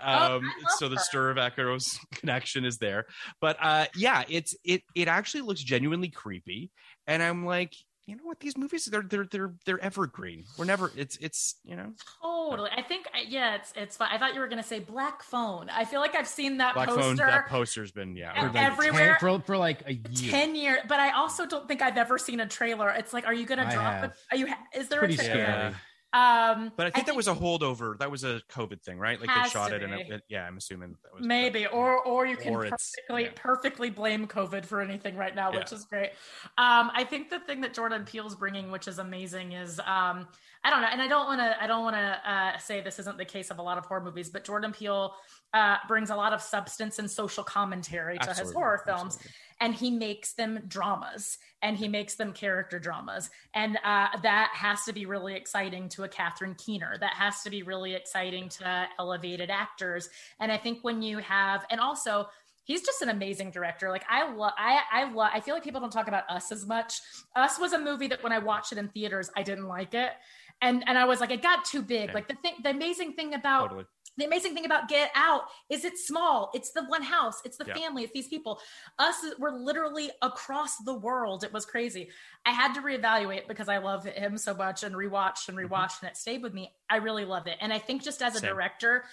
Oh, I um, love so the her. Stir of Echoes connection is there. But uh, yeah, it's it it actually looks genuinely creepy, and I'm like, you know what? These movies they're they're they're they're evergreen. We're never. It's it's you know. Totally. I think yeah, it's it's fun. I thought you were gonna say black phone. I feel like I've seen that Black poster Phone. That poster's been yeah. For like everywhere- 10 for, for like a year. 10 year but I also don't think I've ever seen a trailer. It's like, are you gonna I drop have. it? Are you is there Pretty a trailer? scary. Um But I think that was a holdover. That was a COVID thing, right? Like they shot it, and it, it- yeah, I'm assuming that was Maybe, or or you can Or perfectly yeah. perfectly blame COVID for anything right now, which Yeah. is great. Um, I think the thing that Jordan Peele's bringing, which is amazing, is um, I don't know, and I don't want to I don't want to uh, say this isn't the case of a lot of horror movies, but Jordan Peele uh, brings a lot of substance and social commentary to his horror films, absolutely. and he makes them dramas and he makes them character dramas and uh, that has to be really exciting to a catherine keener. That has to be really exciting to elevated actors and i think when you have and also he's just an amazing director. Like i love i i love i feel like people don't talk about us as much. Us was a movie that when i watched it in theaters i didn't like it and and i was like it got too big like the thing the amazing thing about totally. the amazing thing about Get Out is it's small. It's the one house. It's the Yeah. family. It's these people. Us, we're literally across the world. It was crazy. I had to reevaluate because I love him so much and rewatched and mm-hmm. rewatched, and it stayed with me. I really love it. And I think just as a Same. director,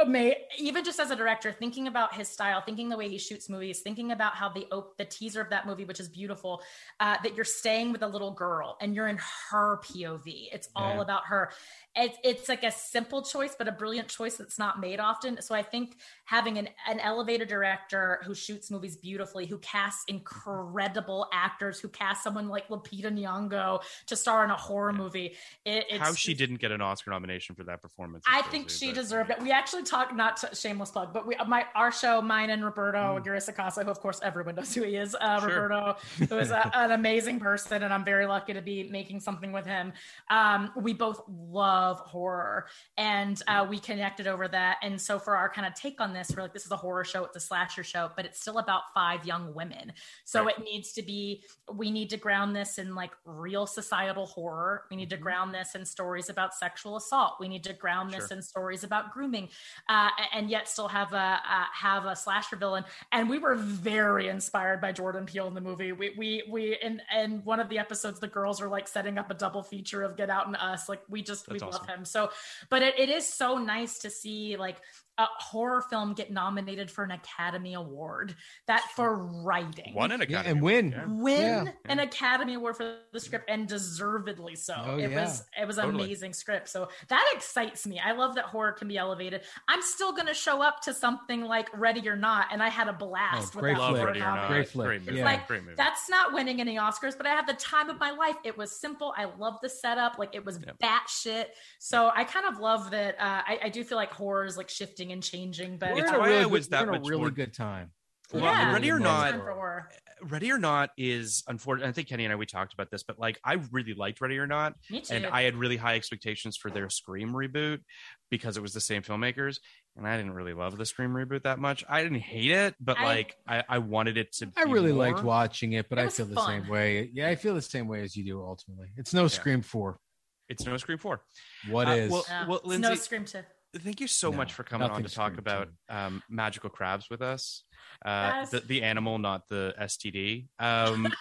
ama- even just as a director, thinking about his style, thinking the way he shoots movies, thinking about how the op- the teaser of that movie, which is beautiful, uh, that you're staying with a little girl and you're in her POV. It's all Yeah. about her. It's it's like a simple choice, but a brilliant choice that's not made often. So I think having an an elevated director who shoots movies beautifully, who casts incredible actors, who casts someone like Lupita Nyong'o to star in a horror movie, it, it's How she didn't get an Oscar nomination for that performance? I think she but- deserved it. We actually talked not to, shameless plug, but we my our show, mine and Roberto mm. Aguirre-Sacasa, who of course everyone knows who he is. Uh, sure. Roberto, who is a, an amazing person, and I'm very lucky to be making something with him. Um, we both love horror, and uh, we connected over that. And so for our kind of take on this, we're like, this is a horror show, it's a slasher show, but it's still about five young women. So right. it needs to be. We need to ground this in like real societal horror. We need to mm-hmm. ground this in stories about sexual assault. We need to ground this sure. in stories about grooming, uh, and yet still have a uh, have a slasher villain. And we were very inspired by Jordan Peele in the movie. We we we in in one of the episodes, the girls are like setting up a double feature of Get Out and Us. Like we just That's we awesome. Love him. So, but it, it is so nice to see like a horror film get nominated for an Academy Award. That for writing, won an Academy yeah, and win, yeah. win yeah. an Academy Award for the script, and deservedly so. Oh, it was it was totally. amazing script. So that excites me. I love that horror can be elevated. I'm still going to show up to something like Ready or Not, and I had a blast. Oh, great with that Ready or Not. Great flick. Great movie. It's like great movie. that's not winning any Oscars, but I had the time of my life. It was simple. I love the setup. Like it was yep. batshit. So I kind of love that. Uh, I, I do feel like horror is like shifting and changing but it's why really I was that much really more... good time. Well, yeah, Ready or Not, Ready or Not is unfortunate. I think Kenny and I we talked about this, but like I really liked Ready or Not, and I had really high expectations for their Scream reboot because it was the same filmmakers, and I didn't really love the Scream reboot that much. I didn't hate it, but I, like I, I wanted it to. Be I really more. liked watching it, but it I feel fun. the same way. Yeah, I feel the same way as you do. Ultimately, it's no yeah. Scream four. It's no Scream four. What uh, is? Well, well Lindsay, no Scream two. Thank you so no, much for coming on to talk about um, magical crabs with us. Uh, yes. the, the animal, not the STD. Um,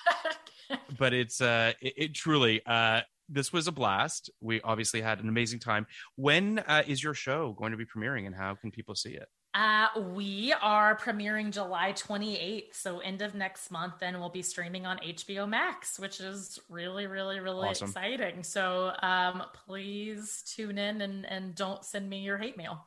but it's uh, it, it truly. Uh, this was a blast. We obviously had an amazing time. When uh, is your show going to be premiering, and how can people see it? Uh, we are premiering July 28th, so end of next month, and we'll be streaming on HBO Max, which is really, really, really awesome. exciting. So um, please tune in and, and don't send me your hate mail.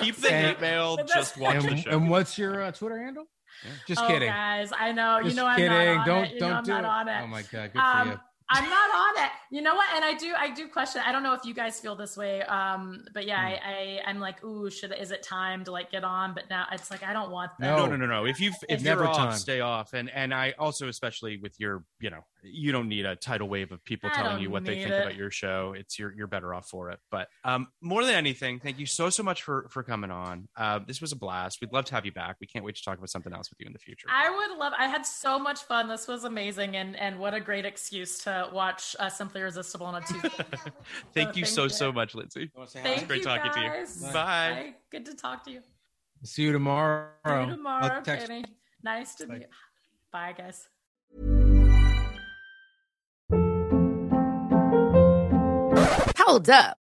Keep the hate mail. Just watch and, the show. And what's your uh, Twitter handle? Yeah. Just oh, kidding, guys. I know. Just you know. I'm not on don't it. You don't know, do it. On it. Oh my god, good um, for you. I'm not on it. You know what? And I do, I do question. I don't know if you guys feel this way, um, but yeah, mm. I, I, am like, ooh, should is it time to like get on? But now it's like I don't want that. No, no, no, no. If you if you're off, time. stay off. And and I also, especially with your, you know, you don't need a tidal wave of people I telling you what they think it. about your show. It's you're you're better off for it. But um, more than anything, thank you so so much for for coming on. Uh, this was a blast. We'd love to have you back. We can't wait to talk about something else with you in the future. I would love. I had so much fun. This was amazing, and and what a great excuse to watch uh, Simply Irresistible on a Tuesday. thank so you thank so you. so much, Lindsay. Thank it's great you talking guys. to you. Bye. Bye. Good to talk to you. See you tomorrow. See you tomorrow, Kenny. Nice to meet you. Bye, guys. Hold up.